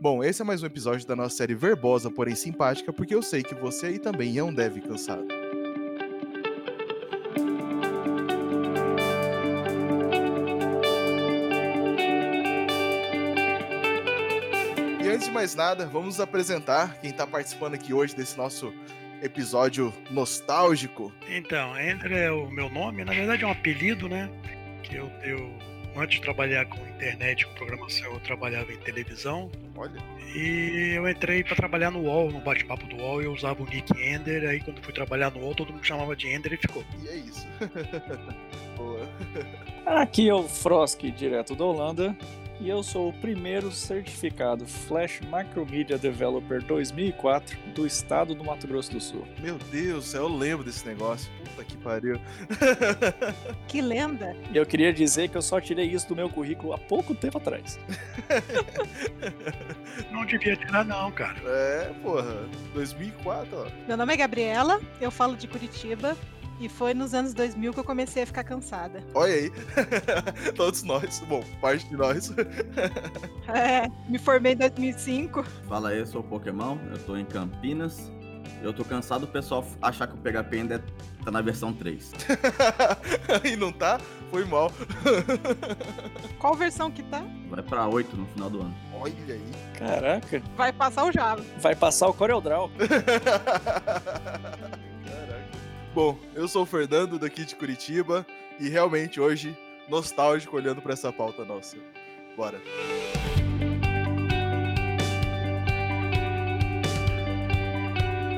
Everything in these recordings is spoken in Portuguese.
Bom, esse é mais um episódio da nossa série verbosa, porém simpática, porque eu sei que você aí também é um deve cansado. E antes de mais nada, vamos apresentar quem está participando aqui hoje desse nosso episódio nostálgico. Então, Ender é o meu nome, na verdade é um apelido, né? Que eu, eu antes de trabalhar com internet, com programação, eu trabalhava em televisão. Olha. E eu entrei para trabalhar no UOL, no bate-papo do UOL, eu usava o nick Ender, aí quando fui trabalhar no UOL, todo mundo chamava de Ender e ficou. E é isso. Boa. Aqui é o Frosk, direto da Holanda, e eu sou o primeiro certificado Flash Macromedia Developer 2004 do estado do Mato Grosso do Sul. Meu Deus eu lembro desse negócio. Puta que pariu. Que lenda! E eu queria dizer que eu só tirei isso do meu currículo há pouco tempo atrás. Não devia tirar não, cara. É, porra. 2004, ó. Meu nome é Gabriela, eu falo de Curitiba. E foi nos anos 2000 que eu comecei a ficar cansada. Olha aí. Todos nós. Bom, parte de nós. É, me formei em 2005. Fala aí, eu sou o Pokémon, eu tô em Campinas. Eu tô cansado do pessoal achar que o PHP ainda tá na versão 3. e não tá? Foi mal. Qual versão que tá? Vai pra 8 no final do ano. Olha aí. Caraca, Vai passar o Java. vai passar o CorelDRAW. Bom, eu sou o Fernando daqui de Curitiba e realmente hoje nostálgico olhando pra essa pauta nossa. Bora.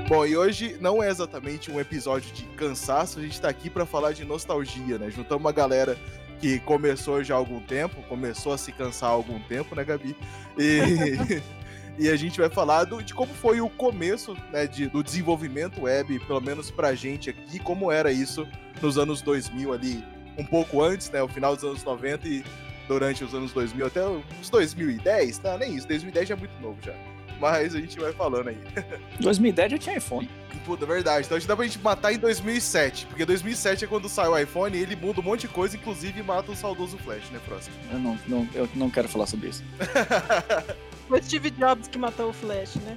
Bom, e hoje não é exatamente um episódio de cansaço, a gente tá aqui pra falar de nostalgia, né? Juntamos uma galera que começou já há algum tempo, começou a se cansar há algum tempo, né, Gabi? E, e a gente vai falar do- de como foi o começo né, de- do desenvolvimento web, pelo menos pra gente aqui, como era isso nos anos 2000 ali, um pouco antes, né, o final dos anos 90 e durante os anos 2000 até os 2010, tá? Nem isso, 2010 já é muito novo já. Mas a gente vai falando aí. 2010 já tinha iPhone. Puta, verdade. Então acho que dá pra gente matar em 2007, porque 2007 é quando sai o iPhone e ele muda um monte de coisa, inclusive mata o saudoso Flash, né, Frost? Eu não, não, eu não quero falar sobre isso. Foi Steve Jobs que matou o Flash, né?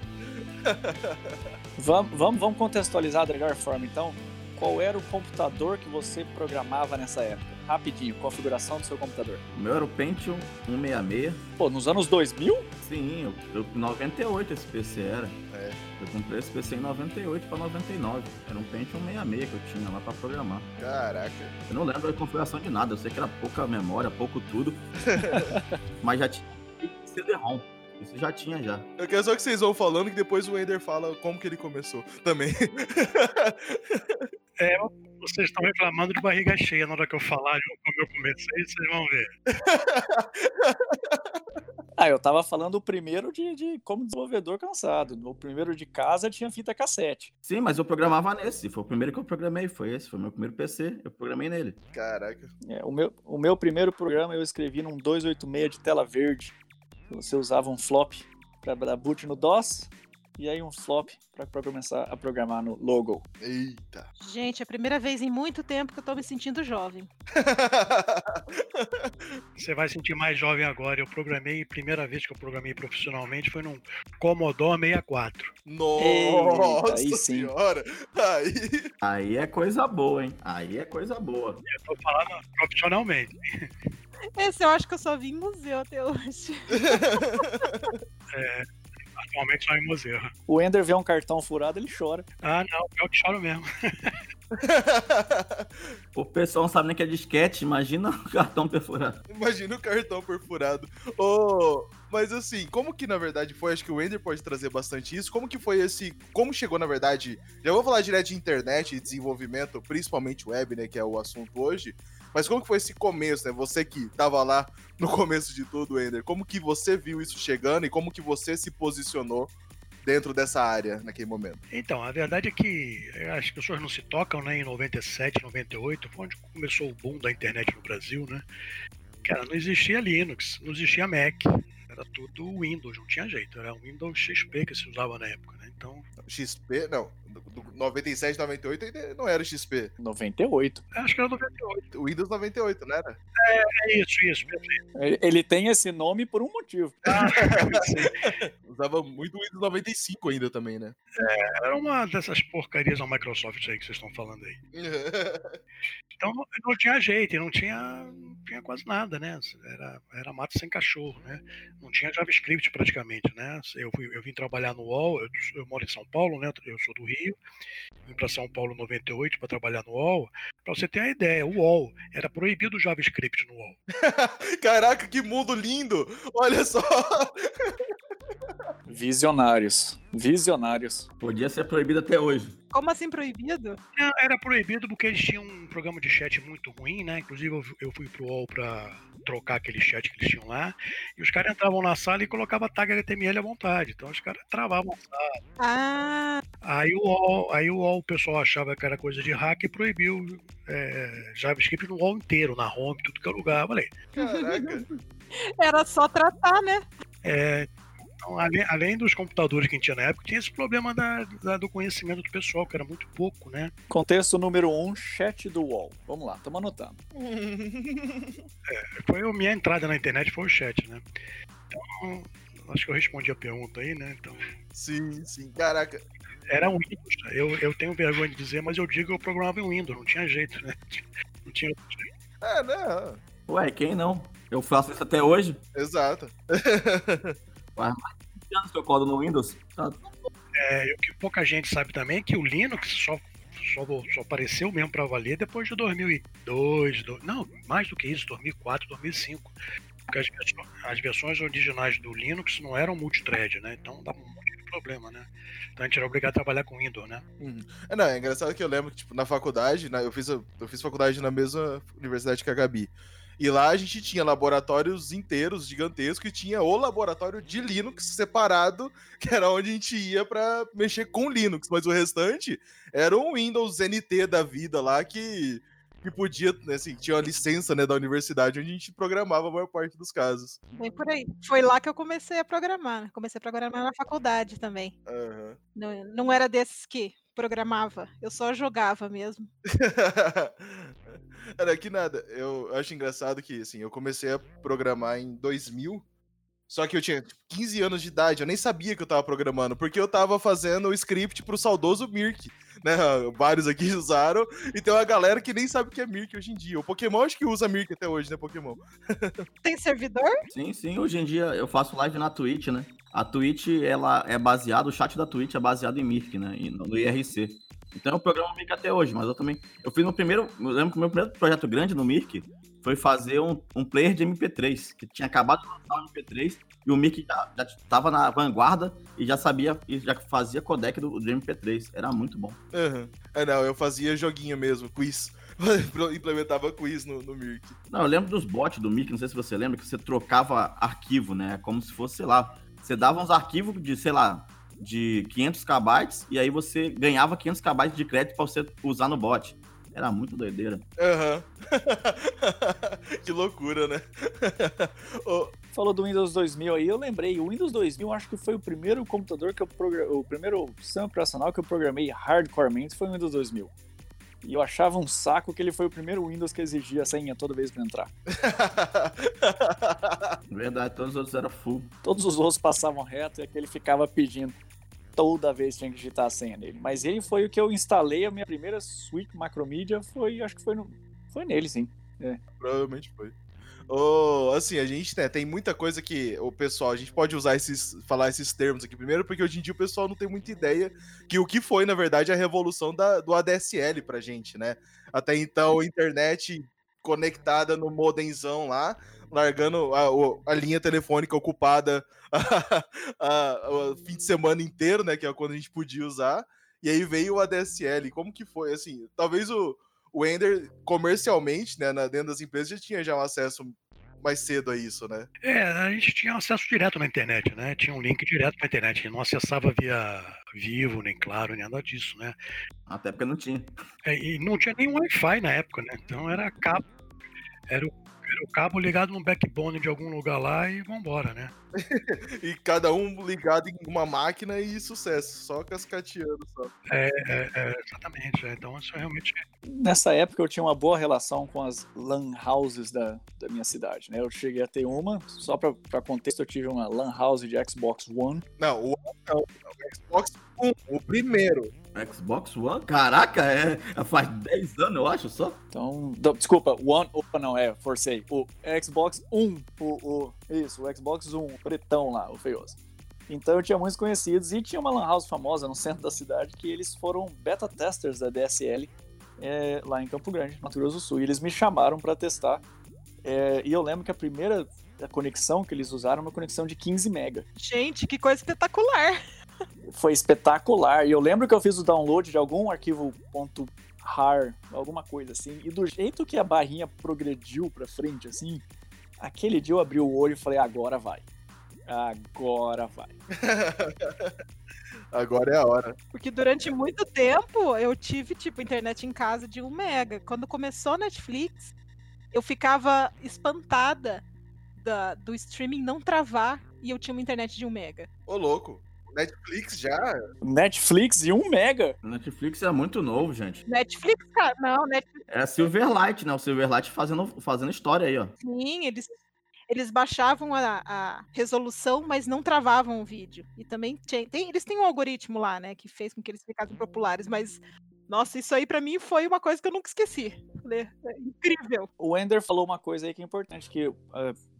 Vamos, vamos, vamos contextualizar da melhor forma, então. Qual era o computador que você programava nessa época? Rapidinho, configuração do seu computador. O meu era o Pentium 166. Pô, nos anos 2000? Sim, eu, eu 98 esse PC era. É. Eu comprei esse PC em 98 pra 99. Era um Pentium 166 que eu tinha lá pra programar. Caraca. Eu não lembro a configuração de nada, eu sei que era pouca memória, pouco tudo. Mas já tinha CD-ROM. Isso já tinha já. Eu quero só que vocês vão falando que depois o Ender fala como que ele começou também. É, vocês estão reclamando de barriga cheia na hora que eu falar como eu comecei, vocês vão ver. Ah, eu tava falando o primeiro de, de como desenvolvedor cansado. O primeiro de casa tinha fita cassete. Sim, mas eu programava nesse. Foi o primeiro que eu programei, foi esse. Foi o meu primeiro PC. Eu programei nele. Caraca. É, o, meu, o meu primeiro programa eu escrevi num 286 de tela verde. Você usava um flop para dar boot no DOS e aí um flop para começar a programar no Logo. Eita. Gente, é a primeira vez em muito tempo que eu tô me sentindo jovem. Você vai sentir mais jovem agora. Eu programei, a primeira vez que eu programei profissionalmente foi num Commodore 64. Nossa aí sim. senhora. Aí. Aí é coisa boa, hein? Aí é coisa boa. Eu tô falando profissionalmente. Esse eu acho que eu só vi em museu até hoje. Atualmente só em museu. O Ender vê um cartão furado, ele chora. Ah, não, pior que choro mesmo. O pessoal não sabe nem que é disquete, imagina o cartão perfurado. Imagina o cartão perfurado. Ô, mas assim, como que na verdade foi? Acho que o Ender pode trazer bastante isso. Como que foi esse. Como chegou, na verdade. Já vou falar direto de internet e desenvolvimento, principalmente web, né? Que é o assunto hoje. Mas como que foi esse começo, né? Você que tava lá no começo de tudo, Ender. Como que você viu isso chegando e como que você se posicionou dentro dessa área naquele momento? Então, a verdade é que que as pessoas não se tocam, né? Em 97, 98, foi onde começou o boom da internet no Brasil, né? Cara, não existia Linux, não existia Mac. Era tudo Windows, não tinha jeito. Era Windows XP que se usava na época, né? Então, XP, não. Do, do 97, 98 ainda não era XP. 98. acho que era 98. Windows 98, não era? É isso, isso. perfeito. Ele- tem esse nome por um motivo. Ah, Usava muito Windows 95 ainda também, né? era uma dessas porcarias da Microsoft aí que vocês estão falando aí. Então não, tinha jeito, não tinha, não tinha quase nada, né? Era, era mato sem cachorro, né? Não tinha JavaScript praticamente, né? Eu, fui- eu vim trabalhar no UOL, eu, eu moro em São Paulo, né? Eu sou do Rio, vim para São Paulo em 98 para trabalhar no UOL. Para você ter uma ideia, o UOL era proibido o JavaScript no UOL. Caraca, que mundo lindo! Olha só! Visionários. Visionários. Podia ser proibido até hoje. Como assim proibido? Não, Era proibido porque eles tinham um programa de chat muito ruim, né? Inclusive eu, eu fui pro UOL para trocar aquele chat que eles tinham lá, e os caras entravam na sala e colocavam tag HTML à vontade. Então os caras travavam Ah, Aí o, UOL, aí o UOL, o pessoal achava que era coisa de hack e proibiu é, JavaScript no UOL inteiro, na home, tudo que é lugar. Eu falei, Caraca. era só tratar, né? é, então, além, além dos computadores que a gente tinha na época, tinha esse problema da, da- do conhecimento do pessoal, que era muito pouco, né? Contexto número 1, um, chat do UOL. Vamos lá, estamos anotando. Foi a minha entrada na internet, foi o chat, né? Então, acho que eu respondi a pergunta aí, né? Então, sim, sim. Caraca. era um Windows. tá? Eu, eu tenho vergonha de dizer, mas eu digo que eu programava em Windows, não tinha jeito, né? Não tinha jeito. É, né? Ué, quem não? Eu faço isso até hoje. Exato. Faz mais de 20 anos que eu codo no Windows. Tá É, o que pouca gente sabe também é que o Linux só, só, só apareceu mesmo para valer depois de 2002, do- não, mais do que isso, 2004, 2005. Porque as, versões- as versões originais do Linux não eram multithread, né? Então dava um monte de problema, né? Então a gente era obrigado a trabalhar com Windows, né? É, não, é engraçado que eu lembro que, tipo, na faculdade, né, eu, fiz, eu fiz faculdade na mesma universidade que a Gabi. E lá a gente tinha laboratórios inteiros, gigantescos, e tinha o laboratório de Linux separado, que era onde a gente ia pra mexer com Linux. Mas o restante era um Windows NT da vida lá que, que podia, né, assim, tinha uma licença né, da universidade onde a gente programava a maior parte dos casos. Bem por aí. Foi lá que eu comecei a programar. Comecei a programar na faculdade também. Aham. Não, não era desses que programava, eu só jogava mesmo. Era que nada, eu acho engraçado que, assim, eu comecei a programar em 2000, só que eu tinha tipo, 15 anos de idade, eu nem sabia que eu tava programando, porque eu tava fazendo o script pro saudoso Mirk, né? Vários aqui usaram, e tem uma galera que nem sabe o que é Mirk hoje em dia. O Pokémon acho que usa Mirk até hoje, né, Pokémon? Tem servidor? Sim, sim. Hoje em dia eu faço live na Twitch, né? A Twitch, ela é baseada, o chat da Twitch é baseado em Mirk, né? E No IRC. Então eu programo Mirk até hoje, mas eu também. Eu fiz meu primeiro. Eu lembro que o meu primeiro projeto grande no Mirk foi fazer um, um player de MP3, que tinha acabado de lançar o MP3, e o Mirk já, já tava na vanguarda e já sabia, e já fazia codec do, do MP3. Era muito bom. Aham. É, não, eu fazia joguinho mesmo, quiz. Implementava quiz no, no Mirk. Não, eu lembro dos bots do Mirk, não sei se você lembra, que você trocava arquivo, né? Como se fosse, sei lá, você dava uns arquivos de, sei lá, de 500 KB e aí você ganhava 500 KB de crédito pra você usar no bot. Era muito doideira. Aham. que loucura, né? Ô, Falou do Windows 2000 aí, eu lembrei, o Windows 2000 acho que foi o primeiro computador que eu programei, o primeiro sistema operacional que eu programei hardcoremente foi o Windows 2000. E eu achava um saco que ele foi o primeiro Windows que exigia senha toda vez pra entrar. Verdade, todos os outros eram full. Todos os outros passavam reto e aquele ficava pedindo. Toda vez tinha que digitar a senha nele. Mas ele foi o que eu instalei, a minha primeira suite Macromedia foi, acho que foi, no, foi nele, sim. Provavelmente foi. Ô, assim, a gente né, tem muita coisa que o pessoal, a gente pode usar esses, falar esses termos aqui primeiro, porque hoje em dia o pessoal não tem muita ideia que o que foi, na verdade, a revolução da, do ADSL pra gente, né? Até então, internet conectada no modemzão lá, largando a, a linha telefônica ocupada a- o fim de semana inteiro, né? Que é quando a gente podia usar. E aí veio o ADSL. Como que foi? Assim, talvez o, o Ender, comercialmente, né, na- dentro das empresas, já tinha já um acesso mais cedo a isso, né? É, a gente tinha acesso direto na internet, né? Tinha um link direto na internet. A gente não acessava via Vivo, nem Claro, nem nada disso, né? Até porque não tinha. É, e não tinha nem Wi-Fi na época, né? Então era cabo. Era o, Era o cabo ligado no backbone de algum lugar lá e vambora, né? e cada um ligado em uma máquina e sucesso, só cascateando só. É, é, é exatamente. É. Então isso realmente. Nessa época eu tinha uma boa relação com as lan houses da, da minha cidade, né? Eu cheguei a ter uma, só pra, pra contexto, eu tive uma lan house de Xbox One. Não, o, não, o Xbox One, o primeiro. Xbox One? Caraca, é, faz 10 anos, eu acho, só. Então, desculpa, One, opa, não, é, forcei. O Xbox 1, o, o, isso, o Xbox 1, o pretão lá, o feioso. Então eu tinha muitos conhecidos e tinha uma lan house famosa no centro da cidade que eles foram beta testers da DSL é, lá em Campo Grande, Mato Grosso do Sul. E eles me chamaram para testar. É, e eu lembro que a primeira conexão que eles usaram era uma conexão de 15 mega. Gente, que coisa espetacular! Foi espetacular. E eu lembro que eu fiz o download de algum arquivo .har, alguma coisa assim, e do jeito que a barrinha progrediu pra frente, assim, aquele dia eu abri o olho e falei, agora vai. Agora vai. Agora é a hora. Porque durante muito tempo eu tive, tipo, internet em casa de 1 mega. Quando começou a Netflix, eu ficava espantada da, do streaming não travar e eu tinha uma internet de 1 mega. Ô, louco. Netflix já? Netflix e um mega. Netflix é muito novo, gente. Netflix, cara, não, Netflix. É a Silverlight, né? O Silverlight fazendo, fazendo história aí, ó. Sim, eles, eles baixavam a, a resolução, mas não travavam o vídeo. E também tem, tem, eles têm um algoritmo lá, né, que fez com que eles ficassem populares, mas nossa, isso aí para mim foi uma coisa que eu nunca esqueci. É incrível. O Ender falou uma coisa aí que é importante, que uh,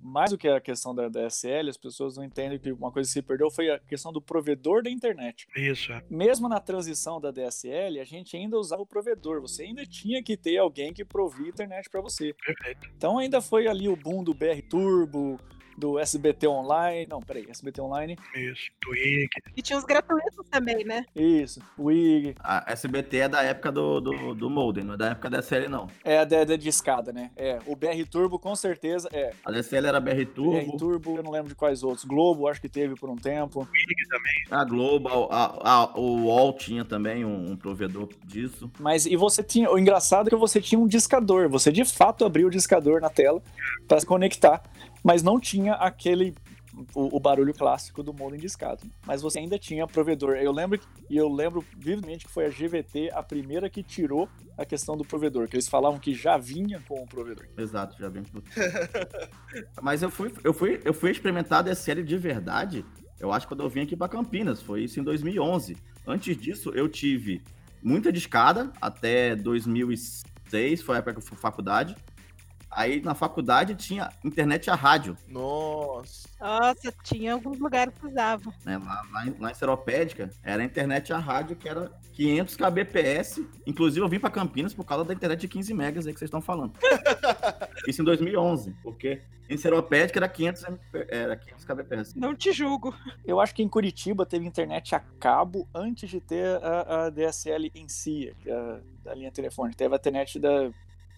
mais do que a questão da DSL, as pessoas não entendem que uma coisa que se perdeu foi a questão do provedor da internet. Isso. É. Mesmo na transição da DSL, a gente ainda usava o provedor. Você ainda tinha que ter alguém que provia internet para você. Perfeito. Então ainda foi ali o boom do BR Turbo, do SBT Online. Não, peraí, SBT Online. Isso, do WIG. E tinha os gratuitos também, né? Isso, WIG. A SBT é da época do, do, do modem, não é da época da DSL, não. É a da, da discada, né? É, o BR Turbo com certeza é. A DSL era BR Turbo. BR Turbo, eu não lembro de quais outros. Globo, acho que teve por um tempo. WIG também. A Globo, a, a, o UOL tinha também um, um, provedor disso. Mas e você tinha. O engraçado é que você tinha um discador. Você de fato abriu o discador na tela para se conectar mas não tinha aquele o, o, barulho clássico do modem discado. Mas você ainda tinha provedor. Eu lembro e eu lembro vividamente que foi a GVT a primeira que tirou a questão do provedor, que eles falavam que já vinha com o provedor. Exato, já vinha Mas eu fui, eu fui, eu fui experimentar a série de verdade. Eu acho que quando eu vim aqui para Campinas, foi isso em 2011. Antes disso, eu tive muita discada até 2006, foi a época que eu fui faculdade. Aí na faculdade tinha internet a rádio. Nossa. Nossa, tinha alguns lugares que usavam. Né, lá, lá, em, lá em Seropédica, era internet a rádio que era 500 kbps. Inclusive eu vim para Campinas por causa da internet de 15 megas aí que vocês estão falando. Isso em 2011, porque em Seropédica era 500, era 500 kbps. Não te julgo. Eu acho que em Curitiba teve internet a cabo antes de ter a, a DSL em si, a, a linha telefônica. Teve a internet da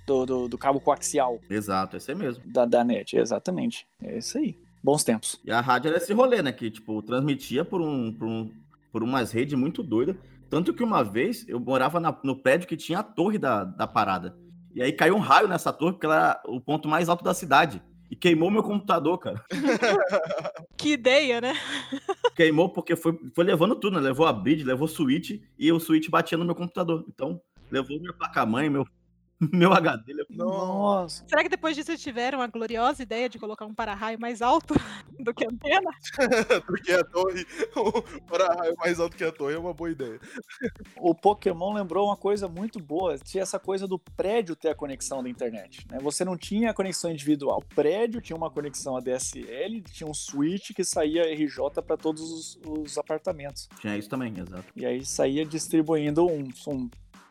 do, do, do cabo coaxial. Exato, esse é mesmo. Da, da net, exatamente. É isso aí. Bons tempos. E a rádio era esse rolê, né? Que, tipo, transmitia por, um, por, um, por umas redes muito doidas. Tanto que uma vez eu morava na, no prédio que tinha a torre da, da parada. E aí caiu um raio nessa torre, porque ela era o ponto mais alto da cidade. E queimou meu computador, cara. que ideia, né? Queimou porque foi, foi levando tudo, né? Levou a bridge, levou o switch e o switch batia no meu computador. Então, levou minha placa-mãe, meu meu HD. Nossa. Será que depois disso tiveram a gloriosa ideia de colocar um para-raio mais alto do que a antena? do que a torre. O para-raio mais alto que a torre é uma boa ideia. O Pokémon lembrou uma coisa muito boa. Tinha essa coisa do prédio ter a conexão da internet. Né? Você não tinha a conexão individual. O prédio tinha uma conexão ADSL, tinha um switch que saía RJ para todos os, os, apartamentos. Tinha isso também, exato. E aí saía distribuindo um, um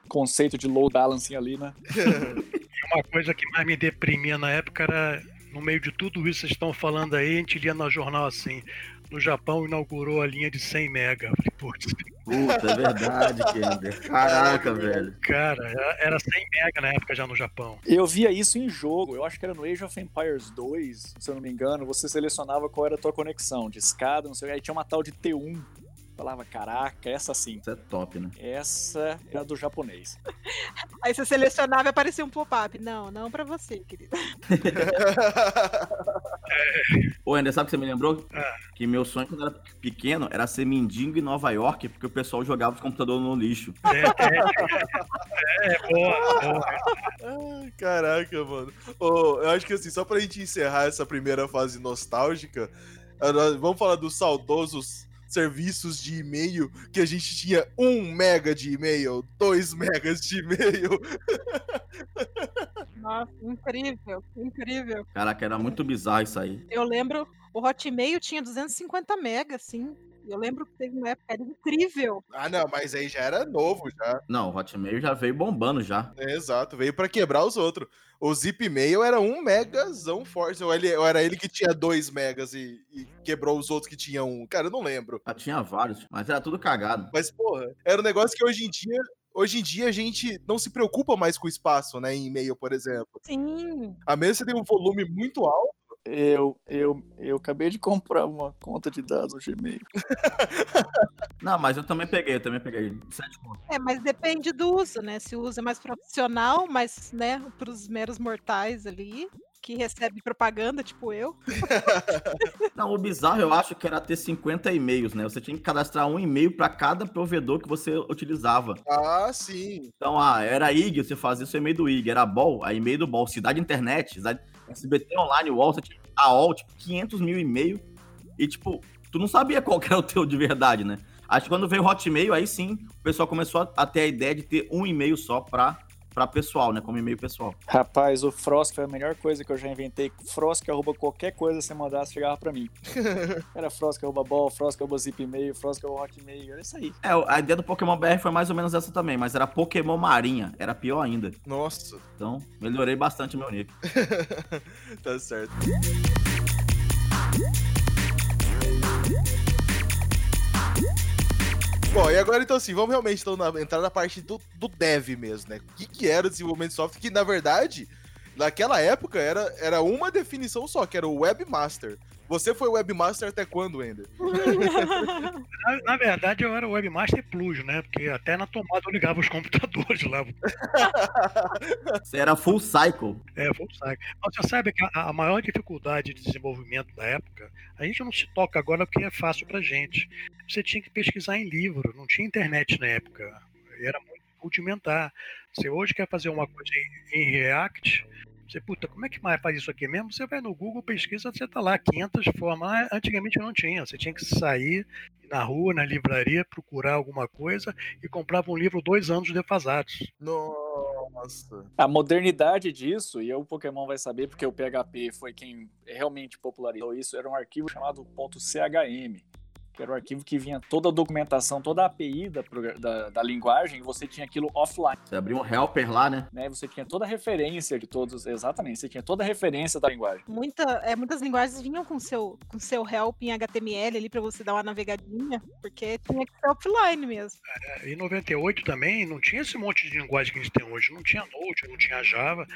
conceito de low balancing ali, né? Uma coisa que mais me deprimia na época era, no meio de tudo isso que vocês estão falando aí, a gente lia no jornal assim, no Japão inaugurou a linha de 100 mega. Putz. Puta, é verdade, Kender. Caraca, velho. Cara, era 100 mega na época já no Japão. Eu via isso em jogo. Eu acho que era no Age of Empires 2, se eu não me engano. Você selecionava qual era a tua conexão, de escada, não sei o que. Aí tinha uma tal de T1 Falava, caraca, essa sim. Isso é top, né? Essa é a do japonês. Aí você selecionava e aparecia um pop-up. Não, não pra você, querido. Ô, Ender, sabe o que você me lembrou? Ah. Que meu sonho quando era pequeno era ser mendigo em Nova York, porque o pessoal jogava os computadores no lixo. É, é, é, boa, boa. Ai, caraca, mano. Ô, eu acho que assim, só pra gente encerrar essa primeira fase nostálgica, nós- vamos falar dos saudosos serviços de e-mail que a gente tinha um mega de e-mail, dois megas de e-mail. Nossa, incrível, incrível. Caraca, era muito bizarro isso aí. Eu lembro, o Hotmail tinha 250 megas, sim. Eu lembro que teve uma época, era incrível. Ah, não, mas aí já era novo, já. Não, o Hotmail já veio bombando já. É, exato, veio pra quebrar os outros. O Zip Mail era um megazão forte, ou, ele, ou era ele que tinha dois megas e, e quebrou os outros que tinham um. Cara, eu não lembro. Já tinha vários, mas era tudo cagado. Mas, porra, era um negócio que hoje em dia. Hoje em dia a gente não se preocupa mais com o espaço, né? Em e-mail, por exemplo. Sim. A menos que você tem um volume muito alto. Eu, eu, eu acabei de comprar uma conta de dados no Gmail. Não, mas eu também peguei, eu também peguei. Sete. É, mas depende do uso, né? Se o uso é mais profissional, mas, né, pros meros mortais ali, que recebe propaganda, tipo eu. Não, o bizarro eu acho que era ter 50 e-mails, né? Você tinha que cadastrar um e-mail para cada provedor que você utilizava. Ah, sim. Então, ah, era IG, você fazia seu e-mail do IG, era BOL, a e-mail do BOL, Cidade Internet, Cidade, SBT Online, UOL, você tinha AOL, tipo, 500 mil e-mail. E, tipo, tu não sabia qual que era o teu de verdade, né? Acho que quando veio o Hotmail, aí sim, o pessoal começou a- a ter a ideia de ter um e-mail só pra, pra pessoal, né? Como e-mail pessoal. Rapaz, o Frosk foi a melhor coisa que eu já inventei. Frosk arroba qualquer coisa que você mandasse chegava pra mim. Era Frosk arroba ball, Frosk arroba zipmail, Frosk arroba hotmail, era isso aí. É, a ideia do Pokémon BR foi mais ou menos essa também, mas era Pokémon Marinha, era pior ainda. Nossa, Então, melhorei bastante meu nick. tá certo. Bom, e agora então assim, vamos realmente então, na- entrar na parte do, do dev mesmo, né? O que, que era o desenvolvimento de software? Que na verdade, naquela época era, era uma definição só, que era o webmaster. Você foi webmaster até quando, Ender? Na, na verdade, eu era webmaster plus, né? Porque até na tomada eu ligava os computadores lá. Você era full cycle. É, full cycle. Mas você sabe que a, a maior dificuldade de desenvolvimento da época, a gente não se toca agora porque é fácil pra gente. Você tinha que pesquisar em livro, não tinha internet na época. Era muito rudimentar. Você hoje quer fazer uma coisa em, em React, você, puta, como é que mais faz isso aqui mesmo? Você vai no Google, pesquisa, você tá lá, 500 formas. Ah, Antigamente não tinha, você tinha que sair na rua, na livraria, procurar alguma coisa e comprava um livro dois anos defasados. Nossa. A modernidade disso, e o Pokémon vai saber porque o PHP foi quem realmente popularizou isso, era um arquivo chamado .chm, que era um arquivo que vinha toda a documentação, toda a API da, da, da linguagem, e você tinha aquilo offline, Você abriu um helper lá, né? né? Você tinha toda a referência de todos, exatamente, você tinha toda a referência da linguagem. Muita, é, muitas linguagens vinham com seu, com seu help em HTML ali pra você dar uma navegadinha, porque tinha que ser offline mesmo. Em 98 também não tinha esse monte de linguagem que a gente tem hoje. Não tinha Node, não tinha Java.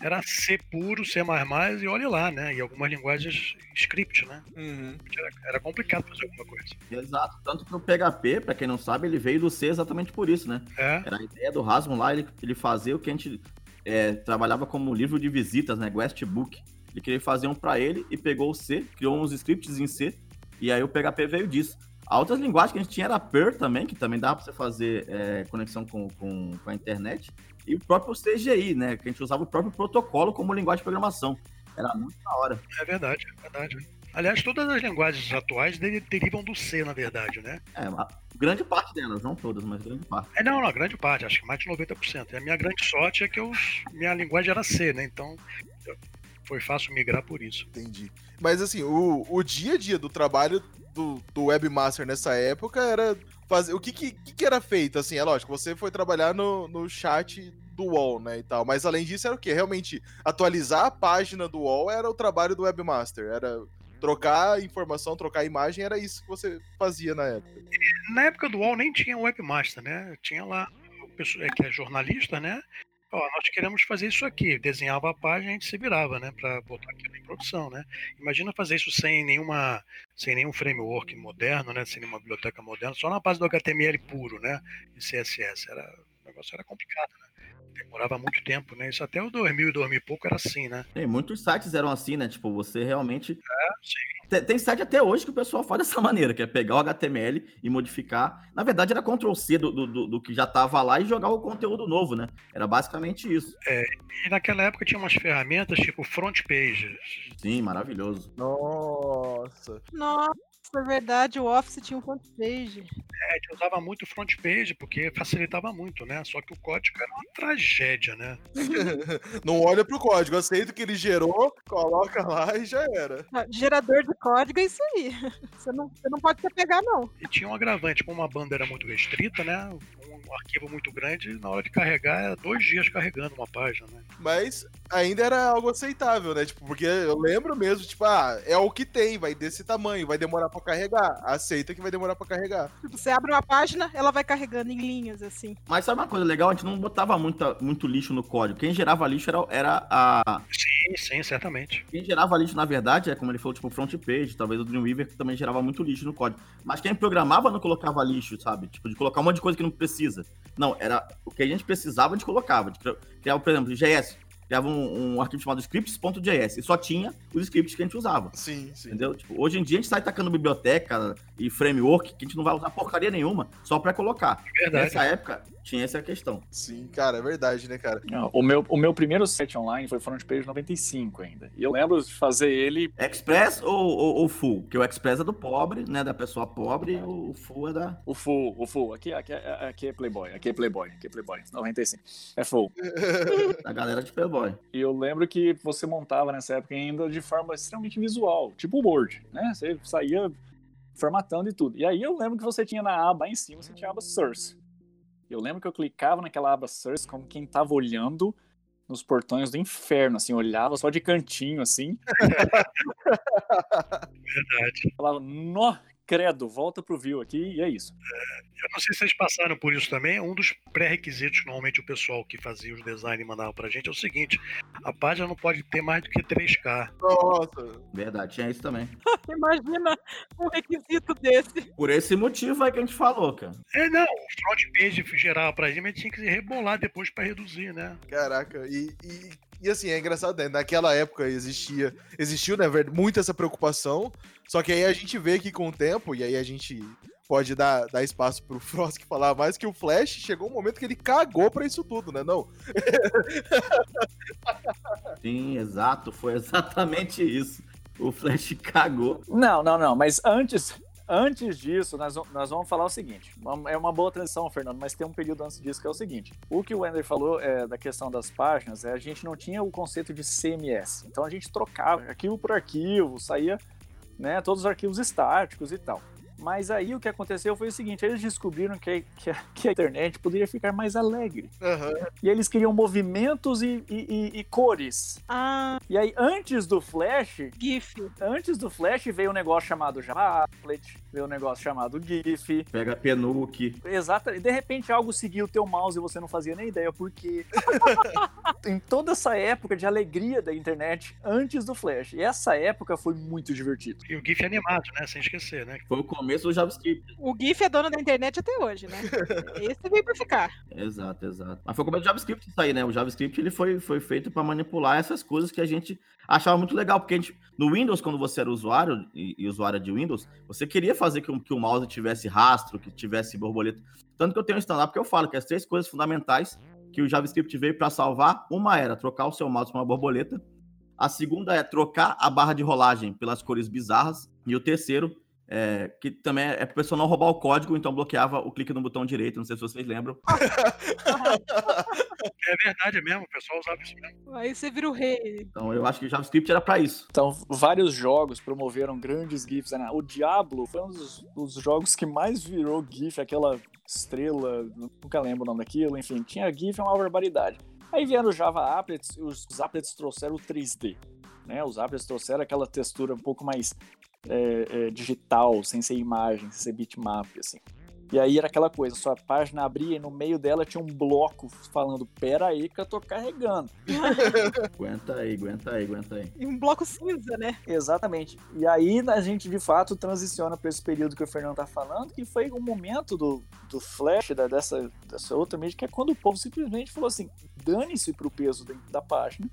Era C puro, C++ e olha lá, né? E algumas linguagens script, né? Uhum. Era, era complicado fazer alguma coisa. Exato. Tanto pro PHP, pra quem não sabe, ele veio do C exatamente por isso, né? É, Era a ideia do Rasmus lá, ele, ele fazia o que a gente é, trabalhava como livro de visitas, né? Guestbook. Ele queria fazer um pra ele e pegou o C, criou uns scripts em C, e aí o PHP veio disso. A outras linguagens que a gente tinha era Perl também, que também dava pra você fazer é, conexão com, com, com a internet, e o próprio CGI, né? Que a gente usava o próprio protocolo como linguagem de programação. Era muito da hora. é verdade, é verdade. Aliás, todas as linguagens atuais de- derivam do C, na verdade, né? É, grande parte delas, não todas, mas grande parte. É, não, não, grande parte, acho que mais de 90%. E a minha grande sorte é que eu, minha linguagem era C, né? Então foi fácil migrar por isso. Entendi. Mas assim, o, o dia a dia do trabalho do, do webmaster nessa época era fazer. O que, que, que que era feito? Assim, é lógico, você foi trabalhar no, no chat do UOL, né? E tal. Mas além disso, era o quê? Realmente, atualizar a página do UOL era o trabalho do webmaster. Era trocar informação, trocar imagem, era isso que você fazia na época. Na época do UOL nem tinha webmaster, né? Tinha lá o pessoal é, que é jornalista, né? Ó, nós queremos fazer isso aqui. Desenhava a página, a gente se virava, né, para botar aquilo em produção, né? Imagina fazer isso sem nenhuma, sem nenhum framework moderno, né, sem nenhuma biblioteca moderna, só na base do HTML puro, né, e CSS. Era, o negócio era complicado, né? Demorava muito tempo, né? Isso até o 2000 e 2000 e pouco era assim, né? Tem muitos sites eram assim, né? Tipo, você realmente. É, sim. Tem, tem site até hoje que o pessoal faz dessa maneira, que é pegar o HTML e modificar. Na verdade, era Ctrl C do, do, do que já estava lá e jogar o conteúdo novo, né? Era basicamente isso. É, e naquela época tinha umas ferramentas tipo front pages. Sim, maravilhoso. Nossa. Nossa, é verdade, o Office tinha um front page. É, a gente usava muito front page porque facilitava muito, né? Só que o código era uma tragédia, né? Não olha pro código, aceita o que ele gerou, coloca lá e já era. Ah, Gerador de código é isso aí. Você não, você não pode se pegar, não. E tinha um agravante, como a banda era muito restrita, né? Um arquivo muito grande, na hora de carregar, era dois dias carregando uma página, né? Mas ainda era algo aceitável, né? Tipo, porque eu lembro mesmo, tipo, ah, é o que tem, vai desse tamanho, vai demorar pra carregar. Aceita que vai demorar pra carregar. Tipo, você abre uma página, ela vai carregando em linhas, assim. Mas sabe uma coisa legal? A gente não botava muita, muito lixo no código. Quem gerava lixo era, era a. Sim, sim, certamente. Quem gerava lixo, na verdade, é como ele falou, tipo, front page, talvez o Dreamweaver que também gerava muito lixo no código. Mas quem programava não colocava lixo, sabe? Tipo, de colocar um monte de coisa que não precisa. Não, era o que a gente precisava, a gente colocava. A gente criava, por exemplo, JS. Criava um, um arquivo chamado scripts.js e só tinha os scripts que a gente usava. Sim, sim. Entendeu? Tipo, hoje em dia a gente sai tacando biblioteca e framework que a gente não vai usar porcaria nenhuma, só pra colocar. Verdade. Nessa época, tinha essa questão. Sim, cara, é verdade, né, cara? Não, o, meu, o meu primeiro site online foi Front Page 95 ainda. E eu lembro de fazer ele. Express ou, ou, ou full? Porque o Express é do pobre, né? Da pessoa pobre, e o full é da. O full, o full. Aqui, aqui, aqui é Playboy, aqui é Playboy, aqui é Playboy. 95. É full. da galera de Playboy. E eu lembro que você montava nessa época ainda de forma extremamente visual, tipo o Word, né? Você saía formatando e tudo. E aí eu lembro que você tinha na aba aí em cima, você tinha a aba Source. Eu lembro que eu clicava naquela aba Source como quem tava olhando nos portões do inferno, assim, olhava só de cantinho, assim. Verdade. Falava, nó, credo, volta pro view aqui, e é isso. Eu não sei se vocês passaram por isso também. Um dos pré-requisitos que normalmente o pessoal que fazia os designs mandava pra gente é o seguinte: a página não pode ter mais do que 3K. Nossa. Verdade, tinha isso também. Imagina um requisito desse. Por esse motivo aí que a gente falou, cara. É, não, o front page geral pra gente, mas tinha que rebolar depois pra reduzir, né? Caraca, e, e, e assim, é engraçado, né? Naquela época existia, existiu, né, muito essa preocupação, só que aí a gente vê que com o tempo, e aí a gente pode dar, dar espaço pro Frost falar mais, que o Flash chegou um momento que ele cagou pra isso tudo, né? Não, Sim, exato, foi exatamente isso. O Flash cagou. Não, não, não, mas antes. Antes disso, nós, vamos- nós vamos falar o seguinte. É uma boa transição, Fernando, mas tem um período antes disso que é o seguinte. O que o Wender falou é, da questão das páginas, é, a gente não tinha o conceito de CMS. Então a gente trocava arquivo por arquivo, saía né, todos os arquivos estáticos e tal. Mas aí o que aconteceu foi o seguinte: eles descobriram que, que, a- que a internet poderia ficar mais alegre. aham. E eles queriam movimentos e, e- e- e cores. Ah, E aí, antes do Flash, GIF. Antes do Flash veio um negócio chamado Java Applet, veio um negócio chamado GIF. Pega Penuke. Exato. E de repente algo seguiu o teu mouse e você não fazia nem ideia por quê. em toda essa época de alegria da internet, antes do Flash. E essa época foi muito divertido. E o GIF animado, né? Sem esquecer, né? Foi o começo do JavaScript. O GIF é dono da internet até hoje, né? Esse veio pra ficar. Exato, exato. Mas foi o começo do JavaScript isso aí, né? O JavaScript ele foi, foi feito para manipular essas coisas que a gente achava muito legal, porque a gente, no Windows, quando você era usuário e, e usuária de Windows, você queria fazer o- que o mouse tivesse rastro, que tivesse borboleta. Tanto que eu tenho um stand-up que eu falo que as três coisas fundamentais que o JavaScript veio para salvar, uma era trocar o seu mouse para uma borboleta, a segunda é trocar a barra de rolagem pelas cores bizarras, e o terceiro é, que também é para o pessoal não roubar o código, então bloqueava o clique no botão direito, não sei se vocês lembram. É verdade mesmo, o pessoal usava isso mesmo. Aí você vira o rei. Então eu acho que o JavaScript era para isso. Então, vários jogos promoveram grandes GIFs. né? O Diablo foi um dos, dos jogos que mais virou GIF, aquela estrela, nunca lembro o nome daquilo, enfim, tinha GIF, é uma barbaridade. Aí vieram os Java Applets, e os, os Applets trouxeram o 3D. Né? Os Applets trouxeram aquela textura um pouco mais é, é, digital, sem ser imagem, sem ser bitmap, assim. E aí era aquela coisa, sua página abria e no meio dela tinha um bloco falando, pera aí que eu tô carregando. aguenta aí, aguenta aí, aguenta aí. E um bloco cinza, né? Exatamente. E aí a gente de fato transiciona para esse período que o Fernando tá falando, que foi um momento do, do Flash, da, dessa, dessa outra mídia, que é quando o povo simplesmente falou assim, dane-se pro peso dentro da página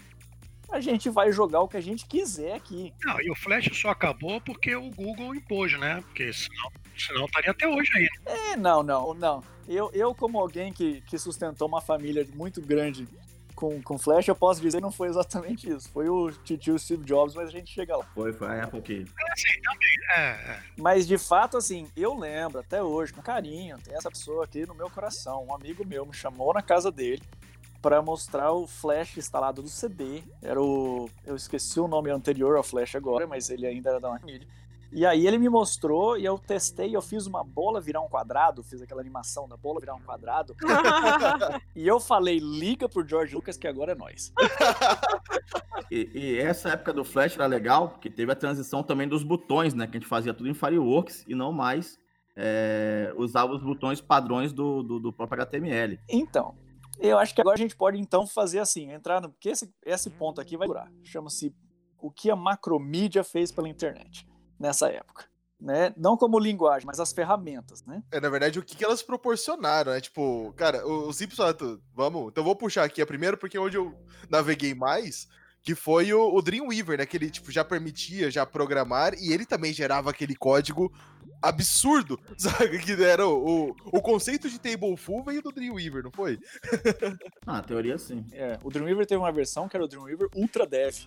a gente vai jogar o que a gente quiser aqui. Não, e o Flash só acabou porque o Google impôs, né? Porque senão, senão estaria até hoje aí. É, não, não, não. Eu, eu como alguém que, que sustentou uma família muito grande com, com Flash, eu posso dizer que não foi exatamente isso. Foi o tio Steve Jobs, mas a gente chega lá. Foi, foi a Apple que... É, sim, também. É, é. Mas de fato, assim, eu lembro até hoje, com carinho, tem essa pessoa aqui no meu coração. Um amigo meu me chamou na casa dele para mostrar o flash instalado do CD. Era o. Eu esqueci o nome anterior ao flash agora, mas ele ainda era da Macmillan. E aí ele me mostrou e eu testei, eu fiz uma bola virar um quadrado, fiz aquela animação da bola virar um quadrado. e eu falei, liga pro George Lucas que agora é nós. e, e, essa época do Flash era legal, porque teve a transição também dos botões, né? Que a gente fazia tudo em Fireworks e não mais é, usava os botões padrões do, do, do próprio HTML. Então, eu acho que agora a gente pode então fazer assim, entrar no. Porque esse, esse ponto aqui vai durar. Chama-se o que a macromídia fez pela internet nessa época. Né? Não como linguagem, mas as ferramentas, né? É, na verdade, o que, que elas proporcionaram, né? Tipo, cara, o, o Simples vamos, então vou puxar aqui a primeira, porque é onde eu naveguei mais, que foi o, o Dreamweaver, né? Que ele tipo, já permitia já programar e ele também gerava aquele código absurdo, sabe? Que era o, o, o conceito de table full veio do Dreamweaver, não foi? ah, teoria sim. É, o Dreamweaver teve uma versão que era o Dreamweaver Ultra Dev.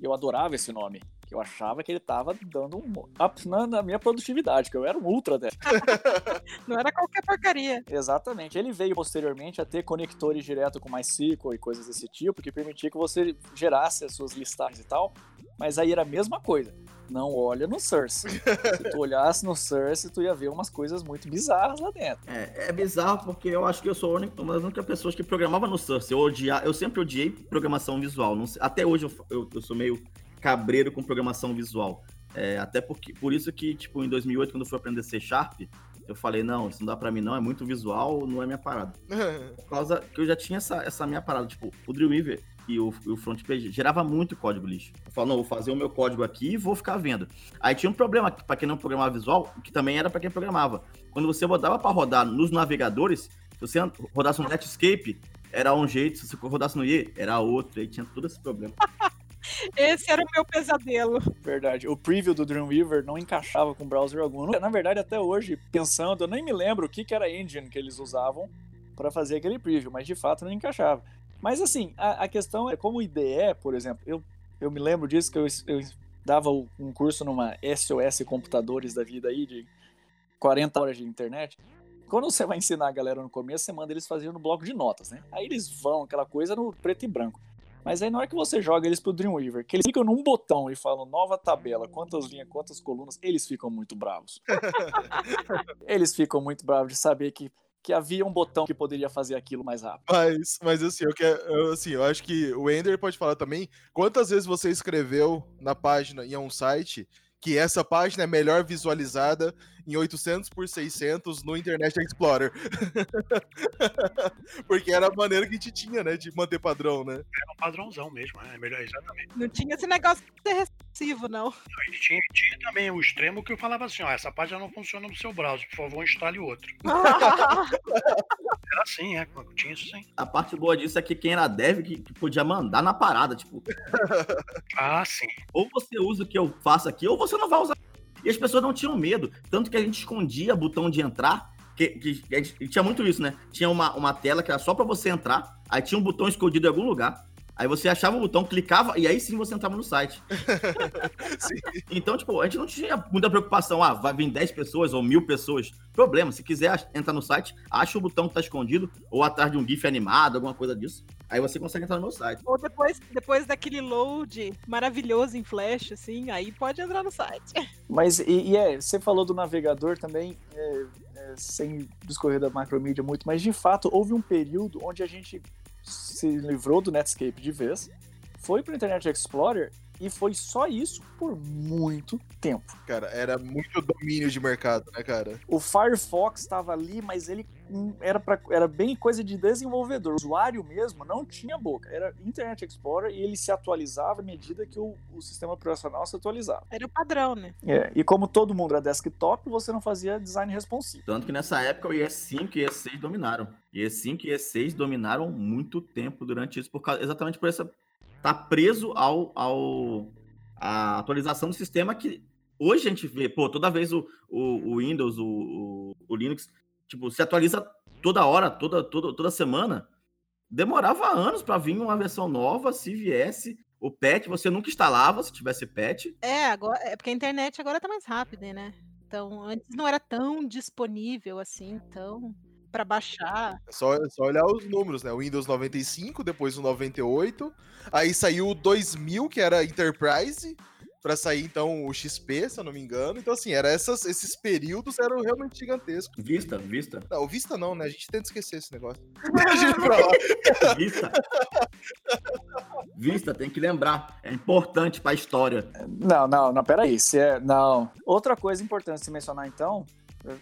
Eu adorava esse nome eu achava que ele tava dando um up na, na minha produtividade, que eu era um ultra dela. Não era qualquer porcaria. Exatamente. Ele veio posteriormente a ter conectores direto com MySQL e coisas desse tipo, que permitia que você gerasse as suas listagens e tal, mas aí era a mesma coisa. Não olha no Source. Se tu olhasse no Source, tu ia ver umas coisas muito bizarras lá dentro. É, é bizarro porque eu acho que eu sou uma das únicas pessoas que programava no Source. Eu, odia, eu sempre odiei programação visual. Não, até hoje eu, eu, eu sou meio cabreiro com programação visual. É, até porque, por isso que, tipo, em 2008, quando eu fui aprender C Sharp, eu falei, não, isso não dá pra mim não, é muito visual, não é minha parada. Por causa que eu já tinha essa, essa minha parada, tipo, o Dreamweaver e o, o front page gerava muito código lixo. Eu falo, não, vou fazer o meu código aqui e vou ficar vendo. Aí tinha um problema para quem não programava visual, que também era para quem programava. Quando você botava para rodar nos navegadores, se você rodasse no Netscape, era um jeito, se você rodasse no IE, era outro, aí tinha todo esse problema. Esse era o meu pesadelo. Verdade. O preview do Dreamweaver não encaixava com browser algum. Na verdade, até hoje, pensando, eu nem me lembro o que, era a engine que eles usavam para fazer aquele preview, mas de fato não encaixava. Mas assim, a, a, questão é como IDE, por exemplo, eu, eu me lembro disso que eu, eu dava um curso numa SOS Computadores da vida aí, de 40 horas de internet. Quando você vai ensinar a galera no começo, você manda eles fazerem no bloco de notas, né? Aí eles vão, aquela coisa no preto e branco. Mas aí na hora que você joga eles pro Dreamweaver, que eles ficam num botão e falam nova tabela, quantas linhas, quantas colunas, eles ficam muito bravos. eles ficam muito bravos de saber que, que havia um botão que poderia fazer aquilo mais rápido. Mas, mas assim, eu, quero, eu, assim, eu acho que o Ender pode falar também quantas vezes você escreveu na página em um site que essa página é melhor visualizada em 800 por 600 no Internet Explorer. Porque era a maneira que a gente tinha, né, de manter padrão, né? Era um padrãozão mesmo, é melhor, exatamente. Não tinha esse negócio de ser recessivo, não. E tinha, tinha também o extremo que eu falava assim, ó, essa página não funciona no seu browser, por favor, instale outro. era assim, é, tinha isso sim. A parte boa disso é que quem era dev que, que podia mandar na parada, tipo... ah, sim. Ou você usa o que eu faço aqui, ou você não vai usar e as pessoas não tinham medo. Tanto que a gente escondia botão de entrar. Que, que, que tinha muito isso, né? Tinha uma, uma tela que era só para você entrar. Aí tinha um botão escondido em algum lugar. Aí você achava o botão, clicava e aí sim você entrava no site. então, tipo, a gente não tinha muita preocupação. Ah, vai vir 10 pessoas ou mil pessoas. Problema, se quiser entrar no site, acha o botão que tá escondido ou atrás de um GIF animado, alguma coisa disso. Aí você consegue entrar no meu site. Ou depois, depois daquele load maravilhoso em Flash, assim, aí pode entrar no site. Mas, e, e é, você falou do navegador também, é, é, sem discorrer da macromídia muito, mas de fato houve um período onde a gente se livrou do Netscape de vez, foi para o Internet Explorer E foi só isso por muito tempo. Cara, era muito domínio de mercado, né, cara? O Firefox estava ali, mas ele hum, era, pra, era bem coisa de desenvolvedor. O usuário mesmo não tinha boca. Era Internet Explorer e ele se atualizava à medida que o, o sistema operacional se atualizava. Era o padrão, né? É, e como todo mundo era desktop, você não fazia design responsivo. Tanto que nessa época o IS5 e IS6 dominaram. IS5 e IS6 dominaram muito tempo durante isso, por causa, exatamente por essa tá preso ao, ao a atualização do sistema que hoje a gente vê, pô, toda vez o, o, o Windows, o, o, Linux, tipo, se atualiza toda hora, toda, toda, toda semana. Demorava anos para vir uma versão nova, se viesse o patch, você nunca instalava se tivesse patch. É, agora, é porque a internet agora tá mais rápida, né? Então, antes não era tão disponível assim, tão para baixar. É só, é só olhar os números, né? O Windows 95, depois o 98, aí saiu o 2000, que era Enterprise, para sair então o XP, se eu não me engano. Então assim, era essas, esses períodos eram realmente gigantescos. Vista, Vista. Não, Vista não, né? A gente tenta esquecer esse negócio. Vista. Vista, tem que lembrar. É importante para a história. Não, não, não, peraí. Se é, não. Outra coisa importante se mencionar então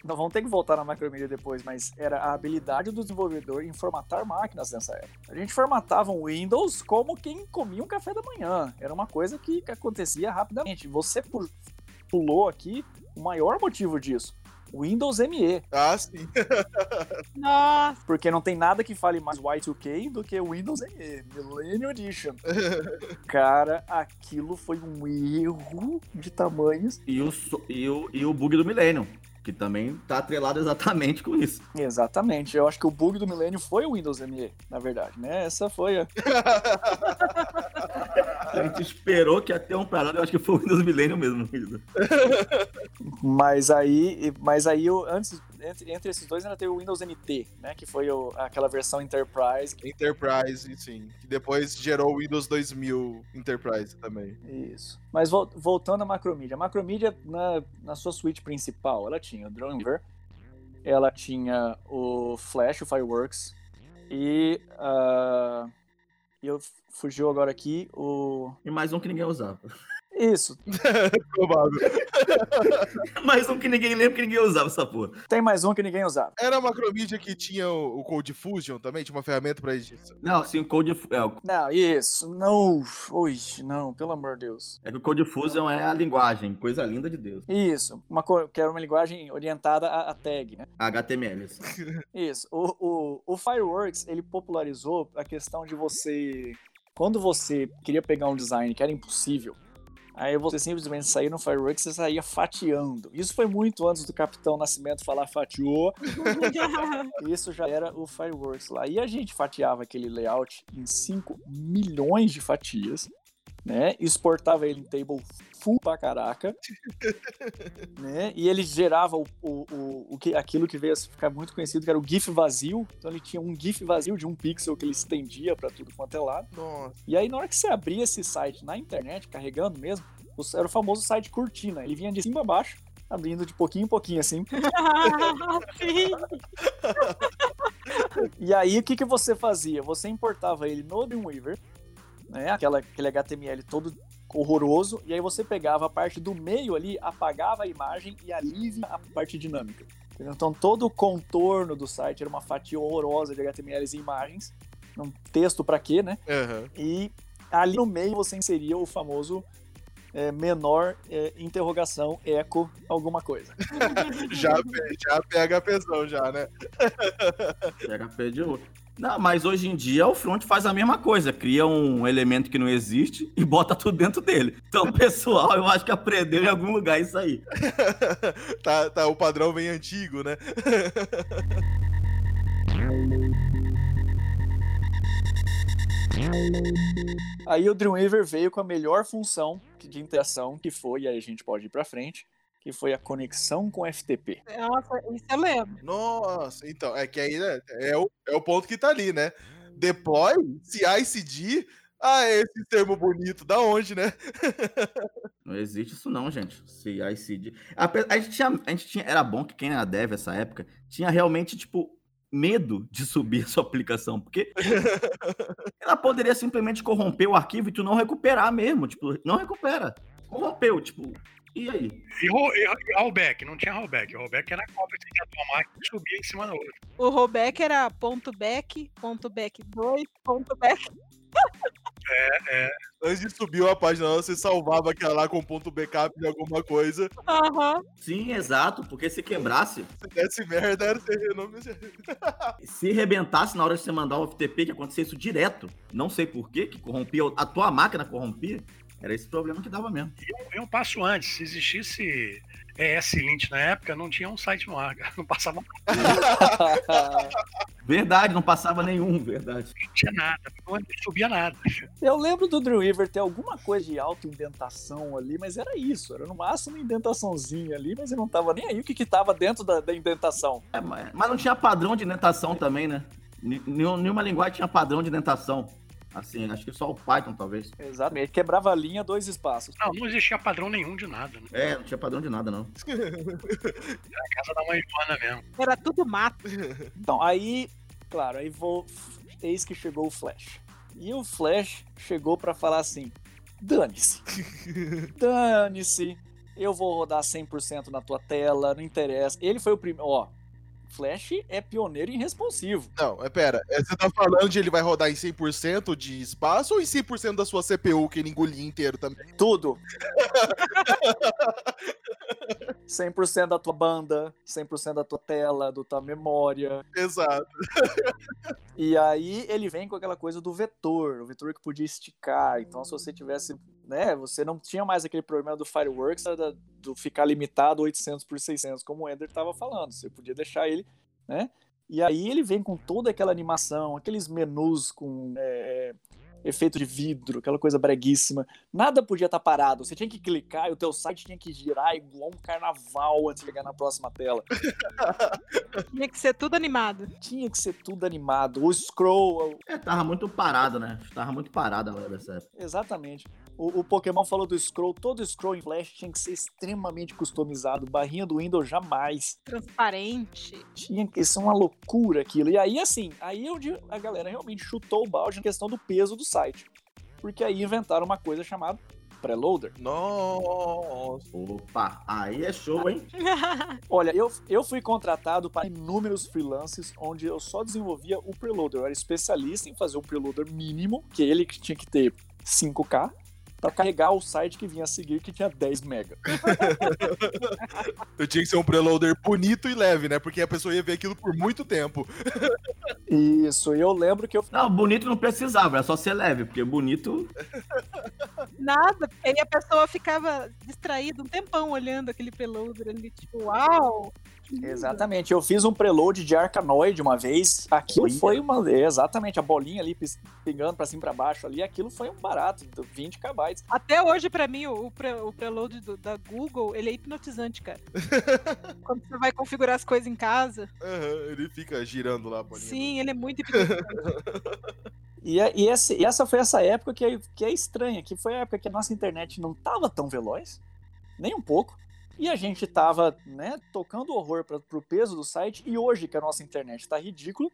não vamos ter que voltar na Macromedia depois, mas era a habilidade do desenvolvedor em formatar máquinas nessa época. A gente formatava um Windows como quem comia um café da manhã. Era uma coisa que, acontecia rapidamente. Você pulou aqui o maior motivo disso. Windows ME. Ah, sim. Nossa. Porque não tem nada que fale mais Y2K do que o Windows ME, Millennium Edition. Cara, aquilo foi um erro de tamanhos. E o, e o, e o bug do Millennium que também está atrelado exatamente com isso. Exatamente. Eu acho que o bug do milênio foi o Windows ME, na verdade, né? Essa foi a. a gente esperou que ia ter um parado, eu acho que foi o Windows Millennium mesmo. mas aí, mas aí eu, antes, entre, entre esses dois ainda tem o Windows NT, né? Que foi o, aquela versão Enterprise. Enterprise, sim. Que depois gerou o Windows 2000 Enterprise também. Isso. Mas voltando à Macromedia. A Macromedia, na, na sua suíte principal, ela tinha o Dreamweaver, ela tinha o Flash, o Fireworks, e uh, eu fugiu agora aqui o... E mais um que ninguém usava. Isso. Provável. mais um que ninguém lembra que ninguém usava essa porra. Tem mais um que ninguém usava. Era a Macromedia que tinha o, Code Fusion também? Tinha uma ferramenta pra isso? Não, sim, o Code é, o... Não, isso. Não. Ui, não, pelo amor de Deus. É que o Code Fusion é a linguagem, coisa linda de Deus. Isso. Uma, que era uma linguagem orientada a, a tag, né? HTML. Isso. O, o, o Fireworks, ele popularizou a questão de você. Quando você queria pegar um design que era impossível, Aí você simplesmente saía no Fireworks e saía fatiando. Isso foi muito antes do Capitão Nascimento falar fatiou. Isso já era o Fireworks lá. E a gente fatiava aquele layout em 5 milhões de fatias, né? Exportava ele em table full pra caraca, né? E ele gerava o, o, o, o, que, aquilo que veio a ficar muito conhecido, que era o GIF vazio. Então ele tinha um GIF vazio de um pixel que ele estendia para tudo quanto é lado. Nossa. E aí, na hora que você abria esse site na internet, carregando mesmo, era o famoso site cortina. Ele vinha de cima a baixo, abrindo de pouquinho em pouquinho, assim. e aí, o que, que você fazia? Você importava ele no Dreamweaver, né? Aquela, aquele HTML todo horroroso, e aí você pegava a parte do meio ali, apagava a imagem e alivia a parte dinâmica. Então todo o contorno do site era uma fatia horrorosa de HTMLs e imagens, um texto para quê, né? Uhum. E ali no meio você inseria o famoso é, menor é, interrogação eco alguma coisa. já, já pega pesão já, né? PHP de outro. Não, mas hoje em dia o front faz a mesma coisa, cria um elemento que não existe e bota tudo dentro dele. Então, o pessoal, eu acho que aprendeu em algum lugar isso aí. tá, tá o padrão bem antigo, né? Aí o Dreamweaver veio com a melhor função de interação que foi, e aí a gente pode ir para frente, que foi a conexão com FTP. Nossa, isso eu lembro. Nossa, então, é que aí né, é, o, é o ponto que tá ali, né? Deploy, CI/CD, ah, é esse termo bonito, da onde, né? não existe isso não, gente. CI/CD. A, a, gente tinha, a gente tinha, era bom que quem era dev essa época tinha realmente tipo medo de subir a sua aplicação, porque ela poderia simplesmente corromper o arquivo e tu não recuperar mesmo, tipo, não recupera. Corrompeu, tipo, e aí? E, e, e rollback, não tinha rollback. O rollback era a cópia que tinha tua máquina e subia em cima da outra. O rollback era ponto back, ponto back 2, ponto back. É, é. Antes de subir a página, você salvava aquela lá com ponto backup de alguma coisa. Aham. Sim, exato, porque se quebrasse, Se desse merda, era você renome. se rebentasse na hora de você mandar o FTP, que acontecia isso direto, não sei por quê, que corrompia, a tua máquina corrompia, era esse problema que dava mesmo. E um passo antes, se existisse ES-Lint na época, não tinha um site no ar, cara. não passava Verdade, não passava nenhum, verdade. não tinha nada, não subia nada. Eu lembro do Dreamweaver ter alguma coisa de auto-indentação ali, mas era isso. Era no máximo uma indentaçãozinha ali, mas eu não tava nem aí o que que tava dentro da, da indentação. É, mas, mas não tinha padrão de indentação também, né? Nenhuma linguagem tinha padrão de indentação. Assim, acho que só o Python, talvez. Exatamente. Quebrava a linha, dois espaços. Não, não existia padrão nenhum de nada, né? É, não tinha padrão de nada, não. Era a casa da mãe Joana mesmo. Era tudo mato. Então, aí, claro, aí vou. Eis que chegou o Flash. E o Flash chegou pra falar assim: dane-se. Dane-se. Eu vou rodar 100% na tua tela, não interessa. Ele foi o primeiro. Ó, Flash é pioneiro em responsivo. Não, é, pera. é, Você tá falando de ele vai rodar em 100% de espaço ou em 100% da sua CPU que ele engolia inteiro também? Tudo. 100% da tua banda, 100% da tua tela, da tua memória. Exato. E aí ele vem com aquela coisa do vetor, o vetor que podia esticar. Então, se você tivesse, né, você não tinha mais aquele problema do Fireworks da- do ficar limitado 800 por 600, como o Ender estava falando. Você podia deixar ele, né? E aí ele vem com toda aquela animação, aqueles menus com é, é, efeito de vidro, aquela coisa breguíssima. Nada podia estar parado. Você tinha que clicar e o teu site tinha que girar igual um carnaval antes de chegar na próxima tela. Tinha que ser tudo animado. Tinha que ser tudo animado. O scroll, É, tava muito parado, né? Tava muito parado a hora dessa época. Exatamente. O, o Pokémon falou do scroll, todo scroll em Flash tinha que ser extremamente customizado. Barrinha do Windows jamais. Transparente. Tinha que ser uma loucura aquilo. E aí, assim, aí é onde a galera realmente chutou o balde na questão do peso do site. Porque aí inventaram uma coisa chamada preloader. Nossa. Opa, aí é show, hein? Olha, eu, eu fui contratado para inúmeros freelances onde eu só desenvolvia o preloader. Eu era especialista em fazer o preloader mínimo, que ele que tinha que ter 5K, para carregar o site que vinha a seguir, que tinha 10 MB. Eu tinha que ser um preloader bonito e leve, né? Porque a pessoa ia ver aquilo por muito tempo. Isso, e eu lembro que eu Não, bonito não precisava, era só ser leve, porque bonito. Nada. Aí a pessoa ficava distraída um tempão olhando aquele preloader ali, tipo, uau! Exatamente, eu fiz um preload de Arcanoid uma vez. Aquilo foi uma. Exatamente, a bolinha ali pingando pra cima e pra baixo ali. Aquilo foi um barato, 20 KB. Até hoje, pra mim, o, o, pre- o preload do- da Google, ele é hipnotizante, cara. Quando você vai configurar as coisas em casa. Aham, ele fica girando lá, bolinha. Sim, ele é muito hipnotizante. E, e esse- e essa foi essa época que é, que é estranha, que foi a época que a nossa internet não tava tão veloz, nem um pouco. E a gente tava, né, tocando horror pra, pro peso do site. E hoje que a nossa internet tá ridícula,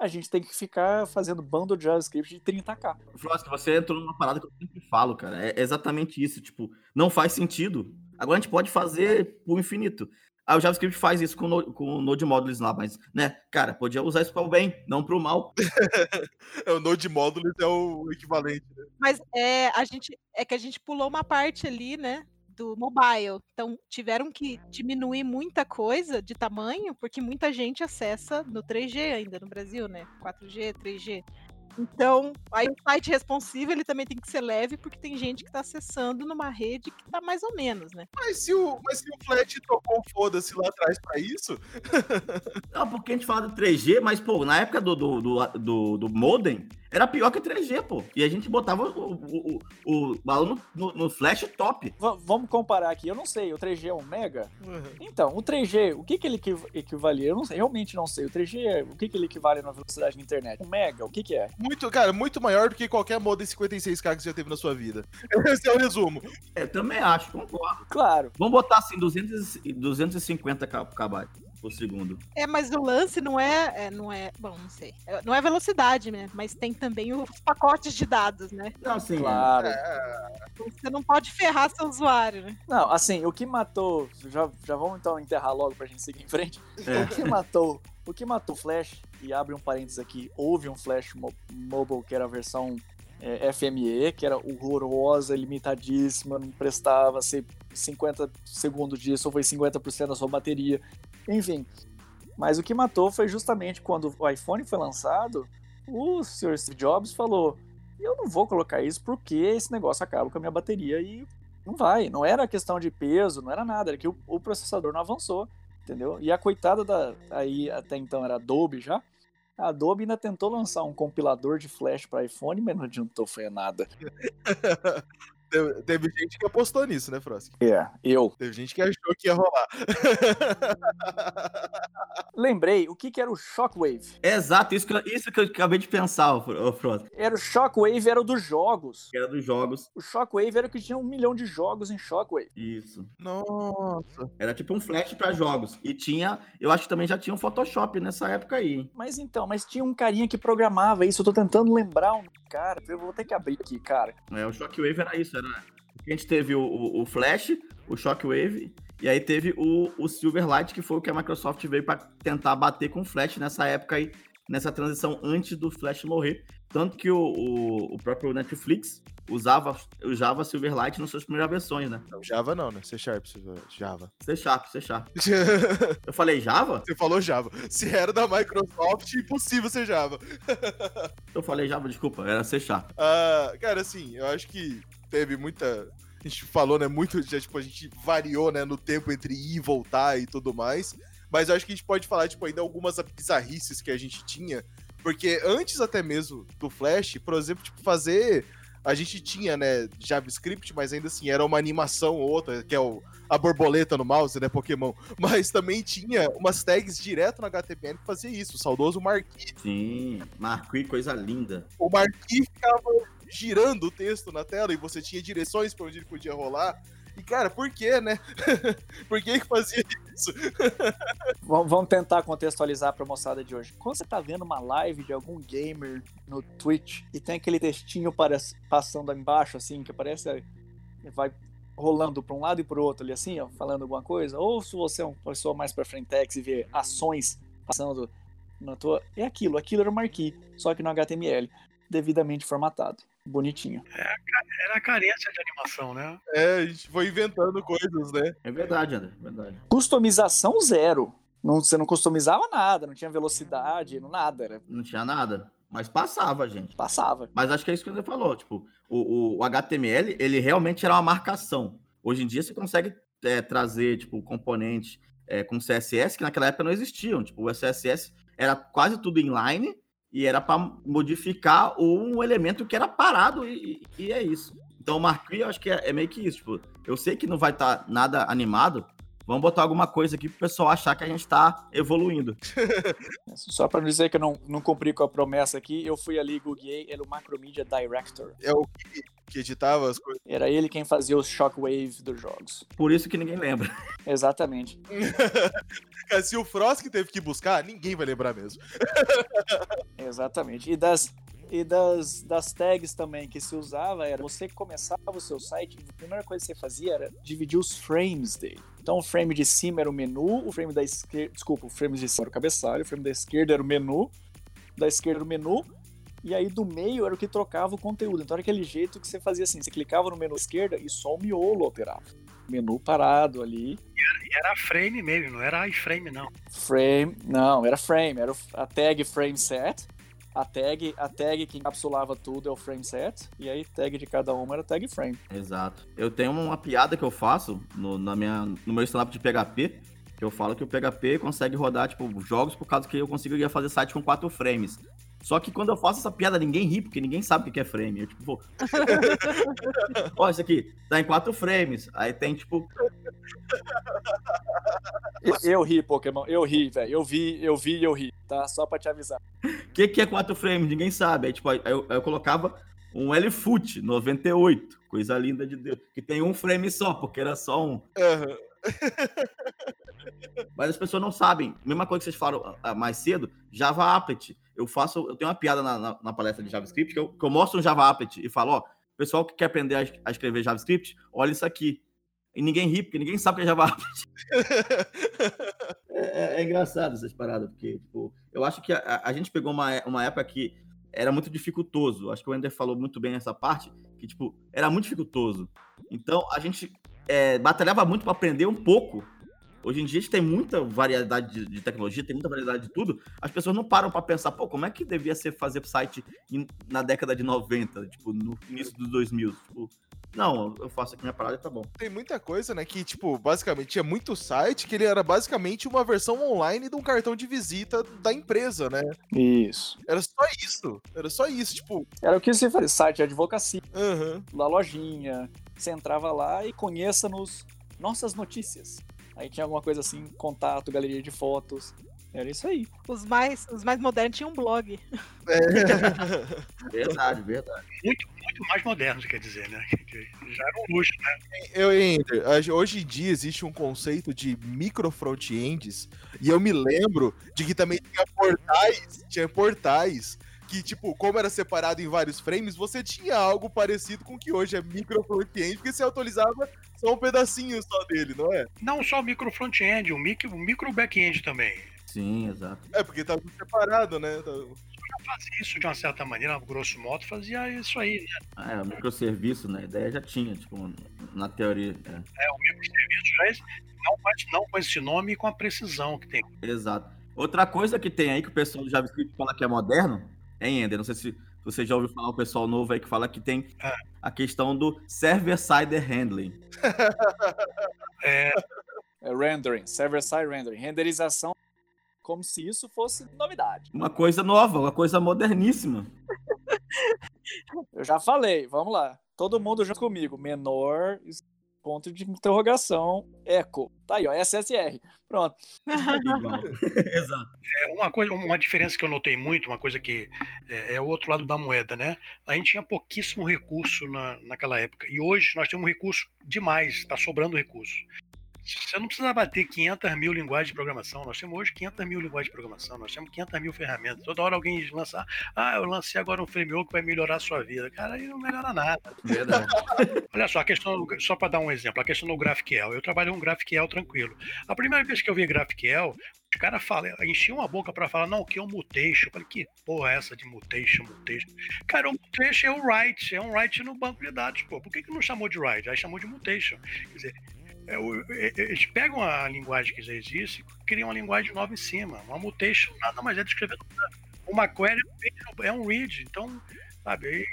a gente tem que ficar fazendo bando de JavaScript de 30k. Flosky, você entrou numa parada que eu sempre falo, cara. É exatamente isso. Tipo, não faz sentido. Agora a gente pode fazer pro infinito. Aí o JavaScript faz isso com, o no- com o Node Modules lá, mas, né, cara, podia usar isso para o bem, não para o mal. É, o Node Modules é o equivalente. Mas é, a gente, é que a gente pulou uma parte ali, né? Do mobile. Então, tiveram que diminuir muita coisa de tamanho, porque muita gente acessa no 3G ainda no Brasil, né? 4G, 3G. Então, aí o site responsivo ele também tem que ser leve, porque tem gente que está acessando numa rede que tá mais ou menos, né? Mas se o, mas se o Flat tocou o foda-se lá atrás pra isso, Não, porque a gente fala do 3G, mas, pô, na época do, do, do, do, do modem, era pior que 3G, pô. E a gente botava o, o, o, o balão no, no, flash top. Va- vamos comparar aqui. Eu não sei, o 3G é um mega? Então, o 3G, o que, que ele equiv- equivalia? Eu não sei, realmente não sei. O 3G, é- o que, que ele equivale na velocidade da internet? Um mega, o que, que é? muito, cara, muito maior do que qualquer modem 56k que você já teve na sua vida. Esse é o resumo. Eu também acho, concordo. Claro, Vamos botar assim, 200, e- 250 KB. Por segundo. É, mas o lance não é, é, não é, bom, não sei. É, não é velocidade, né? Mas tem também os pacotes de dados, né? Não, sim. Claro. Então, Você não pode ferrar seu usuário, né? Não, assim, o que matou. Já, já vamos então enterrar logo pra gente seguir em frente. É. O que matou. O que matou Flash, e abre um parênteses aqui, houve um Flash mo- Mobile que era a versão é, FME, que era horrorosa, limitadíssima, não prestava ser 50 segundos disso, ou foi 50% da sua bateria. Enfim. Mas o que matou foi justamente quando o iPhone foi lançado, o Sr. Steve Jobs falou: eu não vou colocar isso porque esse negócio acaba com a minha bateria e não vai. Não era questão de peso, não era nada, era que o, o processador não avançou, entendeu? E a coitada da. Aí até então era Adobe já. A Adobe ainda tentou lançar um compilador de flash para iPhone, mas não adiantou, foi nada. Teve, teve gente que apostou nisso, né, Frost? É, eu. Teve gente que achou que ia rolar. Lembrei o que, que era o Shockwave. Exato, isso que, eu, isso que eu acabei de pensar, ô Fro- ô Frota. Era o Shockwave, era o dos jogos. Era dos jogos. O Shockwave era o que tinha um milhão de jogos em Shockwave. Isso. Nossa. Era tipo um flash pra jogos. E tinha, eu acho que também já tinha um Photoshop nessa época aí. Mas então, mas tinha um carinha que programava isso. Eu tô tentando lembrar um cara. Eu vou ter que abrir aqui, cara. É, o Shockwave era isso, era. A gente teve o, o, o Flash, o Shockwave, e aí teve o, o Silverlight, que foi o que a Microsoft veio para tentar bater com o Flash nessa época aí, nessa transição antes do Flash morrer. Tanto que o, o, o próprio Netflix usava, usava Silverlight nas suas primeiras versões, né? Não, Java não, né? C Sharp, Java. C Sharp, C Sharp. Eu falei Java? Você falou Java. Se era da Microsoft, impossível ser Java. Eu falei Java, desculpa, era C Sharp. Ah, cara, assim, eu acho que teve muita. A gente falou, né? Muito. Já, tipo, a gente variou, né? No tempo entre ir e voltar e tudo mais. Mas eu acho que a gente pode falar, tipo, ainda algumas bizarrices que a gente tinha. Porque antes até mesmo do Flash, por exemplo, tipo, fazer. A gente tinha, né, JavaScript, mas ainda assim era uma animação ou outra, que é o, a borboleta no mouse, né, Pokémon. Mas também tinha umas tags direto no HTML que fazia isso, o saudoso Marquee. Sim, Marquee, coisa linda. O Marquee ficava girando o texto na tela e você tinha direções para onde ele podia rolar. E, cara, por que, né? por que que fazia isso? Vamos tentar contextualizar pra moçada de hoje. Quando você tá vendo uma live de algum gamer no Twitch e tem aquele textinho para- passando embaixo, assim, que parece. vai rolando pra um lado e pro outro ali, assim, ó, falando alguma coisa, ou se você é uma pessoa mais pra frentex e vê ações passando na tua. É aquilo, aquilo era o marquee, só que no HTML, devidamente formatado. Bonitinho. Era a carência de animação, né? É, a gente foi inventando coisas, né? É verdade, André, é verdade. Customização zero. Não, você não customizava nada, não tinha velocidade, não nada, era, Não tinha nada, mas passava, gente. passava. Mas acho que é isso que você falou, tipo, o, o- o HTML, ele realmente era uma marcação. Hoje em dia você consegue é, trazer, tipo, componentes é, com CSS que naquela época não existiam. Tipo, o CSS era quase tudo inline e era para modificar um elemento que era parado e, e- é isso. Então o Marquee, eu acho que é, é meio que isso, tipo, eu sei que não vai estar nada animado, vamos botar alguma coisa aqui pro pessoal achar que a gente tá evoluindo. Só pra não dizer que eu não, não cumpri com a promessa aqui, eu fui ali e googlei, ele é o Macromedia Director. É o que, que editava as coisas. Era ele quem fazia os shockwave dos jogos. Por isso que ninguém lembra. Exatamente. Se o Frost que teve que buscar, ninguém vai lembrar mesmo. Exatamente. E das, e das, das tags também que se usava era você começava o seu site, a primeira coisa que você fazia era dividir os frames dele. Então o frame de cima era o menu, o frame da esquerda. Desculpa, o frame de cima era o cabeçalho, o frame da esquerda era o menu, da esquerda era o menu, e aí do meio era o que trocava o conteúdo. Então era aquele jeito que você fazia assim: você clicava no menu esquerda e só o miolo alterava. Menu parado ali, E era frame mesmo, não era iframe, não. Frame, não, era frame, era a tag frame set. A tag, a tag que encapsulava tudo é o frame set, e aí tag de cada uma era tag frame. Exato. Eu tenho uma piada que eu faço no, na minha, no meu stand-up de PHP, que eu falo que o PHP consegue rodar, tipo, jogos por causa que eu conseguiria fazer site com quatro frames. Só que quando eu faço essa piada, ninguém ri, porque ninguém sabe o que é frame. Eu, tipo, vou... Ó, isso aqui, tá em quatro frames. Aí tem, tipo, Eu, ri, Pokémon, eu ri, velho. Eu vi, eu vi e eu ri, tá? Só pra te avisar. o que, que é quatro frames? Ninguém sabe. Aí, tipo, aí eu, aí eu colocava um LFoot 98, coisa linda de Deus, que tem um frame só, porque era só um. Aham. Mas as pessoas não sabem. Mesma coisa que vocês falaram ah, mais cedo, Java Applet. Eu faço, eu tenho uma piada na, na, na palestra de JavaScript que eu, que eu, mostro um Java Applet e falo, ó, pessoal que quer aprender a, a, escrever JavaScript, olha isso aqui. E ninguém ri, porque ninguém sabe o que é Java Applet. é, é, é, engraçado essas paradas, porque, tipo, eu acho que a, a gente pegou uma, uma época que era muito dificultoso. Acho que o Ender falou muito bem essa parte, que, tipo, era muito dificultoso. Então, a gente é, batalhava muito para aprender um pouco. Hoje em dia a gente tem muita variedade de, de, tecnologia, tem muita variedade de tudo. As pessoas não param para pensar, pô, como é que devia ser fazer site na década de 90, tipo, no início dos 2000? Tipo, não, eu faço aqui minha parada e tá bom. Tem muita coisa, né, que, tipo, basicamente tinha muito site que ele era basicamente uma versão online de um cartão de visita da empresa, né? Isso. Era só isso. Era só isso, tipo. Era o que você fazia, site de advocacia, uhum. da lojinha. Você entrava lá e conheça-nos nossas notícias. Aí tinha alguma coisa assim, contato, galeria de fotos. Era isso aí. Os mais, os mais modernos tinham um blog. É. verdade, verdade. Muito, muito mais modernos, quer dizer, né? Já era um luxo, né? Eu, hoje em dia existe um conceito de micro front-ends e eu me lembro de que também tinha portais, tinha portais que, tipo, como era separado em vários frames, você tinha algo parecido com o que hoje é micro front-end, porque você atualizava só um pedacinho só dele, não é? Não só micro front-end, um micro, micro back-end também. Sim, exato. É, porque tava separado, né? Tava... Eu fazia isso de uma certa maneira, grosso modo, fazia isso aí, né? Ah, é, o microserviço, né? A ideia já tinha, tipo, na teoria. É, é o microserviço já é, não, não com esse nome e com a precisão que tem. Exato. Outra coisa que tem aí que o pessoal do JavaScript fala que é moderno, é Ender, não sei se você já ouviu falar o pessoal novo aí que fala que tem é. a questão do server-side handling. é... é rendering, server-side rendering, renderização como se isso fosse novidade. Uma coisa nova, uma coisa moderníssima. Eu já falei, vamos lá. Todo mundo junto comigo. Menor, ponto de interrogação, eco. Tá aí, ó, SSR. Pronto. Exato. É uma, coisa, uma diferença que eu notei muito, uma coisa que é, é, o outro lado da moeda, né? A gente tinha pouquíssimo recurso na, naquela época. E hoje nós temos recurso demais, está sobrando recurso. Você não precisa bater 500 mil linguagens de programação. Nós temos hoje 500 mil linguagens de programação. Nós temos 500 mil ferramentas. Toda hora alguém lança, ah, eu lancei agora um framework que vai melhorar a sua vida. Cara, aí não melhora nada. Verdade. Olha só, a questão, só para dar um exemplo, a questão do GraphQL. Eu trabalhei um GraphQL tranquilo. A primeira vez que eu vi GraphQL, os caras enchiam a boca para falar, não, o que é um mutation? Eu falei, que porra é essa de mutation, mutation? Cara, o mutation é o write, é um write no banco de dados, pô. Por que, que não chamou de write? Aí chamou de mutation. Quer dizer, eles pegam a linguagem que já existe e criam uma linguagem nova em cima. Uma mutation nada mais é de escrever uma query é um read, então, sabe,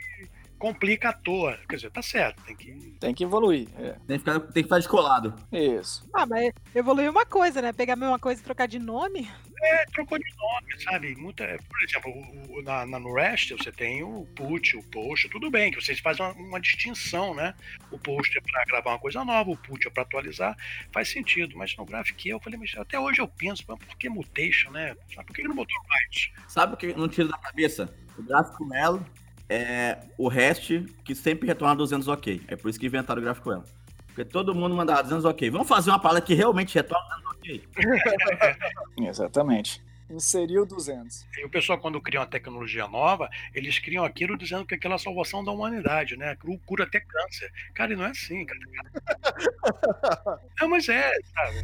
complica à toa. Quer dizer, tá certo, tem que. Tem que evoluir. É. Tem, que ficar, tem que ficar descolado. Isso. Ah, mas evoluir uma coisa, né? Pegar a mesma coisa e trocar de nome. É, trocou de nome, sabe? Muita, por exemplo, o, o, na, na, no REST você tem o put, o post, tudo bem, que vocês fazem uma, uma distinção, né? O post é para gravar uma coisa nova, o put é para atualizar, faz sentido. Mas no GraphQL eu falei, mas até hoje eu penso, por que mutation, né? Por que não botou mais? Sabe o que não tira da cabeça? O gráfico Melo é o REST que sempre retorna 200 ok. É por isso que inventaram o GraphQL. Porque todo mundo mandava 200 ok. Vamos fazer uma palavra que realmente retorna 200 ok? Exatamente. Inseriu 200. E o pessoal, quando cria uma tecnologia nova, eles criam aquilo dizendo que aquela é a salvação da humanidade, né? Cura até câncer. Cara, e não é assim, cara. não, mas é, sabe?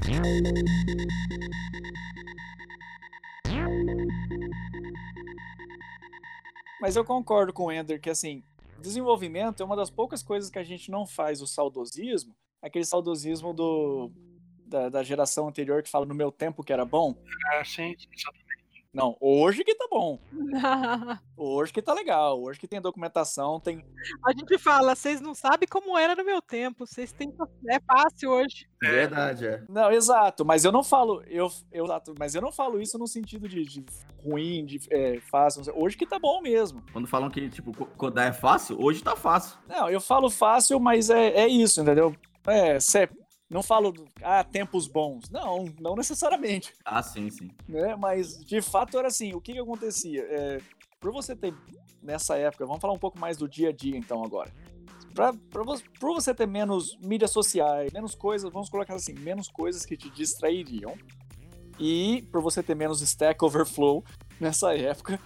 Mas eu concordo com o Ender que, assim, desenvolvimento é uma das poucas coisas que a gente não faz o saudosismo, aquele saudosismo do, da, da geração anterior que fala no meu tempo que era bom. Ah, sim, exatamente. Não, hoje que tá bom. hoje que tá legal. Hoje que tem documentação, tem. A gente fala, vocês não sabem como era no meu tempo. Vocês têm. É fácil hoje. É verdade, é. Não, exato. Mas eu não falo. Eu, eu, mas eu não falo isso no sentido de, de ruim, de é, fácil. Hoje que tá bom mesmo. Quando falam que, tipo, codar é fácil, hoje tá fácil. Não, eu falo fácil, mas é, é isso, entendeu? É, cê, não falo, ah, tempos bons. Não, não necessariamente. Ah, sim, sim. Né? Mas, de fato, era assim. O que, que acontecia? É, por você ter, nessa época, vamos falar um pouco mais do dia a dia, então, agora. Pra, pra você, por você ter menos mídias sociais, menos coisas, vamos colocar assim, menos coisas que te distrairiam. E por você ter menos Stack Overflow nessa época.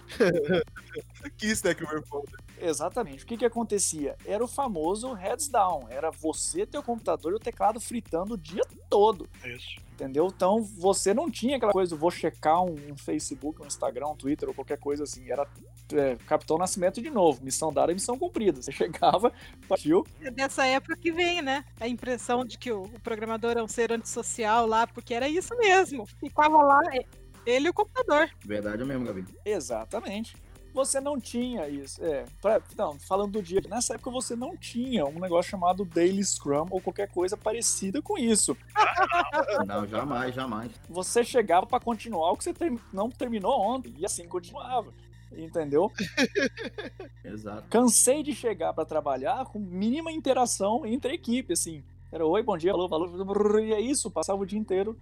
que Stack Overflow? Exatamente. O que que acontecia? Era o famoso heads down. Era você, teu computador e o teclado fritando o dia todo. Isso. Entendeu? Então você não tinha aquela coisa, vou checar um, um Facebook, um Instagram, um Twitter ou qualquer coisa assim. Era é, Capitão Nascimento de novo, missão dada e missão cumprida. Você chegava, partiu. É dessa época que vem, né? A impressão de que o, o programador é um ser antissocial lá, porque era isso mesmo. Ficava lá, é, ele e o computador. Verdade mesmo, Gabi. Exatamente. Você não tinha isso. É, pra, não, falando do dia, nessa época você não tinha um negócio chamado Daily Scrum ou qualquer coisa parecida com isso. Não, jamais, jamais. Você chegava para continuar o que você ter, não terminou ontem e assim continuava. Entendeu? Exato. Cansei de chegar para trabalhar com mínima interação entre a equipe, assim. Era oi, bom dia, alô, alô, e é isso, passava o dia inteiro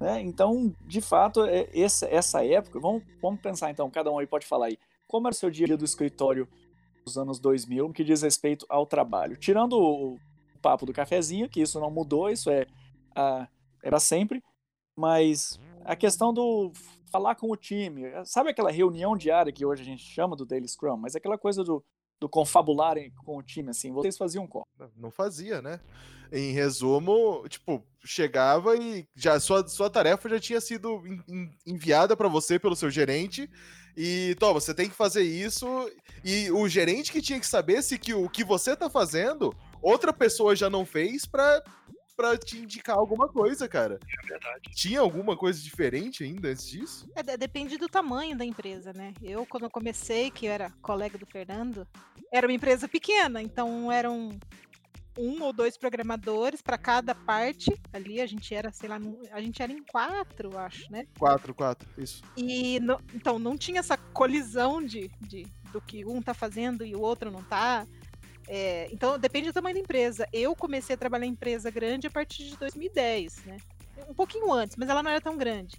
né? Então, de fato, é essa, época, vamos, vamos pensar então, cada um aí pode falar aí, como era o seu dia do escritório dos anos 2000 no que diz respeito ao trabalho? Tirando o papo do cafezinho, que isso não mudou, isso é a, era sempre, mas a questão do falar com o time, sabe aquela reunião diária que hoje a gente chama do Daily Scrum, mas aquela coisa do, do confabular com o time, assim, vocês faziam como? Não fazia, né? Em resumo, tipo, chegava e já sua, sua tarefa já tinha sido enviada para você pelo seu gerente e, Tó, você tem que fazer isso e o gerente que tinha que saber se que o que você tá fazendo outra pessoa já não fez para para te indicar alguma coisa, cara. É verdade. Tinha alguma coisa diferente ainda antes disso? É, depende do tamanho da empresa, né? Eu, quando eu comecei, que eu era colega do Fernando, era uma empresa pequena, então eram um ou dois programadores para cada parte. Ali a gente era, sei lá, a gente era em quatro, acho, né? Quatro, quatro, isso. E então não tinha essa colisão de, de do que um tá fazendo e o outro não tá. É, então depende do tamanho da empresa. Eu comecei a trabalhar em empresa grande a partir de 2010, né? Um pouquinho antes, mas ela não era tão grande.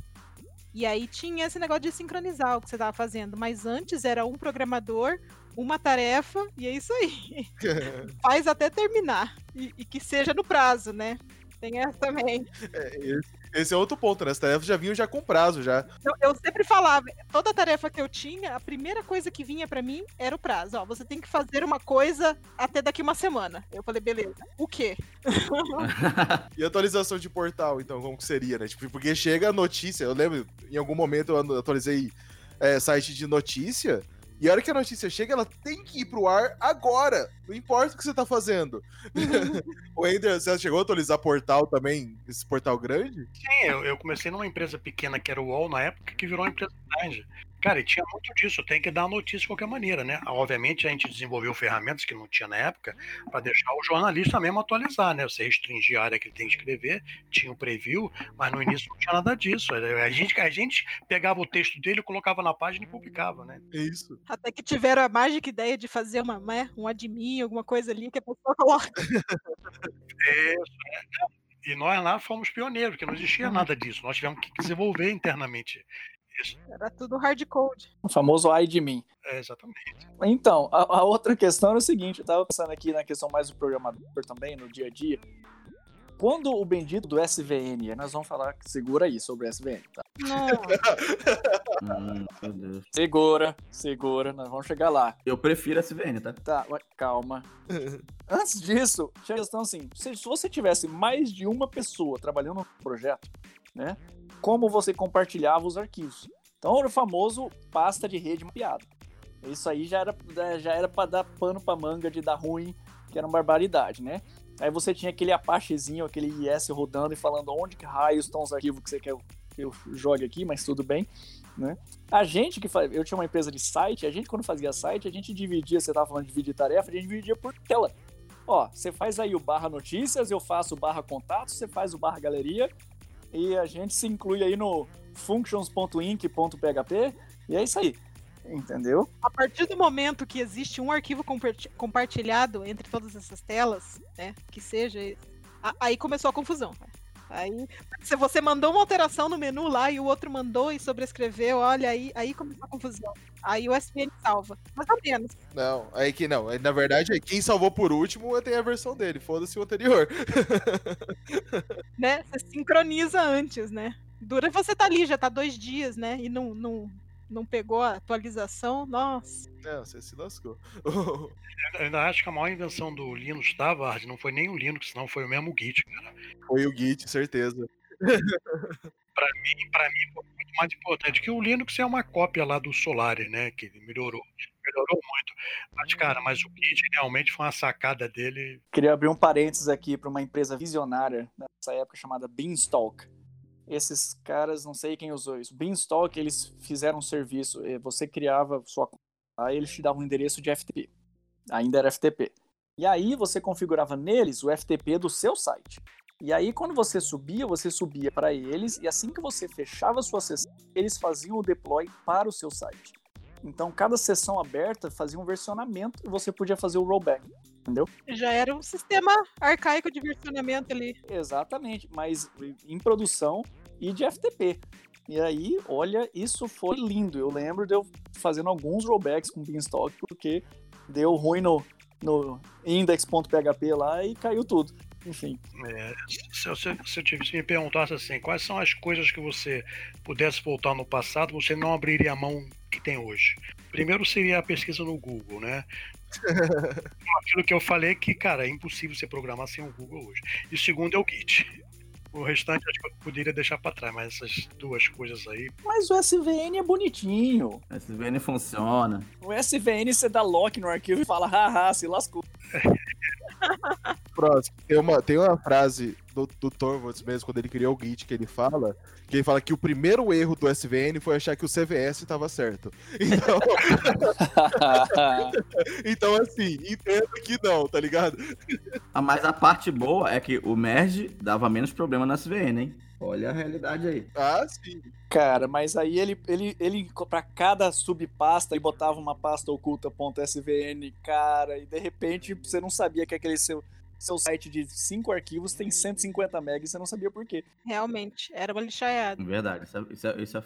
E aí tinha esse negócio de sincronizar o que você estava fazendo, mas antes era um programador, uma tarefa, e é isso aí. Faz até terminar. E, e, que seja no prazo, né? Tem essa também. É, esse, esse, é outro ponto, né? As tarefas já vinham já com prazo, já. Eu, eu sempre falava, toda tarefa que eu tinha, a primeira coisa que vinha para mim era o prazo. Ó, você tem que fazer uma coisa até daqui uma semana. Eu falei, beleza. O quê? e atualização de portal, então, como que seria, né? Tipo, porque chega a notícia, eu lembro, em algum momento eu atualizei é, site de notícia, e a hora que a notícia chega, ela tem que ir pro ar agora. Não importa o que você tá fazendo. o Ender, você chegou a atualizar portal também? Esse portal grande? Sim, eu, eu comecei numa empresa pequena que era o UOL na época, que virou uma empresa grande. Cara, e tinha muito disso, tem que dar notícia de qualquer maneira, né? Obviamente a gente desenvolveu ferramentas que não tinha na época para deixar o jornalista mesmo atualizar, né? Você restringir a área que ele tem que escrever, tinha o um preview, mas no início não tinha nada disso. A gente, a gente pegava o texto dele, colocava na página e publicava, né? É isso. Até que tiveram a mágica ideia de fazer uma, né, um admin, alguma coisa ali que a pessoa coloca. É, é. E nós lá fomos pioneiros, porque não existia uhum. nada disso. Nós tivemos que desenvolver internamente isso. Era tudo hard code. O famoso ai de mim. É, exatamente. Então, a, a, outra questão era o seguinte, eu tava pensando aqui na questão mais do programador também, no dia a dia. Quando o bendito do SVN, nós vamos falar, segura aí sobre o SVN, tá? Não. hum, segura, segura, nós vamos chegar lá. Eu prefiro SVN, tá? Tá, calma. Antes disso, tinha a questão assim, se, se você tivesse mais de uma pessoa trabalhando no projeto, né? Como você compartilhava os arquivos. Então era o famoso pasta de rede mapeada. Isso aí já era, já era para dar pano para manga de dar ruim, que era uma barbaridade, né? Aí você tinha aquele Apachezinho, aquele IS rodando e falando onde que raios estão os arquivos que você quer que eu jogue aqui, mas tudo bem, né? A gente que faz, eu tinha uma empresa de site, a gente quando fazia site, a gente dividia, você tava falando de dividir tarefa, a gente dividia por tela. Ó, você faz aí o barra notícias, eu faço o barra contatos, você faz o barra galeria, e a gente se inclui aí no functions.inc.php e é isso aí. Entendeu? A partir do momento que existe um arquivo compartilhado entre todas essas telas, né, que seja, aí começou a confusão. Aí, se você mandou uma alteração no menu lá e o outro mandou e sobrescreveu, olha, aí, aí começou a confusão. Aí o SVN salva. Mais ou menos. Não, aí que não. Na verdade, quem salvou por último tem a versão dele. Foda-se o anterior. né? Você sincroniza antes, né? Dura você tá ali, já tá dois dias, né? E não, não, não pegou a atualização, nossa. Não, você se lascou. Eu ainda acho que a maior invenção do Linux da Vard não foi nem o Linux, não, foi o mesmo Git, cara. Foi o Git, certeza. para mim, para mim foi muito mais importante que o Linux é uma cópia lá do Solari, né, que melhorou, melhorou muito. Mas cara, mas o Git realmente foi uma sacada dele. Queria abrir um parênteses aqui para uma empresa visionária nessa época chamada Beanstalk esses caras, não sei quem usou isso. Beanstalk, eles fizeram um serviço. Eh, você criava sua conta, aí eles te davam um endereço de FTP. Ainda era FTP. E aí você configurava neles o FTP do seu site. E aí quando você subia, você subia para eles e assim que você fechava a sua sessão, eles faziam o deploy para o seu site. Então, cada sessão aberta fazia um versionamento e você podia fazer o rollback, entendeu? Já era um sistema arcaico de versionamento ali. Exatamente, mas em produção e de FTP. E aí, olha, isso foi lindo. Eu lembro de eu fazendo alguns rollbacks com Beanstalk, porque deu ruim no, no index.php lá e caiu tudo. Enfim. É, se, eu, se, eu, se me perguntasse assim, quais são as coisas que você pudesse voltar no passado, você não abriria a mão que tem hoje? Primeiro seria a pesquisa no Google, né? Aquilo que eu falei que, cara, é impossível você programar sem o Google hoje. E segundo é o Git. O restante acho que eu poderia deixar pra trás, mas essas duas coisas aí. Mas o SVN é bonitinho. O SVN funciona. O SVN você dá lock no arquivo e fala, haha, se lascou. Próximo. Tem uma, tem uma frase do, do Torvalds mesmo, quando ele criou o Git, que ele fala, que ele fala que o primeiro erro do SVN foi achar que o CVS estava certo. Então, então assim, entendo que não, tá ligado? Ah, mas a parte boa é que o merge dava menos problema no SVN, hein? Olha a realidade aí. Ah, sim. Cara, mas aí ele, ele, ele para cada subpasta, ele botava uma pasta oculta.svn, cara, e de repente você não sabia que aquele seu seu site de cinco arquivos tem 150 MB e você não sabia por quê. Realmente, era uma lixaiada. Verdade, isso é, isso é, isso é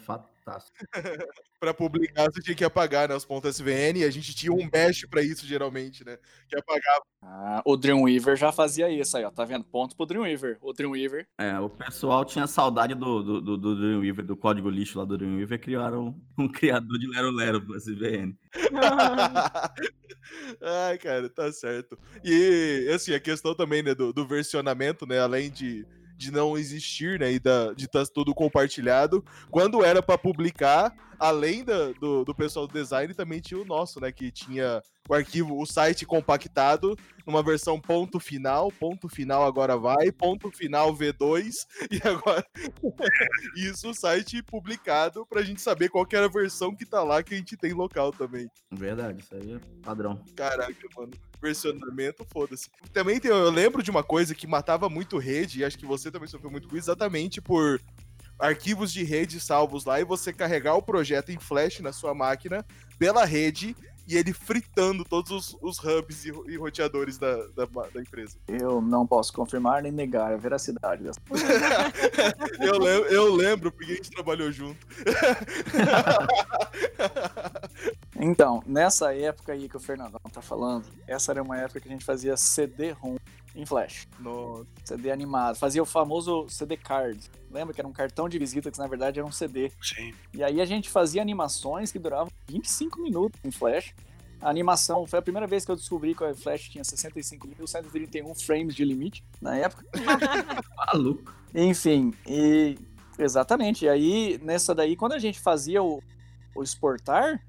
fantástico. para publicar, você tinha que apagar né, os pontos SVN e a gente tinha um bash para isso, geralmente, né? Que apagava. Ah, o Dreamweaver já fazia isso aí, ó. Tá vendo? Ponto pro Dreamweaver. O Dreamweaver. É, o pessoal tinha saudade do, do, do, do Dreamweaver, do código lixo lá do Dreamweaver, criaram um, um criador de Lero Lero pro SVN. Ai, cara, tá certo. E, assim, a questão também, né, do, do versionamento, né, além de, de não existir, né, e da, de estar tá tudo compartilhado, quando era para publicar, além da, do, do pessoal do design, também tinha o nosso, né, que tinha o arquivo, o site compactado, numa versão ponto final, ponto final agora vai, ponto final V2, e agora isso o site publicado pra gente saber qual que era a versão que tá lá que a gente tem local também. Verdade, isso aí é padrão. Caraca, mano. Versionamento, foda-se. Também tem, eu lembro de uma coisa que matava muito rede, e acho que você também sofreu muito com isso, exatamente por arquivos de rede salvos lá e você carregar o projeto em flash na sua máquina pela rede e ele fritando todos os, os hubs e, e roteadores da, da, da, empresa. Eu não posso confirmar nem negar a veracidade dessa. eu, lembro, eu lembro, porque a gente trabalhou junto. então, nessa época aí que o Fernandão tá falando, essa era uma época que a gente fazia CD-ROM em flash. Nossa. CD animado. Fazia o famoso CD card. Lembra que era um cartão de visita que na verdade era um CD. Sim. E aí a gente fazia animações que duravam 25 minutos em flash. A animação foi a primeira vez que eu descobri que o Flash tinha 65.131 frames de limite na época. Maluco. Enfim, e exatamente. E aí, nessa daí, quando a gente fazia o, o exportar,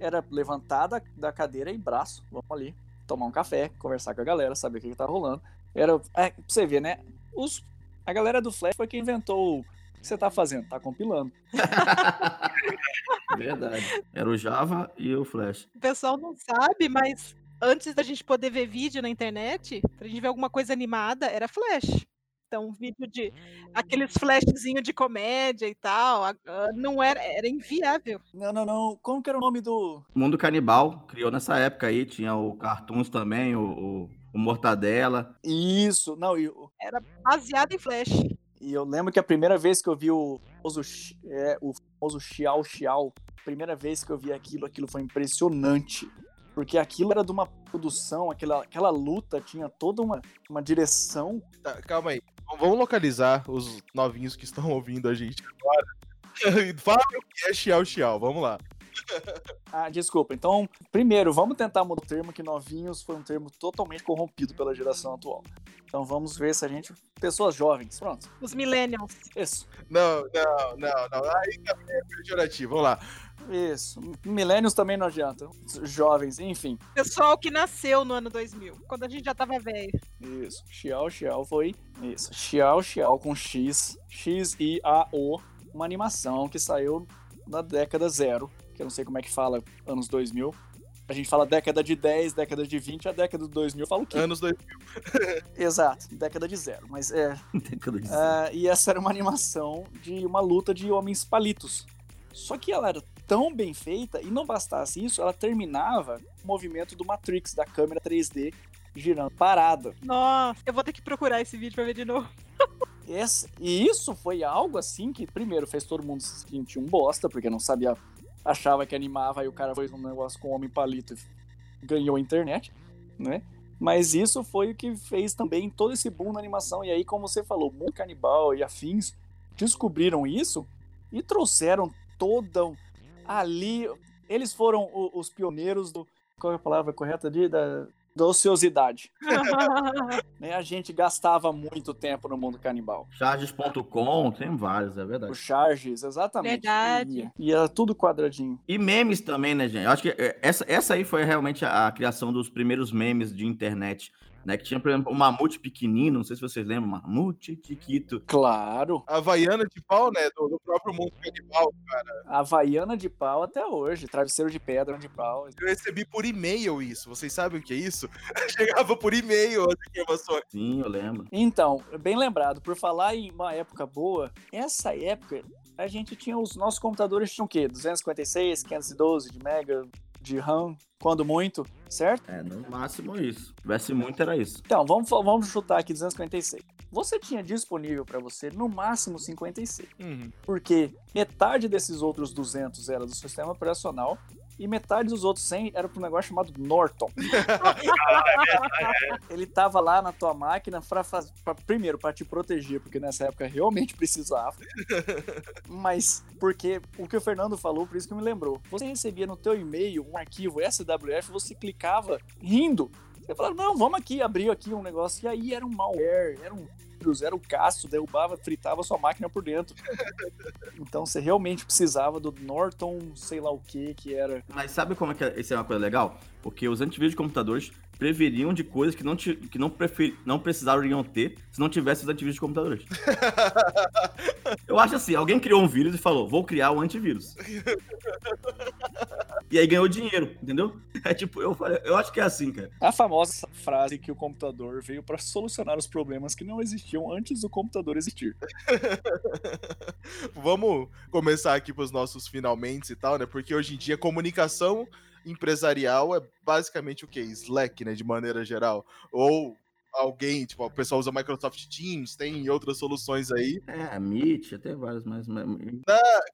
era levantada da cadeira e braço. Vamos ali tomar um café, conversar com a galera, saber o que, que tá rolando. Era, é, pra você ver, né? Os, a galera do Flash foi quem inventou o que você tá fazendo? Tá compilando. Verdade. Era o Java e o Flash. O pessoal não sabe, mas antes da gente poder ver vídeo na internet, pra gente ver alguma coisa animada, era Flash. Então, vídeo de aqueles flashzinho de comédia e tal, não era, era inviável. Não, não, não. Como que era o nome do. Mundo Canibal criou nessa época aí, tinha o Cartoons também, o, o, o Mortadela. Isso, não, Era baseado em Flash. E eu lembro que a primeira vez que eu vi o famoso, é, o famoso Xiao Xiao, primeira vez que eu vi aquilo, aquilo foi impressionante. Porque aquilo era de uma produção, aquela, aquela luta tinha toda uma, uma direção. Tá, calma aí. Vamos localizar os novinhos que estão ouvindo a gente agora. Fala o que é Xiao Xiao, vamos lá. Ah, desculpa. Então, primeiro, vamos tentar mudar o termo que novinhos foi um termo totalmente corrompido pela geração atual. Então vamos ver se a gente. Pessoas jovens, pronto. Os millennials. Isso. Não, não, não, não. Aí também é pejorativo. Vamos lá. Isso. Milênios também não adianta. Jovens, enfim. Pessoal que nasceu no ano 2000, quando a gente já tava velho. Isso. Xiao Xiao foi. Isso. Xiao Xiao com X. X-I-A-O. Uma animação que saiu na década zero. Eu não sei como é que fala, anos 2000. A gente fala década de 10, década de 20, a década de 2000 fala o quê? Anos 2000. Exato, década de zero. Mas é. Década de Uh, e essa era uma animação de uma luta de homens palitos. Só que ela era tão bem feita, e não bastasse isso, ela terminava o movimento do Matrix, da câmera 3D girando parada. Nossa, eu vou ter que procurar esse vídeo pra ver de novo. Esse, e isso foi algo assim que, primeiro, fez todo mundo se sentir um bosta, porque não sabia, achava que animava, aí o cara fez um negócio com o homem palito e ganhou a internet, né? Mas isso foi o que fez também todo esse boom na animação. E aí, como você falou, mundo canibal e afins descobriram isso e trouxeram toda ali. Eles foram os pioneiros do. Qual é a palavra correta ali? Da, da ociosidade. né? A gente gastava muito tempo no mundo canibal. Charges.com, tem vários, é verdade. O Charges, exatamente. Verdade. Ia, e era tudo quadradinho. E memes também, né, gente? Eu acho que é, essa, essa aí foi realmente a, a criação dos primeiros memes de internet, né? Que tinha, por exemplo, o Mamute pequenino, não sei se vocês lembram, Mamute Chiquito. Claro. A Havaiana de pau, né? Do, do próprio mundo canibal. Havaiana de pau até hoje. Travesseiro de pedra de pau. Eu recebi por e-mail isso. Vocês sabem o que é isso? Chegava por e-mail as informações. Sim, eu lembro. Então, bem lembrado, por falar em uma época boa, essa época a gente tinha os nossos computadores tinham o quê? 256, 512 de mega de RAM, quando muito, certo? É, no máximo isso. Se tivesse muito, era isso. Então, vamos, vamos chutar aqui 256. Você tinha disponível para você no máximo 56, Uhum. porque metade desses outros 200 era do sistema operacional e metade dos outros 100 era para um negócio chamado Norton. Ele tava lá na tua máquina para primeiro para te proteger, porque nessa época realmente precisava. Mas porque o que o Fernando falou, por isso que me lembrou. Você recebia no teu e-mail um arquivo SWF, você clicava rindo. Você falava, não, vamos aqui, abriu aqui um negócio. E aí era um malware, era um era o caço, derrubava, fritava sua máquina por dentro. Então você realmente precisava do Norton, sei lá o que que era. Mas sabe como é que é- isso é uma coisa legal? Porque os antivírus de computadores preveniam de coisas que não, ti- que não, prefer, não precisariam ter se não tivesse os antivírus de computadores. Eu acho assim, alguém criou um vírus e falou, vou criar um antivírus. E aí ganhou dinheiro, entendeu? É tipo, eu, falei- eu acho que é assim, cara. A famosa frase que o computador veio para solucionar os problemas que não existiam antes do computador existir. Vamos começar aqui pros nossos finalmente e tal, né? Porque hoje em dia comunicação empresarial é basicamente o quê? Slack, né? De maneira geral. Ou alguém, tipo, o pessoal usa Microsoft Teams, tem outras soluções aí. É, Meet, até vários, mas... mas-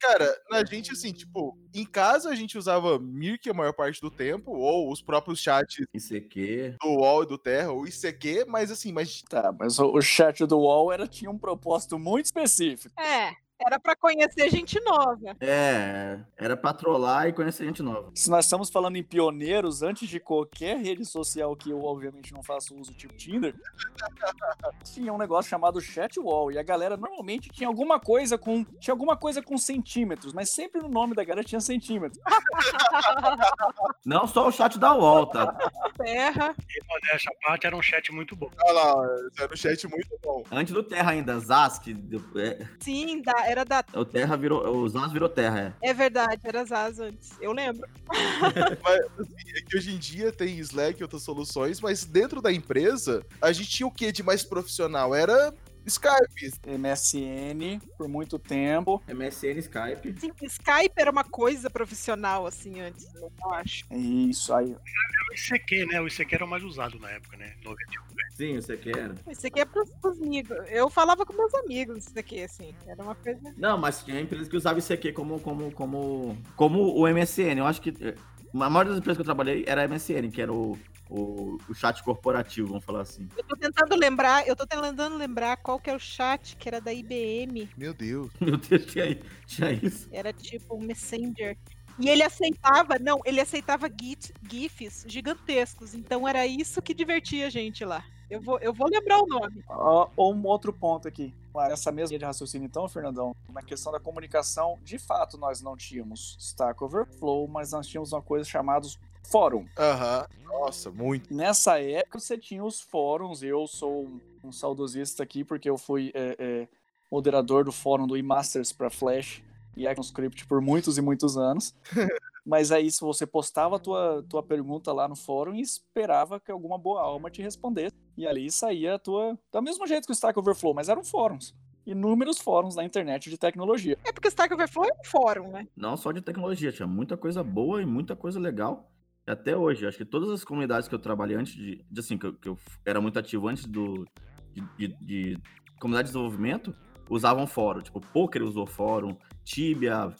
Cara, na gente, assim, tipo, em casa a gente usava Mirk a maior parte do tempo, ou os próprios chats ICQ... do UOL e do Terra, ou ICQ, mas assim, mas Tá, mas o, o chat do UOL era, tinha um propósito muito específico. É, era pra conhecer gente nova. É, era pra trollar e conhecer gente nova. Se nós estamos falando em pioneiros, antes de qualquer rede social que eu, obviamente, não faço uso, tipo Tinder, tinha um negócio chamado chat wall. E a galera normalmente tinha alguma coisa com. Tinha alguma coisa com centímetros, mas sempre no nome da galera tinha centímetros. Não só o chat da UOL, tá? Terra. E modéstia à parte, era um chat muito bom. olha lá, era um chat muito bom. Antes do Terra ainda, Zask, é, Sim, da- era da. o Terra virou, o Zaz virou Terra, é. É verdade, era Zaz antes. Eu lembro. Mas assim, é que hoje em dia tem Slack e outras soluções, mas dentro da empresa, a gente tinha o que de mais profissional? Era Skype. MSN por muito tempo. MSN, Skype. Sim, Skype era uma coisa profissional, assim, antes, eu acho. Isso aí. O ICQ, né? O ICQ era o mais usado na época, né? 91. Sim, você quer. Isso aqui é pros, pros amigos. Eu falava com meus amigos isso daqui, assim. Era uma coisa. Não, mas tinha empresas que usavam isso aqui como, como, como, como o MSN. Eu acho que eh, a maioria das empresas que eu trabalhei era MSN, que era o, o, o chat corporativo, vamos falar assim. Eu tô tentando lembrar, eu tô tentando lembrar qual que é o chat que era da IBM. Meu Deus. Meu Deus, tinha, tinha isso. Era tipo um Messenger. E ele aceitava, não, ele aceitava git, GIFs gigantescos. Então era isso que divertia a gente lá. Eu vou, eu vou lembrar o nome. Ó, um outro ponto aqui. Essa mesma linha de raciocínio, então, Fernandão, na questão da comunicação, de fato, nós não tínhamos Stack Overflow, mas nós tínhamos uma coisa chamada fórum. Aham. Nossa, muito. Nessa época, você tinha os fóruns. Eu sou um, um saudosista aqui, porque eu fui é, é, moderador do fórum do eMasters para Flash e ECMAScript por muitos e muitos anos. Mas aí, se você postava a tua, tua pergunta lá no fórum e esperava que alguma boa alma te respondesse. E ali saía a tua. Do mesmo jeito que o Stack Overflow, mas eram fóruns. Inúmeros fóruns na internet de tecnologia. É porque o Stack Overflow é um fórum, né? Não só de tecnologia, tinha muita coisa boa e muita coisa legal. Até hoje, acho que todas as comunidades que eu trabalhei antes de, de assim, que eu, que eu era muito ativo antes do de, de, de comunidade de desenvolvimento, usavam fórum. Tipo, Poker usou fórum, Tibia,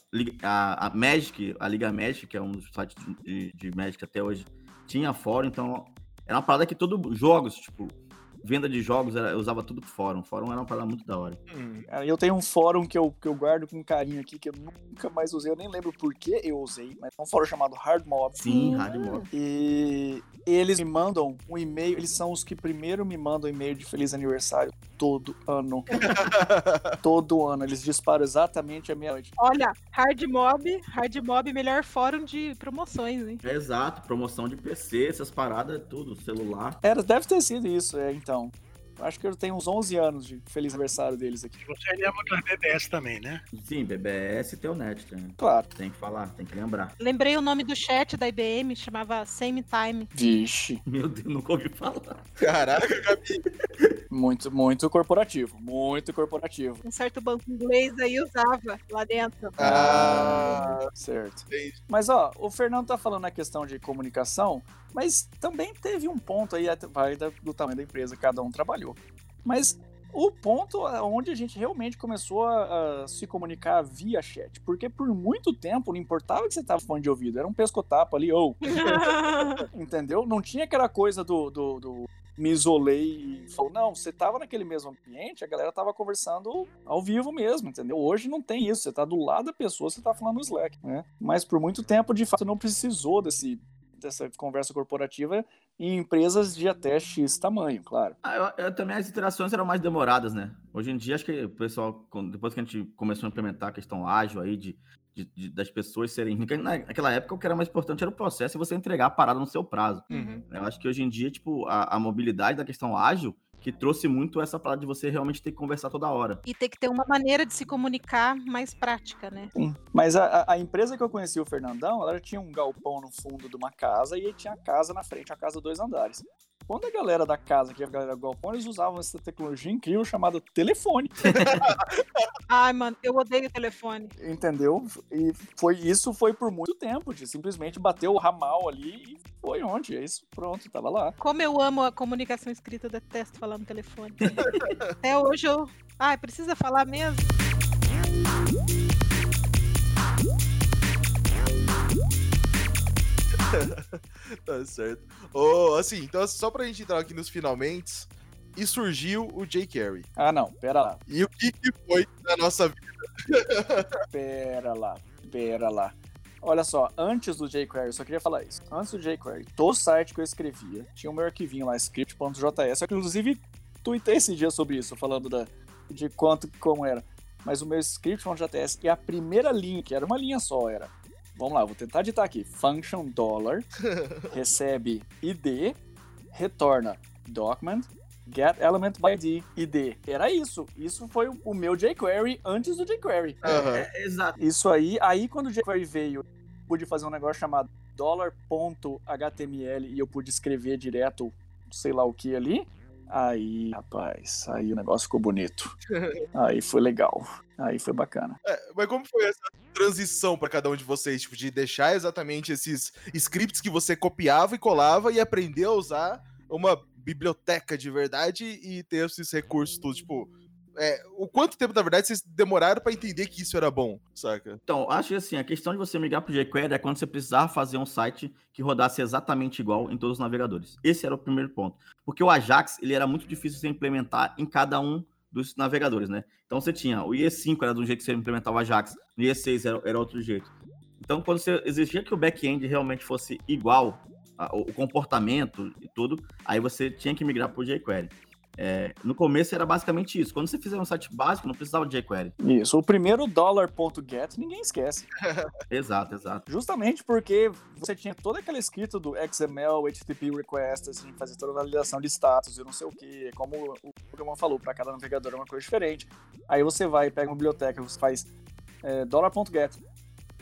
a, a Magic, a Liga Magic, que é um dos sites de, de, de Magic até hoje, tinha fórum, então era uma parada que todo jogos, tipo, venda de jogos, era, eu usava tudo fórum. Fórum era uma parada muito da hora. Hum, Cara, Eu tenho um fórum que eu, que eu guardo com carinho aqui, que eu nunca mais usei. Eu nem lembro por que eu usei, mas é um fórum chamado Hard Mob. Sim, hard mob. E eles me mandam um e-mail, eles são os que primeiro me mandam e-mail de feliz aniversário todo ano. todo ano. Eles disparam exatamente a meia-noite. Olha, Hard Mob, Hard Mob, melhor fórum de promoções, hein? Exato, promoção de PC, essas paradas, tudo, celular. Era, deve ter sido isso, é, então. Acho que eu tenho uns 11 anos de feliz aniversário deles aqui. Você lembra das BBS também, né? Sim, BBS e Telnet, né? Claro. Tem que falar, tem que lembrar. Lembrei o nome do chat da IBM, chamava Same Time. Vixe. Meu Deus, nunca ouvi falar. Caraca, Gabi. Muito, muito corporativo. Muito corporativo. Um certo banco inglês aí usava lá dentro. Ah, Certo. entendi. Mas ó, o Fernando tá falando na questão de comunicação, mas também teve um ponto aí, vai do tamanho da empresa cada um trabalhou. Mas o ponto onde a gente realmente começou a, a se comunicar via chat, porque por muito tempo não importava que você tava falando de ouvido, era um pescotapo ali, ou, entendeu? Não tinha aquela coisa do, do, do me isolei e falou, não, você tava naquele mesmo ambiente, a galera tava conversando ao vivo mesmo, entendeu? Hoje não tem isso, você tá do lado da pessoa, você tá falando no Slack, né? Mas por muito tempo, de fato, não precisou desse, dessa conversa corporativa em empresas de até X tamanho, claro. Ah, eu- eu também as interações eram mais demoradas, né? Hoje em dia, acho que o pessoal, depois que a gente começou a implementar a questão ágil aí, de, de- de- das pessoas serem. Naquela época, o que era mais importante era o processo e você entregar a parada no seu prazo. Uhum. Eu acho que hoje em dia, tipo, a, a mobilidade da questão ágil, que trouxe muito essa parada de você realmente ter que conversar toda hora. E tem que ter uma maneira de se comunicar mais prática, né? Sim. Mas a, a- empresa que eu conheci, o Fernandão, ela tinha um galpão no fundo de uma casa e aí tinha a casa na frente, a casa de dois andares. Quando a galera da casa, que é a galera do galpão, eles usavam essa tecnologia incrível chamada telefone, Ai, mano, eu odeio telefone. entendeu? E foi isso foi por muito tempo, de simplesmente bater o ramal ali e foi onde? É isso, pronto, tava lá. Como eu amo a comunicação escrita, eu detesto falar no telefone. Até hoje eu. Ai, precisa falar mesmo? Tá certo. Ô, assim, então só pra gente entrar aqui nos finalmente, e surgiu o jQuery. Ah, não, pera lá, E o que, que foi na nossa vida? pera lá, pera lá. Olha só, antes do jQuery, eu só queria falar isso. Antes do jQuery, todo site que eu escrevia tinha o meu arquivinho lá, script.js. Eu, inclusive, tuitei esse dia sobre isso, falando da, de quanto, como era. Mas o meu script.js e a primeira linha, que era uma linha só, era. Vamos lá, vou tentar digitar aqui. Function dollar recebe ID, retorna document, get element by ID, ID. Era isso. Isso foi o- meu jQuery antes do jQuery. Aham. É, exato. Isso aí, aí quando o jQuery veio, eu pude fazer um negócio chamado $.html e eu pude escrever direto, sei lá o que ali. Aí, rapaz, aí o negócio ficou bonito. Aí foi legal. Aí foi bacana. É, mas como foi essa transição para cada um de vocês? Tipo, de deixar exatamente esses scripts que você copiava e colava e aprender a usar uma biblioteca de verdade e ter esses recursos todos, tipo, é, o quanto tempo, na verdade, vocês demoraram para entender que isso era bom, saca? Então, acho que assim, a questão de você migrar pro jQuery é quando você precisava fazer um site que rodasse exatamente igual em todos os navegadores. Esse era o primeiro ponto. Porque o Ajax, ele era muito difícil de implementar em cada um dos navegadores, né? Então você tinha, o IE5 era um jeito que você implementava Ajax, o IE6 era, era outro jeito. Então, quando você exigia que o back-end realmente fosse igual, a, o comportamento e tudo, aí você tinha que migrar para o jQuery. É, no começo era basicamente isso. Quando você fizer um site básico, não precisava de jQuery. Isso. O primeiro dollar.get ninguém esquece. exato, exato. Justamente porque você tinha toda aquela escrita do XML, HTTP request, assim, fazer toda a validação de status e não sei o que. Como o programa falou, para cada navegador é uma coisa diferente. Aí você vai, pega uma biblioteca, você faz é, dollar.get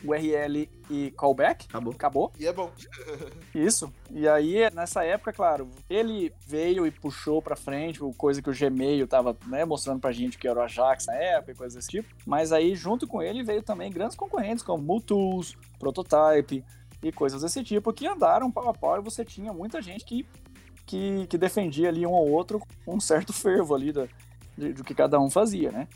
URL e callback. Acabou. Acabou. E é bom. Isso. E aí, nessa época, claro, ele veio e puxou pra frente, coisa que o Gmail tava né, mostrando pra gente que era o Ajax na época e coisas desse tipo. Mas aí, junto com ele, veio também grandes concorrentes como Multools, Prototype e coisas desse tipo, que andaram pau a pau e você tinha muita gente que, que, que defendia ali um ou outro com um certo fervo ali da, do que cada um fazia, né?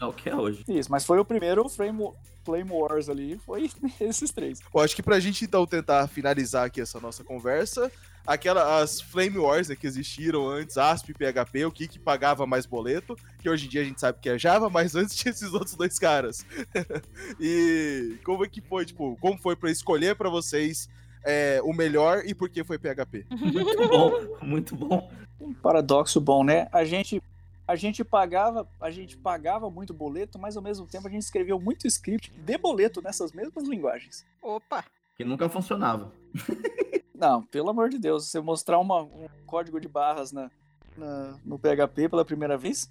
É o que é hoje. Isso, mas foi o primeiro frame, Flame Wars ali, foi esses três. Eu acho que pra gente então tentar finalizar aqui essa nossa conversa, aquela, as Flame Wars né, que existiram antes, ASP e PHP, o que que pagava mais boleto, que hoje em dia a gente sabe que é Java, mas antes tinha esses outros dois caras. e como é que foi, tipo, como foi para escolher para vocês é, o melhor e por que foi PHP? Muito bom, muito bom. Um paradoxo bom, né? A gente a gente pagava, a gente pagava muito boleto, mas ao mesmo tempo a gente escreveu muito script de boleto nessas mesmas linguagens. Opa! Que nunca funcionava. Não, pelo amor de Deus, você mostrar uma, um código de barras na, na, no PHP pela primeira vez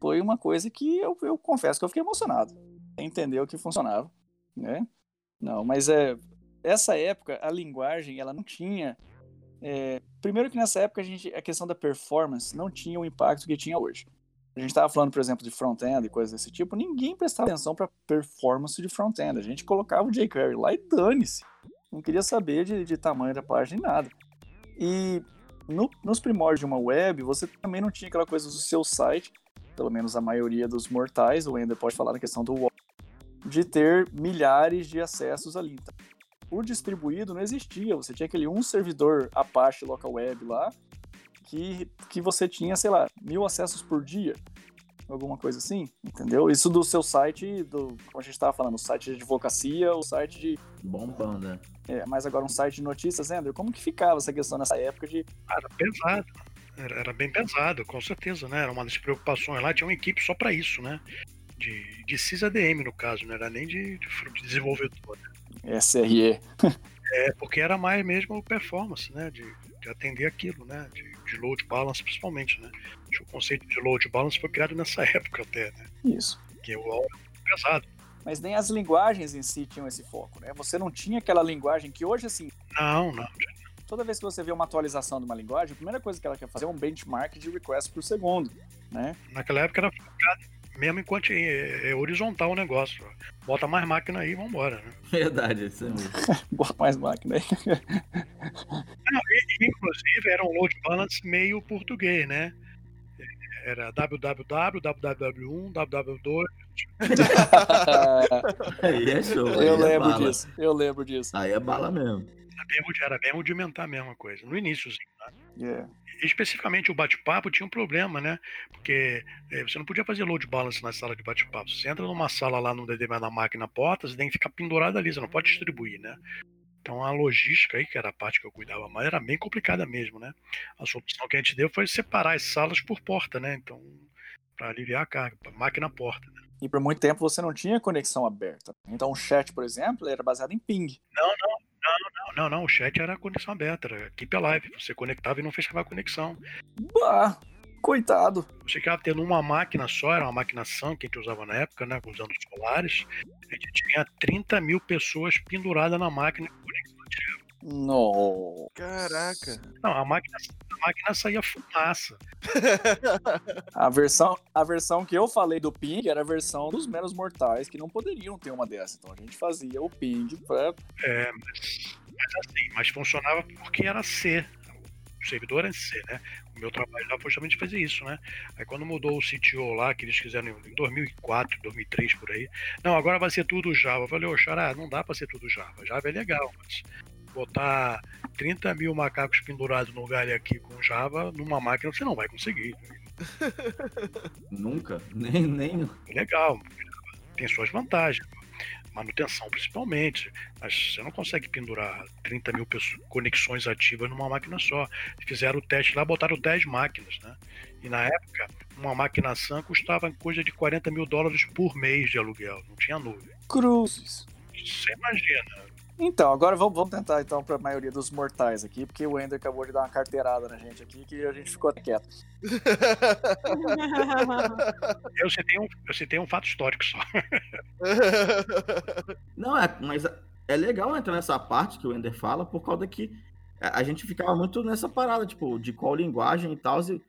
foi uma coisa que eu, eu confesso que eu fiquei emocionado. Entendeu que funcionava, né? Não, mas é essa época a linguagem ela não tinha é, primeiro que nessa época a, gente, a questão da performance não tinha o impacto que tinha hoje. A gente estava falando, por exemplo, de front-end e coisas desse tipo, ninguém prestava atenção para performance de front-end. A gente colocava o jQuery lá e dane-se. Não queria saber de, de tamanho da página nem nada. E no, nos primórdios de uma web, você também não tinha aquela coisa do seu site, pelo menos a maioria dos mortais, o Ender pode falar na questão do de ter milhares de acessos ali. Então, o distribuído não existia. Você tinha aquele um servidor Apache Local Web lá, que, que você tinha, sei lá, mil acessos por dia. Alguma coisa assim, entendeu? Isso do seu site, do, como a gente estava falando, o site de advocacia, o site de. Bombando, né? É, mas agora um site de notícias, Andrew, como que ficava essa questão nessa época de. Era pesado. Era, era bem pesado, com certeza, né? Era uma das preocupações lá, tinha uma equipe só para isso, né? De, de CISADM, no caso, não era nem de, de desenvolvedor. Né? SRE. é, porque era mais mesmo performance, né? De, de atender aquilo, né? De, de, load balance, principalmente, né? O conceito de load balance foi criado nessa época até, né? Isso. Que é o pesado. Mas nem as linguagens em si tinham esse foco, né? Você não tinha aquela linguagem que hoje, assim. Não, não. Toda vez que você vê uma atualização de uma linguagem, a primeira coisa que ela quer fazer é um benchmark de request por segundo, né? Naquela época era focado mesmo enquanto é, é, horizontal o negócio. Bota mais máquina aí e vambora, né? Verdade, isso é mesmo. Bota mais máquina aí. Não, e, inclusive era um load balance meio português, né? Era www, www1, www2. aí é show. Eu é lembro é disso, eu lembro disso. Aí é bala mesmo. Era bem, era bem rudimentar a mesma coisa, no iníciozinho, né? Yeah especificamente o bate-papo tinha um problema, né? Porque é, você não podia fazer load balance na sala de bate-papo. Você entra numa sala lá no determinada máquina porta, você tem que ficar pendurado ali, você não pode distribuir, né? Então a logística aí, que era a parte que eu cuidava mais, era bem complicada mesmo, né? A solução que a gente deu foi separar as salas por porta, né? Então, para aliviar a carga, máquina porta. Né? E por muito tempo você não tinha conexão aberta. Então o chat, por exemplo, era baseado em ping. Não, não, não, não, não, não. O chat era conexão aberta, era Keep Alive. Você conectava e não fechava a conexão. Bah, coitado. Você ficava tendo uma máquina só, era uma máquina SAM que a gente usava na época, né? Usando os solares. A gente tinha 30 mil pessoas penduradas na máquina No. Caraca. Não, a máquina, a máquina saía fumaça. A versão, a versão que eu falei do ping era a versão dos menos mortais que não poderiam ter uma dessa. Então a gente fazia o ping pra. É, mas, mas assim, mas funcionava porque era C. O servidor era C, né? O meu trabalho lá foi justamente fazer isso, né? Aí quando mudou o CTO lá, que eles fizeram em 2004, 2003, por aí. Não, agora vai ser tudo Java. Eu falei, ô, Xará, não dá pra ser tudo Java. Java é legal, mas botar 30 mil macacos pendurados no galho aqui com Java numa máquina você não vai conseguir. Nunca. Nem, nem. Legal, tem suas vantagens. Manutenção principalmente, mas você não consegue pendurar 30 mil pessoas- conexões ativas numa máquina só. Fizeram o teste lá, botaram 10 máquinas, né? E na época, uma máquina SAN custava coisa de 40 mil dólares por mês de aluguel, não tinha nuvem. Cruzes. Você imagina, Então, agora vamos, vamos tentar então para a maioria dos mortais aqui, porque o Ender acabou de dar uma carteirada na gente aqui que a gente ficou quieto. eu citei um, eu citei um fato histórico só. Não, é, mas é legal entrar nessa parte que o Ender fala, por causa que a a gente ficava muito nessa parada, tipo, de qual linguagem e tal. E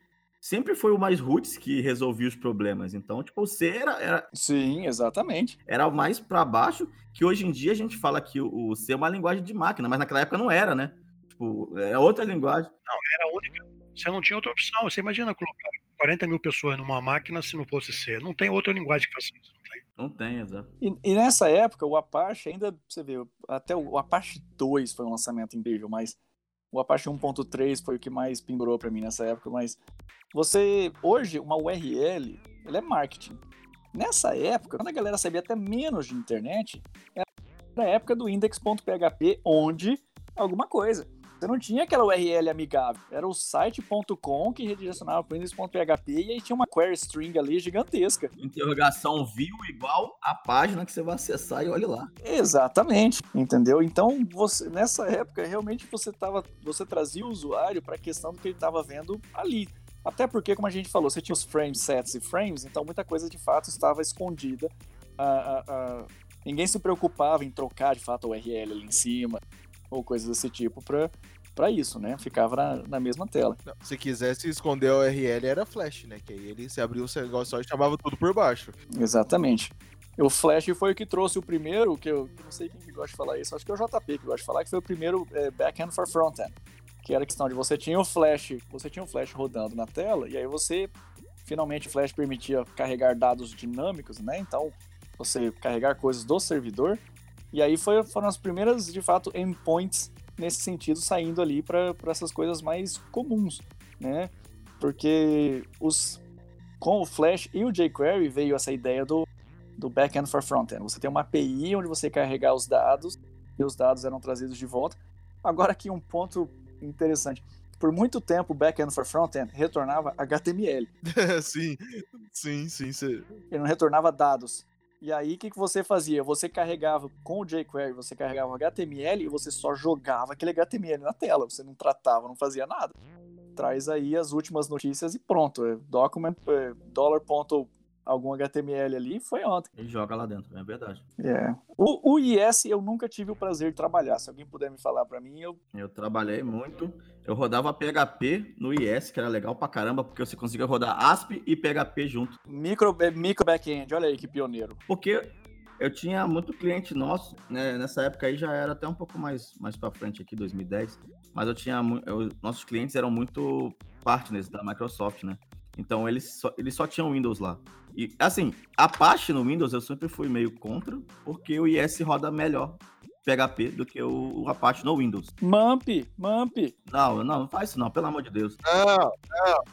sempre foi o mais roots que resolvia os problemas. Então, tipo, o C era, era, Sim, exatamente. era o mais pra baixo, que hoje em dia a gente fala que o, o C é uma linguagem de máquina, mas naquela época não era, né? Tipo, é outra linguagem. Era a única. Você não tinha outra opção. Você imagina colocar 40 mil pessoas numa máquina se não fosse C. Não tem outra linguagem que faça isso. Não tem. Não tem, exato. E, e nessa época, o Apache ainda, você vê, até o, o Apache 2 foi um lançamento incrível, mas o Apache 1.3 foi o que mais pendurou para mim nessa época, mas você, hoje, uma URL, ele é marketing. Nessa época, quando a galera sabia até menos de internet, era a época do index.php, onde alguma coisa. Você não tinha aquela URL amigável. Era o site.com que redirecionava para o index.php e aí tinha uma query string ali gigantesca. Interrogação view igual a página que você vai acessar e olhe lá. Exatamente, entendeu? Então, você nessa época realmente você tava, você trazia o usuário para a questão do que ele estava vendo ali. Até porque, como a gente falou, você tinha os frames, sets e frames, então muita coisa de fato estava escondida. Ah, ah, ah, ninguém se preocupava em trocar de fato a URL ali em cima ou coisas desse tipo para para isso, né? Ficava na, na mesma tela. Não, se quisesse esconder a URL era Flash, né? Que aí ele se abriu o negócio só e chamava tudo por baixo. Exatamente. O Flash foi o que trouxe o primeiro, que eu não sei quem que gosta de falar isso, acho que é o JP que gosta de falar, que foi o primeiro é, back-end for front-end. Que era a questão de você tinha o Flash, você tinha o Flash rodando na tela, e aí você, finalmente o Flash permitia carregar dados dinâmicos, né? Então, você carregar coisas do servidor, e aí foi, foram as primeiras, de fato, endpoints nesse sentido, saindo ali para essas coisas mais comuns, né? Porque os, com o Flash e o jQuery veio essa ideia do, do back-end for front-end. Você tem uma API onde você carregar os dados e os dados eram trazidos de volta. Agora aqui um ponto interessante. Por muito tempo o back-end for front-end retornava HTML. sim, sim, sim. Ele não retornava dados. E aí, o que, que você fazia? Você carregava com o jQuery, você carregava o HTML e você só jogava aquele HTML na tela. Você não tratava, não fazia nada. Traz aí as últimas notícias e pronto. É document, é, dollar ponto algum HTML ali, foi ontem. Ele joga lá dentro, é verdade. É. O, o IS eu nunca tive o prazer de trabalhar. Se alguém puder me falar para mim, eu. Eu trabalhei muito. Eu rodava PHP no IS, que era legal pra caramba, porque você conseguia rodar ASP e PHP junto. Micro, micro back-end, olha aí que pioneiro. Porque eu tinha muito cliente nosso, né? Nessa época aí já era até um pouco mais, mais pra frente aqui, 2010. Mas eu tinha. Eu, nossos clientes eram muito partners da Microsoft, né? Então eles só, eles só tinham Windows lá. E assim, Apache no Windows eu sempre fui meio contra, porque o IS roda melhor PHP do que o, o Apache no Windows. Mamp, Mamp. Não, não, não faz isso não, pelo amor de Deus. Não, não.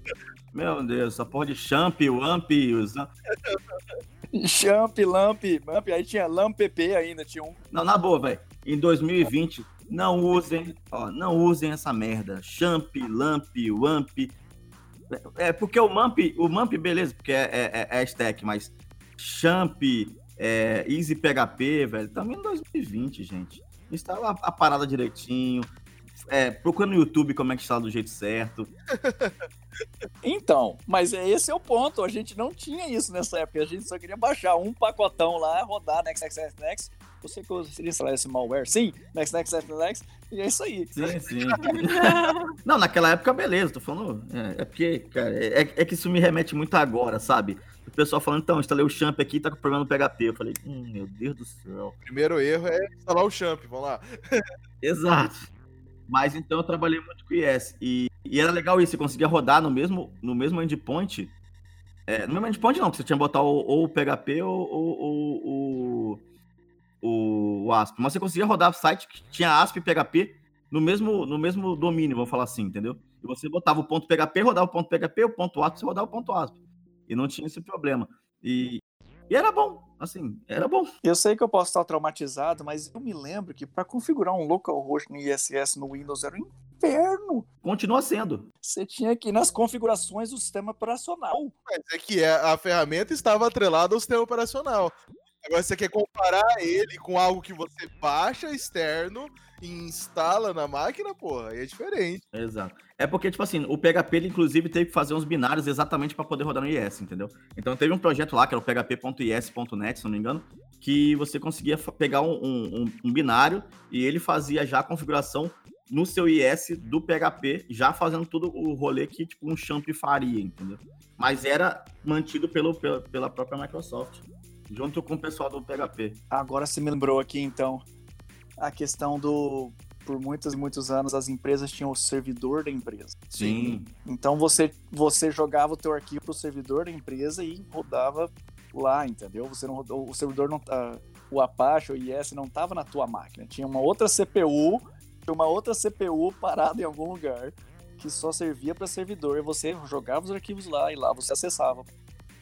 Meu Deus, essa porra de Champ, Wamp, usa... Champ, Lamp, Mamp, aí tinha LampP ainda, tinha um. Não, na boa, velho. Em 2020, não usem, ó, não usem essa merda. Champ, Lamp, Wamp. É porque o Mamp, o Mamp, beleza, porque é, é, é stack, mas Champ, é, Easy PHP, velho, também em 2020, gente. Instala a parada direitinho, é, procura no YouTube como é que instala do jeito certo. Então, mas é esse é o ponto. A gente não tinha isso nessa época. A gente só queria baixar um pacotão lá, rodar next, next, next, next. Você conseguiria instalar esse malware? Sim, next, next, next, next. E é isso aí. Sim, sim. não, naquela época, beleza. Tô falando. É, é porque, cara, é, é, que isso me remete muito agora, sabe? O pessoal falando, então, instalei o Champ aqui, tá com problema no PHP. Eu falei, hum, meu Deus do céu. Primeiro erro é instalar o Champ, vamos lá. Exato. Mas então eu trabalhei muito com IS. E, e era legal isso, você conseguia rodar no mesmo, no mesmo endpoint. É, no mesmo endpoint não, porque você tinha que botar ou, o PHP ou, ou, ou, o, o ASP. Mas você conseguia rodar site que tinha ASP e PHP no mesmo, no mesmo domínio, vamos falar assim, entendeu? E você botava o ponto PHP, rodava o ponto PHP, o ponto ASP, você rodava o ponto ASP. E não tinha esse problema. E, e era bom, assim, era bom. Eu sei que eu posso estar traumatizado, mas eu me lembro que para configurar um localhost no ISS no Windows era um inferno. Continua sendo. Você tinha que ir nas configurações do sistema operacional. Mas é que é, a ferramenta estava atrelada ao sistema operacional. Agora você quer comparar ele com algo que você baixa externo e instala na máquina, porra, aí é diferente. Exato. É porque, tipo assim, o PHP, ele, inclusive, teve que fazer uns binários exatamente para poder rodar no IS, entendeu? Então teve um projeto lá, que era o php.is.net, se não me engano, que você conseguia pegar um, um, um binário e ele fazia já a configuração no seu IS do PHP, já fazendo tudo o rolê que tipo um champ faria, entendeu? Mas era mantido pelo, pela, pela própria Microsoft junto com o pessoal do PHP. Agora você me lembrou aqui, então, a questão do. Por muitos e muitos anos, as empresas tinham o servidor da empresa. Sim. Então você, você jogava o teu arquivo pro servidor da empresa e rodava lá, entendeu? Você não rodou, o servidor não. Uh, o Apache o IS não estava na tua máquina. Tinha uma outra CPU, uma outra CPU parada em algum lugar que só servia para servidor. E você jogava os arquivos lá e lá você acessava.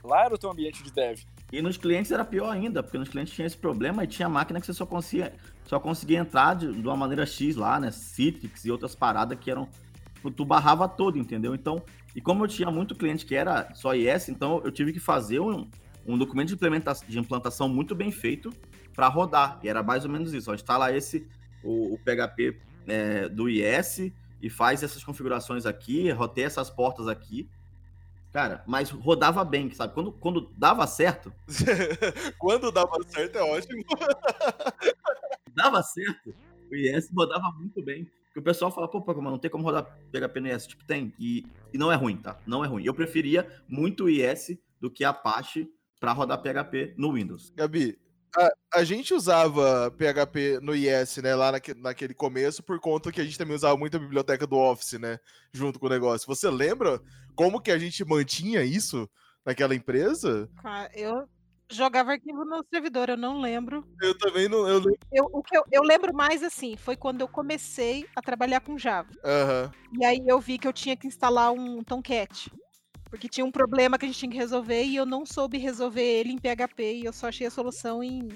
Lá era o teu ambiente de dev. E nos clientes era pior ainda, porque nos clientes tinha esse problema e tinha máquina que você só conseguia, só conseguia entrar de, de uma maneira X lá, né? Citrix e outras paradas que eram. Tu barrava todo, entendeu? Então, e como eu tinha muito cliente que era só IS, então eu tive que fazer um, um documento de implementação, de implantação muito bem feito para rodar. E era mais ou menos isso. Ó, instala esse, o, o PHP é, do IS e faz essas configurações aqui, roteia essas portas aqui Cara, mas rodava bem, sabe? Quando, quando dava certo. quando dava certo é ótimo. dava certo, o IS rodava muito bem. Porque o pessoal fala, pô, Pokémon, não tem como rodar PHP no IS. Tipo, tem. E, e não é ruim, tá? Não é ruim. Eu preferia muito o IS do que Apache para rodar PHP no Windows. Gabi, a, a, gente usava PHP no IS, né, lá naque, naquele começo, por conta que a gente também usava muito a biblioteca do Office, né, junto com o negócio. Você lembra como que a gente mantinha isso naquela empresa? Ah, eu jogava arquivo no servidor, eu não lembro. Eu também não. Eu, eu o que eu, eu, lembro mais assim foi quando eu comecei a trabalhar com Java. Uhum. E aí eu vi que eu tinha que instalar um Tomcat. Porque tinha um problema que a gente tinha que resolver e eu não soube resolver ele em PHP e eu só achei a solução em,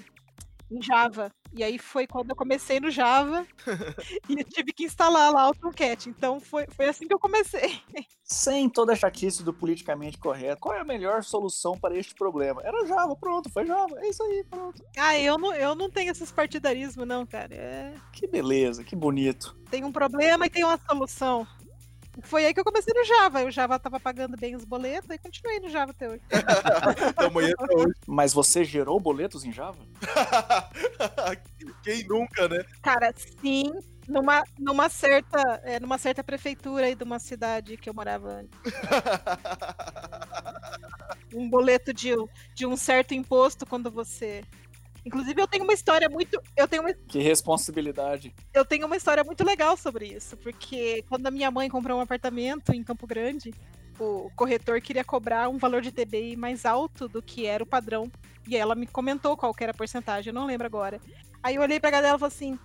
em Java. E aí foi quando eu comecei no Java e eu tive que instalar lá o Tomcat. Então foi, foi assim que eu comecei. Sem toda a chatice do politicamente correto, qual é a melhor solução para este problema? Era Java, pronto, foi Java. É isso aí, pronto. Ah, eu não, eu não tenho esses partidarismo, não, cara. É... Que beleza, que bonito. Tem um problema e tem uma solução. Foi aí que eu comecei no Java. O Java tava pagando bem os boletos e continuei no Java até hoje. amanhã até hoje. Mas você gerou boletos em Java? Quem nunca, né? Cara, sim. Numa, numa, certa, é, numa certa prefeitura aí de uma cidade que eu morava antes. um boleto de, de um certo imposto quando você Inclusive, eu tenho uma história muito. Eu tenho uma... Que responsabilidade. Eu tenho uma história muito legal sobre isso, porque quando a minha mãe comprou um apartamento em Campo Grande, o corretor queria cobrar um valor de TBI mais alto do que era o padrão. E ela me comentou qual era a porcentagem, eu não lembro agora. Aí eu olhei pra dela e falei assim: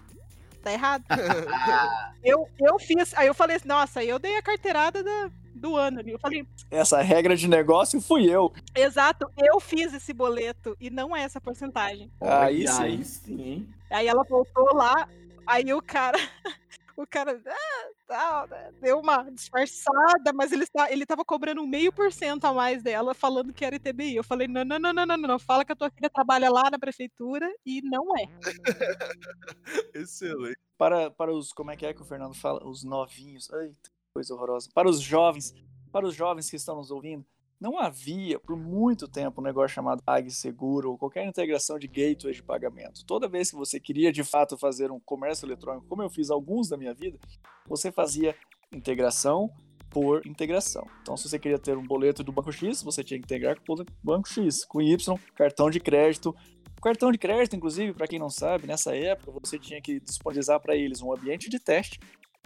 tá errado. eu, eu fiz. Aí eu falei assim: nossa, eu dei a carteirada da, do ano ali. Eu falei. Essa regra de negócio fui eu. Exato, eu fiz esse boleto e não é essa porcentagem. Aí sim. Aí sim. Aí ela voltou lá, aí o cara. O cara. Ah, tal, né? Deu uma disfarçada, mas ele, ele tava cobrando um meio por cento a mais dela, falando que era ITBI. Eu falei, não, não, não, não, não, não, fala que a tua filha trabalha lá na prefeitura e não é. Excelente. Para, para os, como é que é que o Fernando fala? Os novinhos, ai, coisa horrorosa. Para os jovens, para os jovens que estão nos ouvindo, não havia por muito tempo um negócio chamado PagSeguro ou qualquer integração de gateway de pagamento. Toda vez que você queria de fato fazer um comércio eletrônico, como eu fiz alguns da minha vida, você fazia integração por integração. Então, se você queria ter um boleto do banco X, você tinha que integrar com o banco X, com Y, cartão de crédito. O cartão de crédito, inclusive, para quem não sabe, nessa época você tinha que disponibilizar para eles um ambiente de teste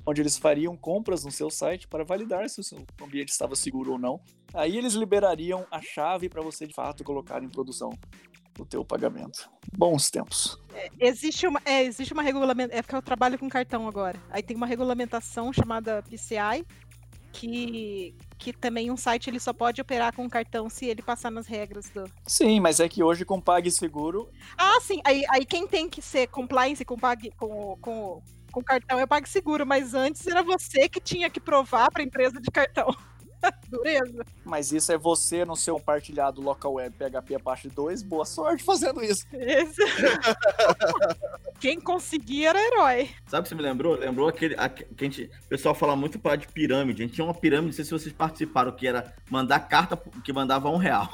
onde eles fariam compras no seu site para validar se o seu ambiente estava seguro ou não. Aí eles liberariam a chave para você de fato colocar em produção o teu pagamento. Bons tempos. É, existe uma, é, existe uma regulamentação, é porque eu trabalho com cartão agora. Aí tem uma regulamentação chamada PCI, que, que também um site ele só pode operar com cartão se ele passar nas regras do. Sim, mas é que hoje com PagSeguro. Ah, sim. Aí, aí quem tem que ser compliance com, pag, com, com com cartão eu pago seguro, mas antes era você que tinha que provar para a empresa de cartão. Dureza. Mas isso é você no seu compartilhado local web PHP Apache 2. Boa sorte fazendo isso. Esse... Quem conseguia era herói. Sabe o que você me lembrou? Lembrou aquele. A, que a gente, o pessoal fala muito para de pirâmide. A gente tinha uma pirâmide, não sei se vocês participaram, que era mandar carta que mandava um real.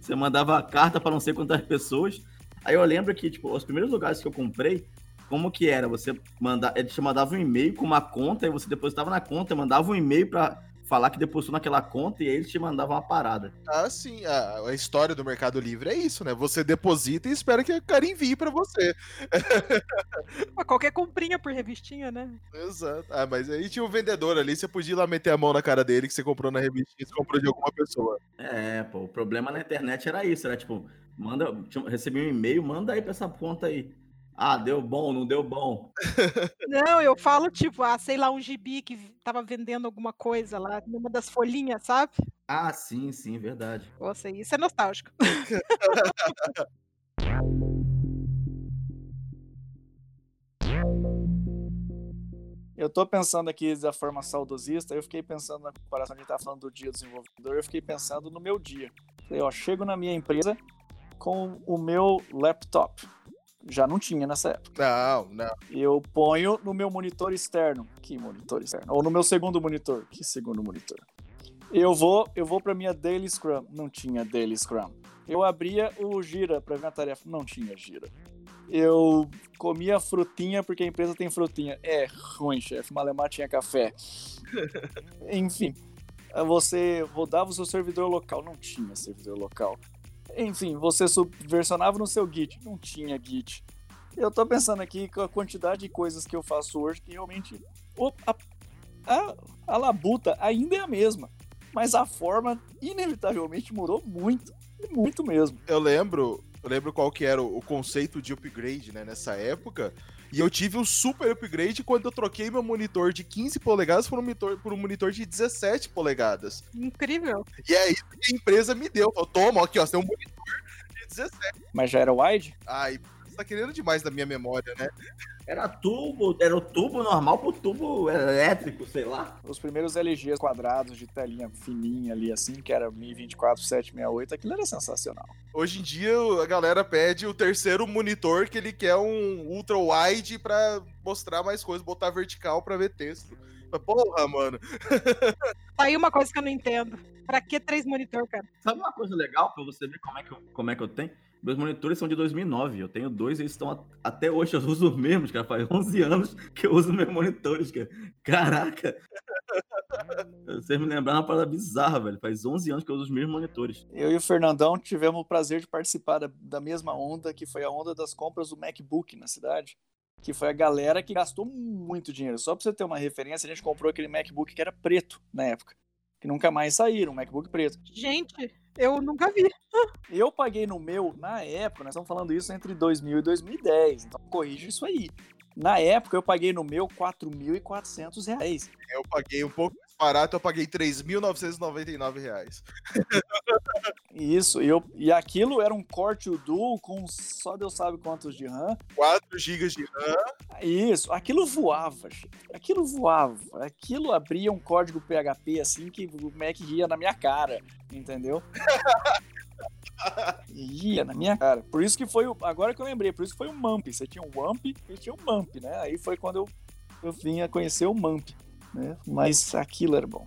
Você mandava carta para não sei quantas pessoas. Aí eu lembro que, tipo, os primeiros lugares que eu comprei como que era? Você manda, ele te mandava um e-mail com uma conta e você depositava na conta, mandava um e-mail para falar que depositou naquela conta e aí eles te mandavam uma parada. Ah, sim. A, a, história do Mercado Livre é isso, né? Você deposita e espera que o cara envie para você. Qualquer comprinha por revistinha, né? Exato. Ah, mas aí tinha o um vendedor ali, você podia ir lá meter a mão na cara dele que você comprou na revistinha, você comprou de alguma pessoa. É, pô, o problema na internet era isso, era tipo, manda, recebi um e-mail, manda aí pra essa conta aí. Ah, deu bom, não deu bom. Não, eu falo tipo, ah, sei lá, um gibi que tava vendendo alguma coisa lá, numa das folhinhas, sabe? Ah, sim, sim, verdade. Nossa, isso é nostálgico. Eu tô pensando aqui da forma saudosista, eu fiquei pensando na comparação de estar falando do dia do desenvolvedor, eu fiquei pensando no meu dia. Eu chego na minha empresa com o meu laptop já não tinha nessa época. Não, não. Eu ponho no meu monitor externo. Que monitor externo? Ou no meu segundo monitor. Que segundo monitor? Eu vou, eu vou para minha Daily Scrum. Não tinha Daily Scrum. Eu abria o Gira para ver a tarefa. Não tinha Gira. Eu comia frutinha porque a empresa tem frutinha. É ruim, chefe. Malemar tinha café. Enfim, você rodava o seu servidor local. Não tinha servidor local. Enfim, você subversionava no seu Git. Não tinha Git. Eu tô pensando aqui com a quantidade de coisas que eu faço hoje que realmente. A, a, a labuta ainda é a mesma. Mas a forma, inevitavelmente, mudou muito. Muito mesmo. Eu lembro. Eu lembro qual que era o, o conceito de upgrade, né, nessa época. E eu tive um super upgrade quando eu troquei meu monitor de 15 polegadas por um monitor, por um monitor de 17 polegadas. Incrível. E é isso que a empresa me deu. Falou, toma, aqui, ó, você tem um monitor de 17. Mas já era wide? Ai, tá querendo demais da minha memória, né? Era tubo, era o tubo normal pro tubo elétrico, sei lá. Os primeiros LGs quadrados de telinha fininha ali, assim, que era 1024, 768, aquilo era sensacional. Hoje em dia a galera pede o terceiro monitor que ele quer um ultra wide para mostrar mais coisas, botar vertical para ver texto. Porra, mano. Tá aí uma coisa que eu não entendo. Pra que três monitor, cara? Sabe uma coisa legal pra você ver como é que eu, como é que eu tenho? Meus monitores são de 2009, eu tenho dois e eles estão até hoje, eu uso os mesmos, cara. Faz 11 anos que eu uso meus monitores, cara. Caraca! Vocês me lembraram uma parada bizarra, velho. Faz 11 anos que eu uso os mesmos monitores. Eu e o Fernandão tivemos o prazer de participar da, da mesma onda, que foi a onda das compras do MacBook na cidade. Que foi a galera que gastou muito dinheiro. Só pra você ter uma referência, a gente comprou aquele MacBook que era preto na época. Que nunca mais saíram, um MacBook preto. Gente, eu nunca vi. Eu paguei no meu, na época, nós estamos falando isso entre 2000 e 2010, então corrija isso aí. Na época, eu paguei no meu 4.400 reais. Eu paguei um pouco barato, eu paguei 3.999 reais. Isso, e, eu, e aquilo era um corte dual com só Deus sabe quantos de RAM. 4 GB de RAM. Isso, aquilo voava, aquilo voava. Aquilo abria um código PHP assim que o Mac ria na minha cara, entendeu? Ia na minha cara. Por isso que foi o. Agora que eu lembrei, por isso que foi o MAMP. Você tinha o WAMP e tinha o MAMP, né? Aí foi quando eu, eu vim a conhecer o MAMP. Né? Mas aquilo era bom.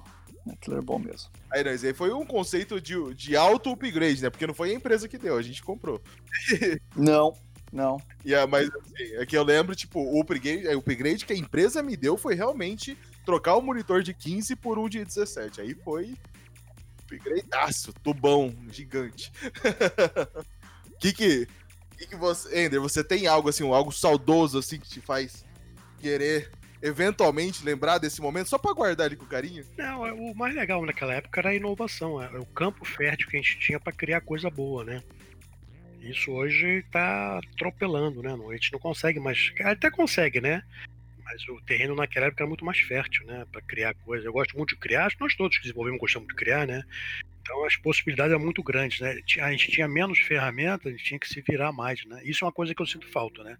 Aquilo era bom mesmo. Aí, mas aí foi um conceito de, de auto upgrade, né? Porque não foi a empresa que deu, a gente comprou. não, não. Yeah, mas assim, é que eu lembro, tipo, o upgrade, o upgrade que a empresa me deu foi realmente trocar o monitor de 15 por um de 17. Aí foi upgradeaço, tubão, gigante. que que, que que você, Ender, você tem algo assim, algo saudoso assim que te faz querer eventualmente lembrar desse momento só para guardar ele com carinho? Não, é, o mais legal naquela época era a inovação, é, o campo fértil que a gente tinha para criar coisa boa, né? Isso hoje está atropelando, né? A gente não consegue mais. Até consegue, né? Mas o terreno naquela época era muito mais fértil, né? Para criar coisas. Eu gosto muito de criar, acho que nós todos que desenvolvemos gostamos de criar, né? Então as possibilidades eram muito grandes, né? A gente tinha menos ferramentas, a gente tinha que se virar mais, né? Isso é uma coisa que eu sinto falta, né?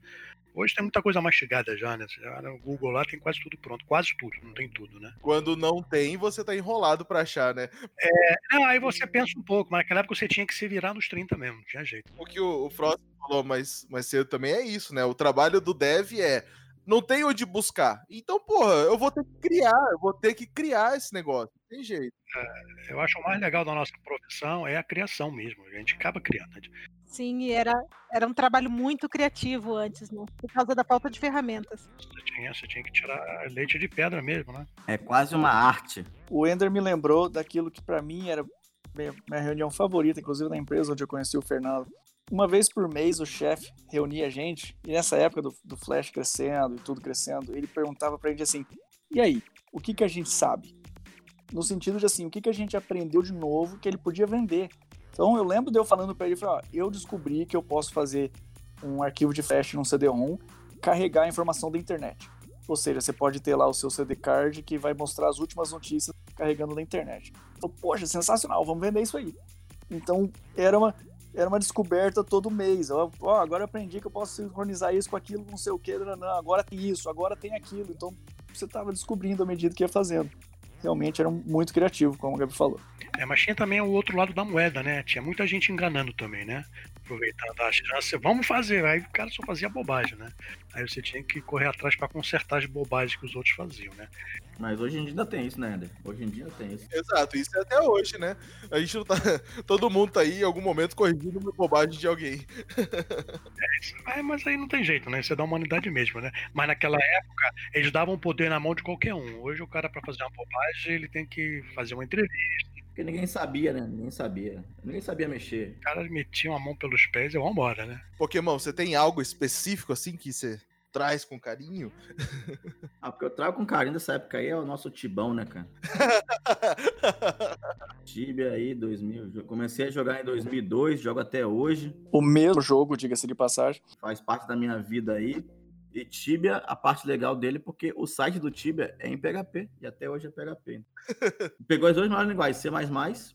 Hoje tem muita coisa mastigada já, né? No Google lá tem quase tudo pronto. Quase tudo, não tem tudo, né? Quando não tem, você tá enrolado pra achar, né? É, não, aí você pensa um pouco, mas naquela época você tinha que se virar nos 30 mesmo, não tinha jeito. O que o, o Frost falou mais, mais cedo também é isso, né? O trabalho do dev é não tem onde buscar. Então, porra, eu vou ter que criar, eu vou ter que criar esse negócio. Não tem jeito. É, eu acho o mais legal da nossa profissão é a criação mesmo. A gente acaba criando. Né? Sim, e era, era um trabalho muito criativo antes, né? Por causa da falta de ferramentas. Você tinha, você tinha que tirar leite de pedra mesmo, né? É quase uma arte. O Ender me lembrou daquilo que para mim era minha reunião favorita, inclusive na empresa onde eu conheci o Fernando. Uma vez por mês o chefe reunia a gente, e nessa época do, do Flash crescendo e tudo crescendo, ele perguntava pra gente assim: e aí, o que, que a gente sabe? No sentido de assim, o que, que a gente aprendeu de novo que ele podia vender. Então eu lembro de eu falando para ele, ó, eu descobri que eu posso fazer um arquivo de flash num CD-ROM, carregar a informação da internet. Ou seja, você pode ter lá o seu CD card que vai mostrar as últimas notícias carregando na internet. Então, poxa, sensacional, vamos vender isso aí. Então, era uma, era uma descoberta todo mês. Ó, oh, agora aprendi que eu posso sincronizar isso com aquilo, não sei o que, agora tem isso, agora tem aquilo. Então, você estava descobrindo à medida que ia fazendo realmente era muito criativo, como o Gabi falou. É, mas tinha também o outro lado da moeda, né? Tinha muita gente enganando também, né? Aproveitando a chance, vamos fazer. Aí o cara só fazia bobagem, né? Aí você tinha que correr atrás para consertar as bobagens que os outros faziam, né? Mas hoje em dia ainda tem isso, né, Ender? Hoje em dia tem isso. Exato, isso é até hoje, né? A gente não tá. Todo mundo tá aí em algum momento corrigindo uma bobagem de alguém. É, mas aí não tem jeito, né? Isso é da humanidade mesmo, né? Mas naquela época, eles davam poder na mão de qualquer um. Hoje o cara, para fazer uma bobagem, ele tem que fazer uma entrevista. Porque ninguém sabia, né? Ninguém sabia. Ninguém sabia mexer. Os caras metiam a mão pelos pés e vambora, né? Pokémon, você tem algo específico assim que você traz com carinho? Ah, porque eu trago com carinho dessa época aí é o nosso Tibão, né, cara? Tibia aí, 2000. Eu comecei a jogar em 2002, jogo até hoje. O mesmo jogo, diga-se de passagem. Faz parte da minha vida aí. E Tibia, a parte legal dele, porque o site do Tibia é em PHP, e até hoje é PHP. Pegou as duas maiores linguagens, C++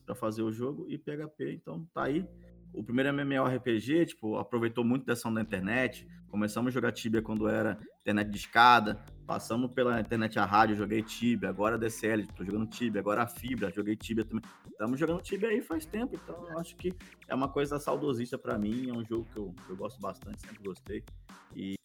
para fazer o jogo e PHP, então tá aí. O primeiro MMORPG, tipo, aproveitou muito dessa da internet. Começamos a jogar Tibia quando era internet de escada, passamos pela internet a rádio, joguei Tibia, agora DCL, tô jogando Tibia, agora a fibra, joguei Tibia também. Estamos jogando Tibia aí faz tempo, então eu acho que é uma coisa saudosista para mim, é um jogo que eu, eu gosto bastante, sempre gostei. E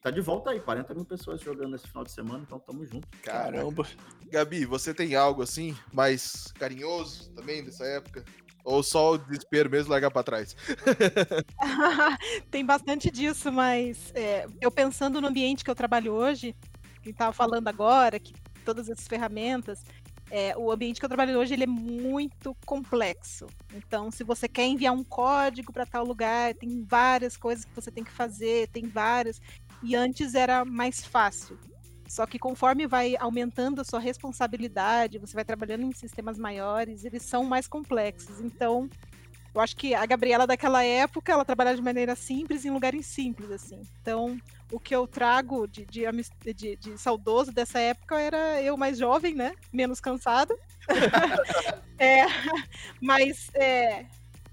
tá de volta aí, 40 mil pessoas jogando esse final de semana, então tamo junto. Caramba. Gabi, você tem algo assim mais carinhoso também dessa época? Ou só o desespero mesmo largar para trás? tem bastante disso, mas é, eu pensando no ambiente que eu trabalho hoje, que estava falando agora, que todas essas ferramentas, é, o ambiente que eu trabalho hoje ele é muito complexo. Então, se você quer enviar um código para tal lugar, tem várias coisas que você tem que fazer, tem várias. E antes era mais fácil. Só que conforme vai aumentando a sua responsabilidade, você vai trabalhando em sistemas maiores, eles são mais complexos. Então, eu acho que a Gabriela daquela época, ela trabalhava de maneira simples em lugares simples, assim. Então, o que eu trago de, de, de, de saudoso dessa época era eu mais jovem, né? Menos cansada. é, mas é,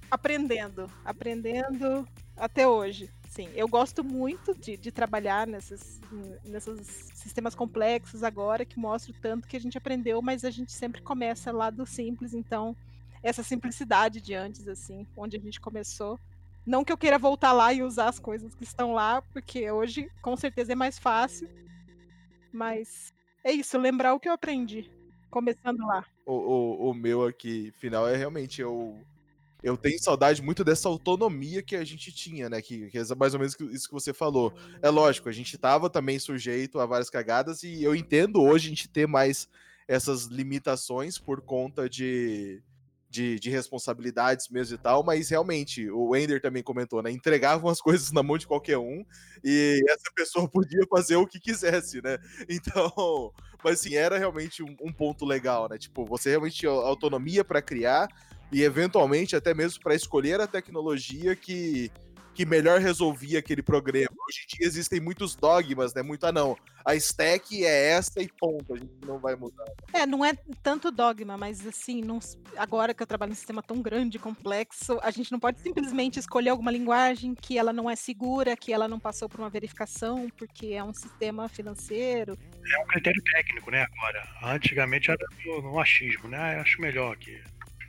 aprendendo, aprendendo até hoje. Sim, eu gosto muito de, de trabalhar nesses, nesses sistemas complexos agora, que mostram tanto que a gente aprendeu, mas a gente sempre começa lá do simples, então essa simplicidade de antes, assim, onde a gente começou. Não que eu queira voltar lá e usar as coisas que estão lá, porque hoje com certeza é mais fácil. Mas é isso, lembrar o que eu aprendi, começando lá. O, o, o meu aqui, final, é realmente eu. Eu tenho saudade muito dessa autonomia que a gente tinha, né? Que, que é mais ou menos isso que você falou. É lógico, a gente estava também sujeito a várias cagadas e eu entendo hoje a gente ter mais essas limitações por conta de, de, de, responsabilidades mesmo e tal, mas realmente, o Ender também comentou, né? Entregavam as coisas na mão de qualquer um e essa pessoa podia fazer o que quisesse, né? Então, mas assim, era realmente um, um ponto legal, né? Tipo, você realmente tinha autonomia para criar e eventualmente até mesmo para escolher a tecnologia que que melhor resolvia aquele programa. Hoje em dia existem muitos dogmas, né? Muito, ah, não, a stack é essa e ponto, a gente não vai mudar. É, não é tanto dogma, mas assim, não, agora que eu trabalho num sistema tão grande e complexo, a gente não pode simplesmente escolher alguma linguagem que ela não é segura, que ela não passou por uma verificação, porque é um sistema financeiro. É um critério técnico, né, agora. Antigamente era um achismo, né? Eu acho melhor que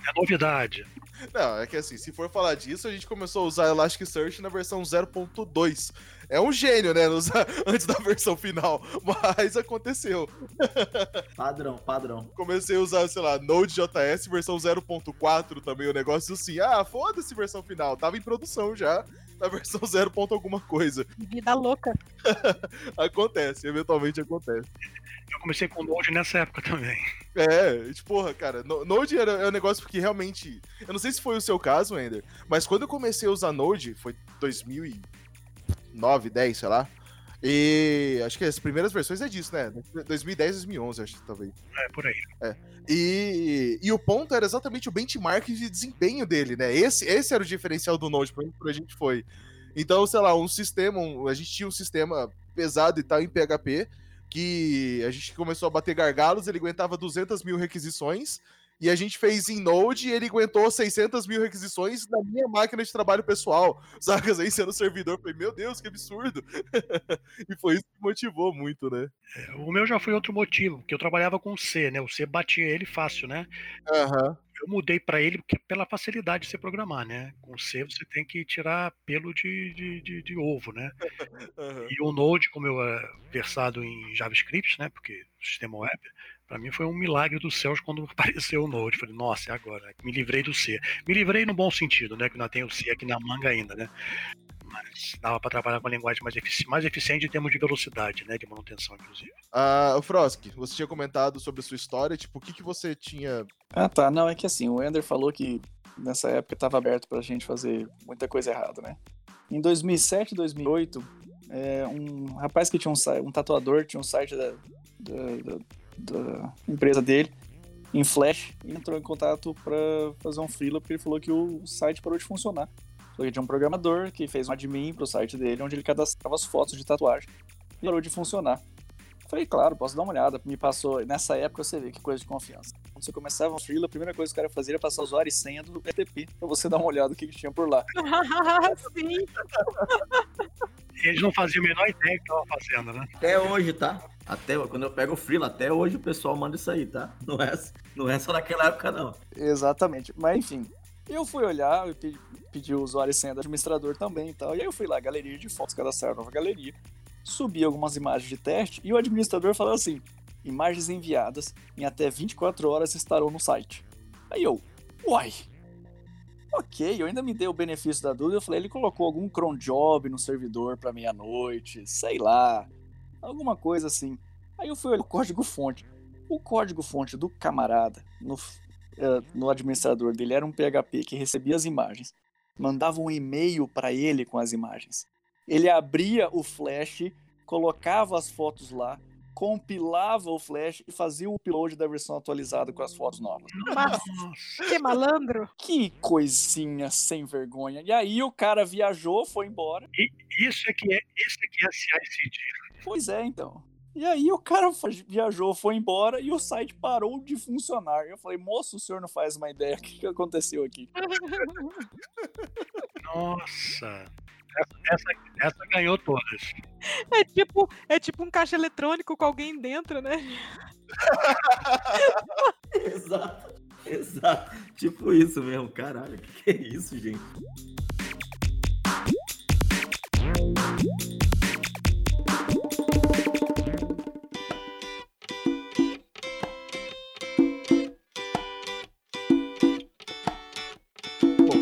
é novidade. Não, é que assim, se for falar disso, a gente começou a usar Elasticsearch na versão 0.2. É um gênio, né? Antes da versão final. Mas aconteceu. Padrão, padrão. Comecei a usar, sei lá, Node.js versão 0.4 também, o negócio assim. Ah, foda-se versão final. Tava em produção já na versão 0. alguma coisa. Vida louca. acontece, eventualmente acontece. Eu comecei com Node nessa época também. É, tipo, porra, cara, Node era, é um negócio porque realmente. Eu não sei se foi o seu caso, Ender, mas quando eu comecei a usar Node, foi 2009, 10, sei lá. E acho que as primeiras versões é disso, né? 2010, 2011, acho que talvez. É, por aí. É. E, e o ponto era exatamente o benchmark de desempenho dele, né? Esse, esse era o diferencial do Node pra, pra gente foi. Então, sei lá, um sistema, um, a gente tinha um sistema pesado e tal em PHP, que a gente começou a bater gargalos, ele aguentava 200 mil requisições, e a gente fez em Node e ele aguentou 600 mil requisições na minha máquina de trabalho pessoal. Saca? Aí sendo servidor, falei, meu Deus, que absurdo. e foi isso que motivou muito, né? É, o meu já foi outro motivo, porque eu trabalhava com C, né? O C batia ele fácil, né? Aham. Uhum eu mudei para ele pela facilidade de se programar, né? Com C você tem que tirar pelo de, de, de, de ovo, né? Uhum. E o Node, como eu é versado em JavaScript, né? Porque sistema web, para mim foi um milagre dos céus quando apareceu o Node. Falei, nossa, é agora, me livrei do C. Me livrei no bom sentido, né? Que ainda tem o C aqui na manga ainda, né? Mas dava para trabalhar com a linguagem mais, efici mais eficiente em termos de velocidade, né, de manutenção, inclusive. Ah, o Frosk, você tinha comentado sobre a sua história, tipo, o que, que você tinha... Ah, tá, não, é que assim, o Ender falou que nessa época estava aberto para a gente fazer muita coisa errada, né? Em 2007, 2008, é, um rapaz que tinha um, um tatuador, tinha um site da, da, da, da empresa dele, em Flash, e entrou em contato para fazer um freela, porque ele falou que o site parou de funcionar. Porque tinha um programador que fez um admin pro site dele, onde ele cadastrava as fotos de tatuagem. E parou de funcionar. Falei, claro, posso dar uma olhada. Me passou, nessa época você vê que coisa de confiança. Quando você começava um freela, a primeira coisa que o cara fazia era passar o usuário e senha do FTP, pra você dar uma olhada no que, que tinha por lá. Sim. Eles não faziam a menor ideia que tava fazendo, né? Até hoje, tá? Até quando eu pego o freela, até hoje o pessoal manda isso aí, tá? Não é, não é só naquela época, não. Exatamente. Mas enfim, eu fui olhar, eu pedi, pedi o usuário e senha do administrador também e tal. E aí eu fui lá, galeria de fotos, cadastrar nova galeria, subi algumas imagens de teste e o administrador falou assim: imagens enviadas em até 24 horas estarão no site. Aí eu, uai. Ok, eu ainda me dei o benefício da dúvida. Eu falei, ele colocou algum cron job no servidor para meia-noite, sei lá, alguma coisa assim. Aí eu fui olhar o código fonte. O código fonte do camarada no no administrador dele era um PHP que recebia as imagens, mandava um e-mail para ele com as imagens. Ele abria o flash, colocava as fotos lá, compilava o Flash e fazia o upload da versão atualizada com as fotos novas. Nossa, que malandro. Que coisinha sem vergonha. E aí o cara viajou, foi embora. E isso é que é, isso é que é CICD. Pois é, então. E aí o cara viajou, foi embora e o site parou de funcionar. Eu falei, moço, o senhor não faz uma ideia do que, que aconteceu aqui. Nossa. Essa, essa, ganhou todas. É tipo, é tipo um caixa eletrônico com alguém dentro, né? exato, exato. Tipo isso mesmo, caralho. Que que é isso, gente?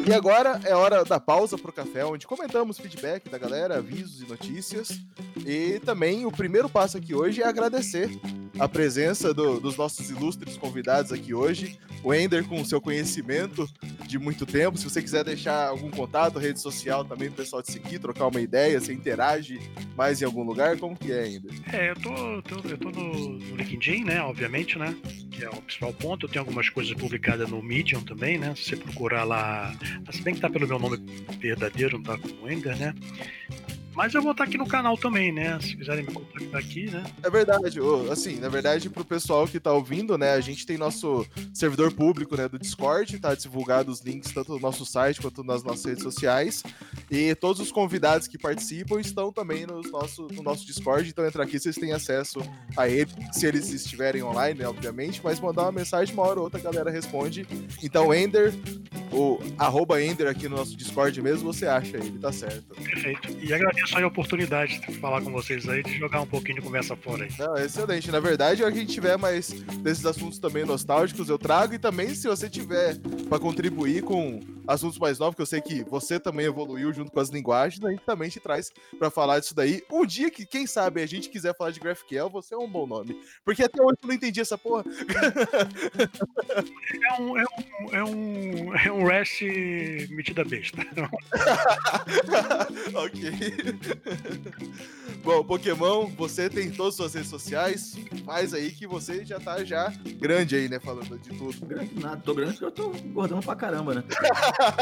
E agora é hora da pausa pro café, onde comentamos feedback da galera, avisos e notícias. E também o primeiro passo aqui hoje é agradecer a presença do, dos nossos ilustres convidados aqui hoje. O Ender, com seu conhecimento de muito tempo. Se você quiser deixar algum contato, rede social também, pro pessoal te seguir, trocar uma ideia, você interage mais em algum lugar, como que é, Ender? É, eu tô, tô eu tô no, no LinkedIn, né? Obviamente, né? Que é o principal ponto. Eu tenho algumas coisas publicadas no Medium também, né? Se você procurar lá se bem que tá pelo meu nome verdadeiro, não tá com o Ender, né? Mas eu vou estar aqui no canal também, né? Se quiserem me contactar aqui, né? É verdade. Assim, na verdade, pro pessoal que tá ouvindo, né? A gente tem nosso servidor público, né? Do Discord, tá divulgado os links tanto no nosso site quanto nas nossas redes sociais. E todos os convidados que participam estão também nos nosso, no nosso Discord. Então, entra aqui, vocês têm acesso a ele, se eles estiverem online, né? Obviamente. Mas mandar uma mensagem, uma hora ou outra a galera responde. Então, Ender, o arroba Ender aqui no nosso Discord mesmo, você acha ele, tá certo. Perfeito. E agradeço aí a oportunidade de falar com vocês aí, de jogar um pouquinho de conversa fora aí. Não, excelente. Na verdade, a gente tiver mais desses assuntos também nostálgicos, eu trago. E também, se você tiver para contribuir com assuntos mais novos, que eu sei que você também evoluiu junto com as linguagens, a gente também te traz para falar disso daí. Um dia que, quem sabe, a gente quiser falar de GraphQL, você é um bom nome. Porque até hoje eu não entendi essa porra. É um, é um, é um, é um REST metida besta. ok. Bom, Pokémon, você tem todas as suas redes sociais. Faz aí que você já tá já grande aí, né? Falando de tudo. Grande nada, tô grande porque eu tô gordão pra caramba, né?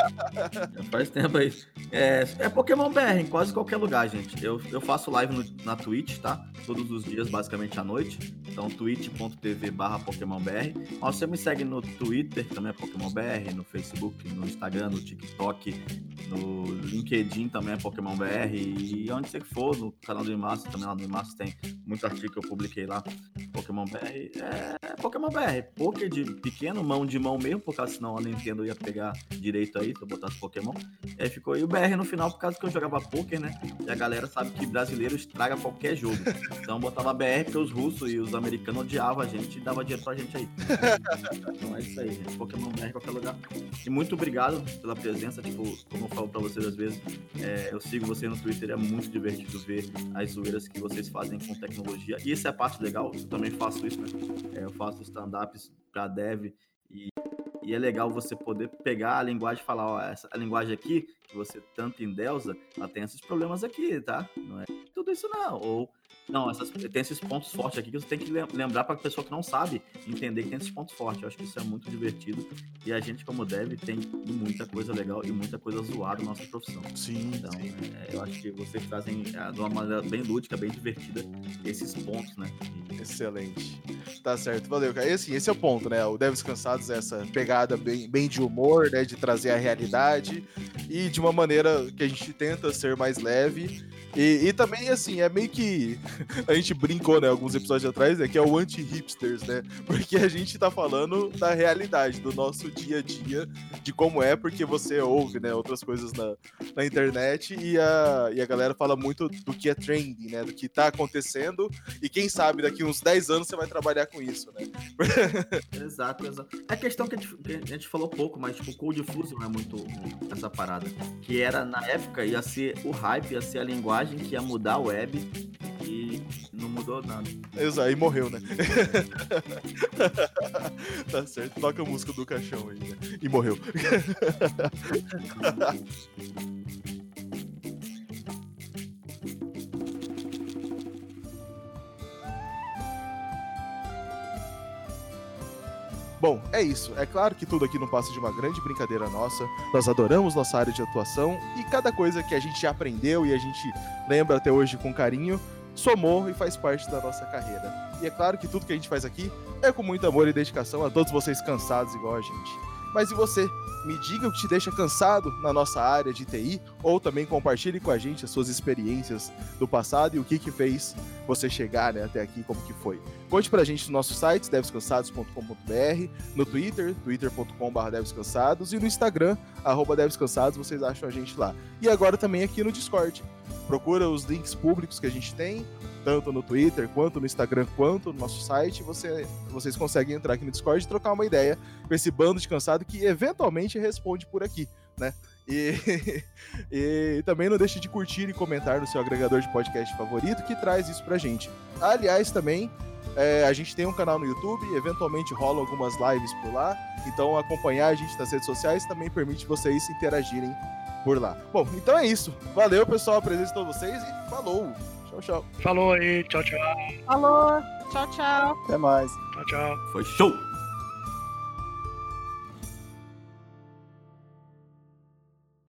Faz tempo aí. É, é Pokémon BR em quase qualquer lugar, gente. Eu, eu faço live no, na Twitch, tá? Todos os dias, basicamente à noite. Então, twitch.tv barra PokémonBR. Você me segue no Twitter, também é PokémonBR, no Facebook, no Instagram, no TikTok, no LinkedIn também é PokémonBR. E onde você for, no canal do Imasso, também lá no Imasso tem muito artigo que eu publiquei lá. Pokémon BR é, Pokémon BR. Poké de pequeno, mão de mão mesmo, por causa senão a Nintendo ia pegar direito aí se eu botasse Pokémon. E aí ficou aí o BR no final, por causa que eu jogava poker, né? E a galera sabe que brasileiro estraga qualquer jogo. Então botava BR porque os russos e os americanos odiavam a gente e dava dinheiro pra gente aí. então é isso aí, gente. Pokémon BR em qualquer lugar. E muito obrigado pela presença. Tipo, como eu falo pra vocês às vezes, é, eu sigo você no Twitter, é muito divertido ver as zoeiras que vocês fazem com tecnologia. E essa é a parte legal, eu também faço isso, né? É, eu faço stand-ups pra dev e e é legal você poder pegar a linguagem e falar, ó, essa a linguagem aqui, que você tanto endeusa, ela tem esses problemas aqui, tá? Não é tudo isso não. Ou não, essas, tem esses pontos fortes aqui que você tem que lembrar para a pessoa que não sabe entender que tem esses pontos fortes. Eu acho que isso é muito divertido. E a gente, como deve, tem muita coisa legal e muita coisa zoada na nossa profissão. Sim. Então, sim. É, eu acho que vocês trazem é, de uma maneira bem lúdica, bem divertida, esses pontos, né? Excelente. Tá certo, valeu, cara. E assim, esse é o ponto, né? O Deves Cansados é essa pegada bem, bem de humor, né? De trazer a realidade e de uma maneira que a gente tenta ser mais leve e, e, também, assim, é meio que. A gente brincou, né, alguns episódios atrás, né, que é o anti-hipsters, né? Porque a gente tá falando da realidade, do nosso dia a dia, de como é, porque você ouve, né, outras coisas na, na internet e a, e a galera fala muito do que é trending, né? Do que tá acontecendo. E quem sabe daqui uns 10 anos você vai trabalhar com isso, né? exato, exato. É a questão que a gente, que a gente falou pouco, mas tipo, o Cold Fusion é muito essa parada. Que era, na época, ia ser o hype, ia ser a linguagem que ia mudar a web e e não mudou nada. Exato, e morreu, né? tá certo, toca a música do caixão aí, né? E morreu. Bom, é isso. É claro que tudo aqui não passa de uma grande brincadeira nossa. Nós adoramos nossa área de atuação e cada coisa que a gente aprendeu e a gente lembra até hoje com carinho, somou e faz parte da nossa carreira. E é claro que tudo que a gente faz aqui é com muito amor e dedicação a todos vocês cansados igual a gente. Mas e você? Me diga o que te deixa cansado na nossa área de TI, ou também compartilhe com a gente as suas experiências do passado e o que que fez você chegar né, até aqui, como que foi. Conte pra gente no nosso site, devscansados.com.br, no Twitter, twitter.com.br devscansados, e no Instagram, arroba devscansados, vocês acham a gente lá. E agora também aqui no Discord. Procura os links públicos que a gente tem, tanto no Twitter, quanto no Instagram, quanto no nosso site. Você, vocês conseguem entrar aqui no Discord e trocar uma ideia com esse bando de cansado que eventualmente responde por aqui, né? E, e, também não deixe de curtir e comentar no seu agregador de podcast favorito que traz isso pra gente. Aliás, também é, a gente tem um canal no YouTube, eventualmente rolam algumas lives por lá, então acompanhar a gente nas redes sociais também permite vocês interagirem por lá. Bom, então é isso. Valeu, pessoal, a presença de todos vocês e falou! Tchau, tchau. Falou aí, tchau, tchau. Falou, tchau, tchau. Até mais. Tchau, tchau. Foi show!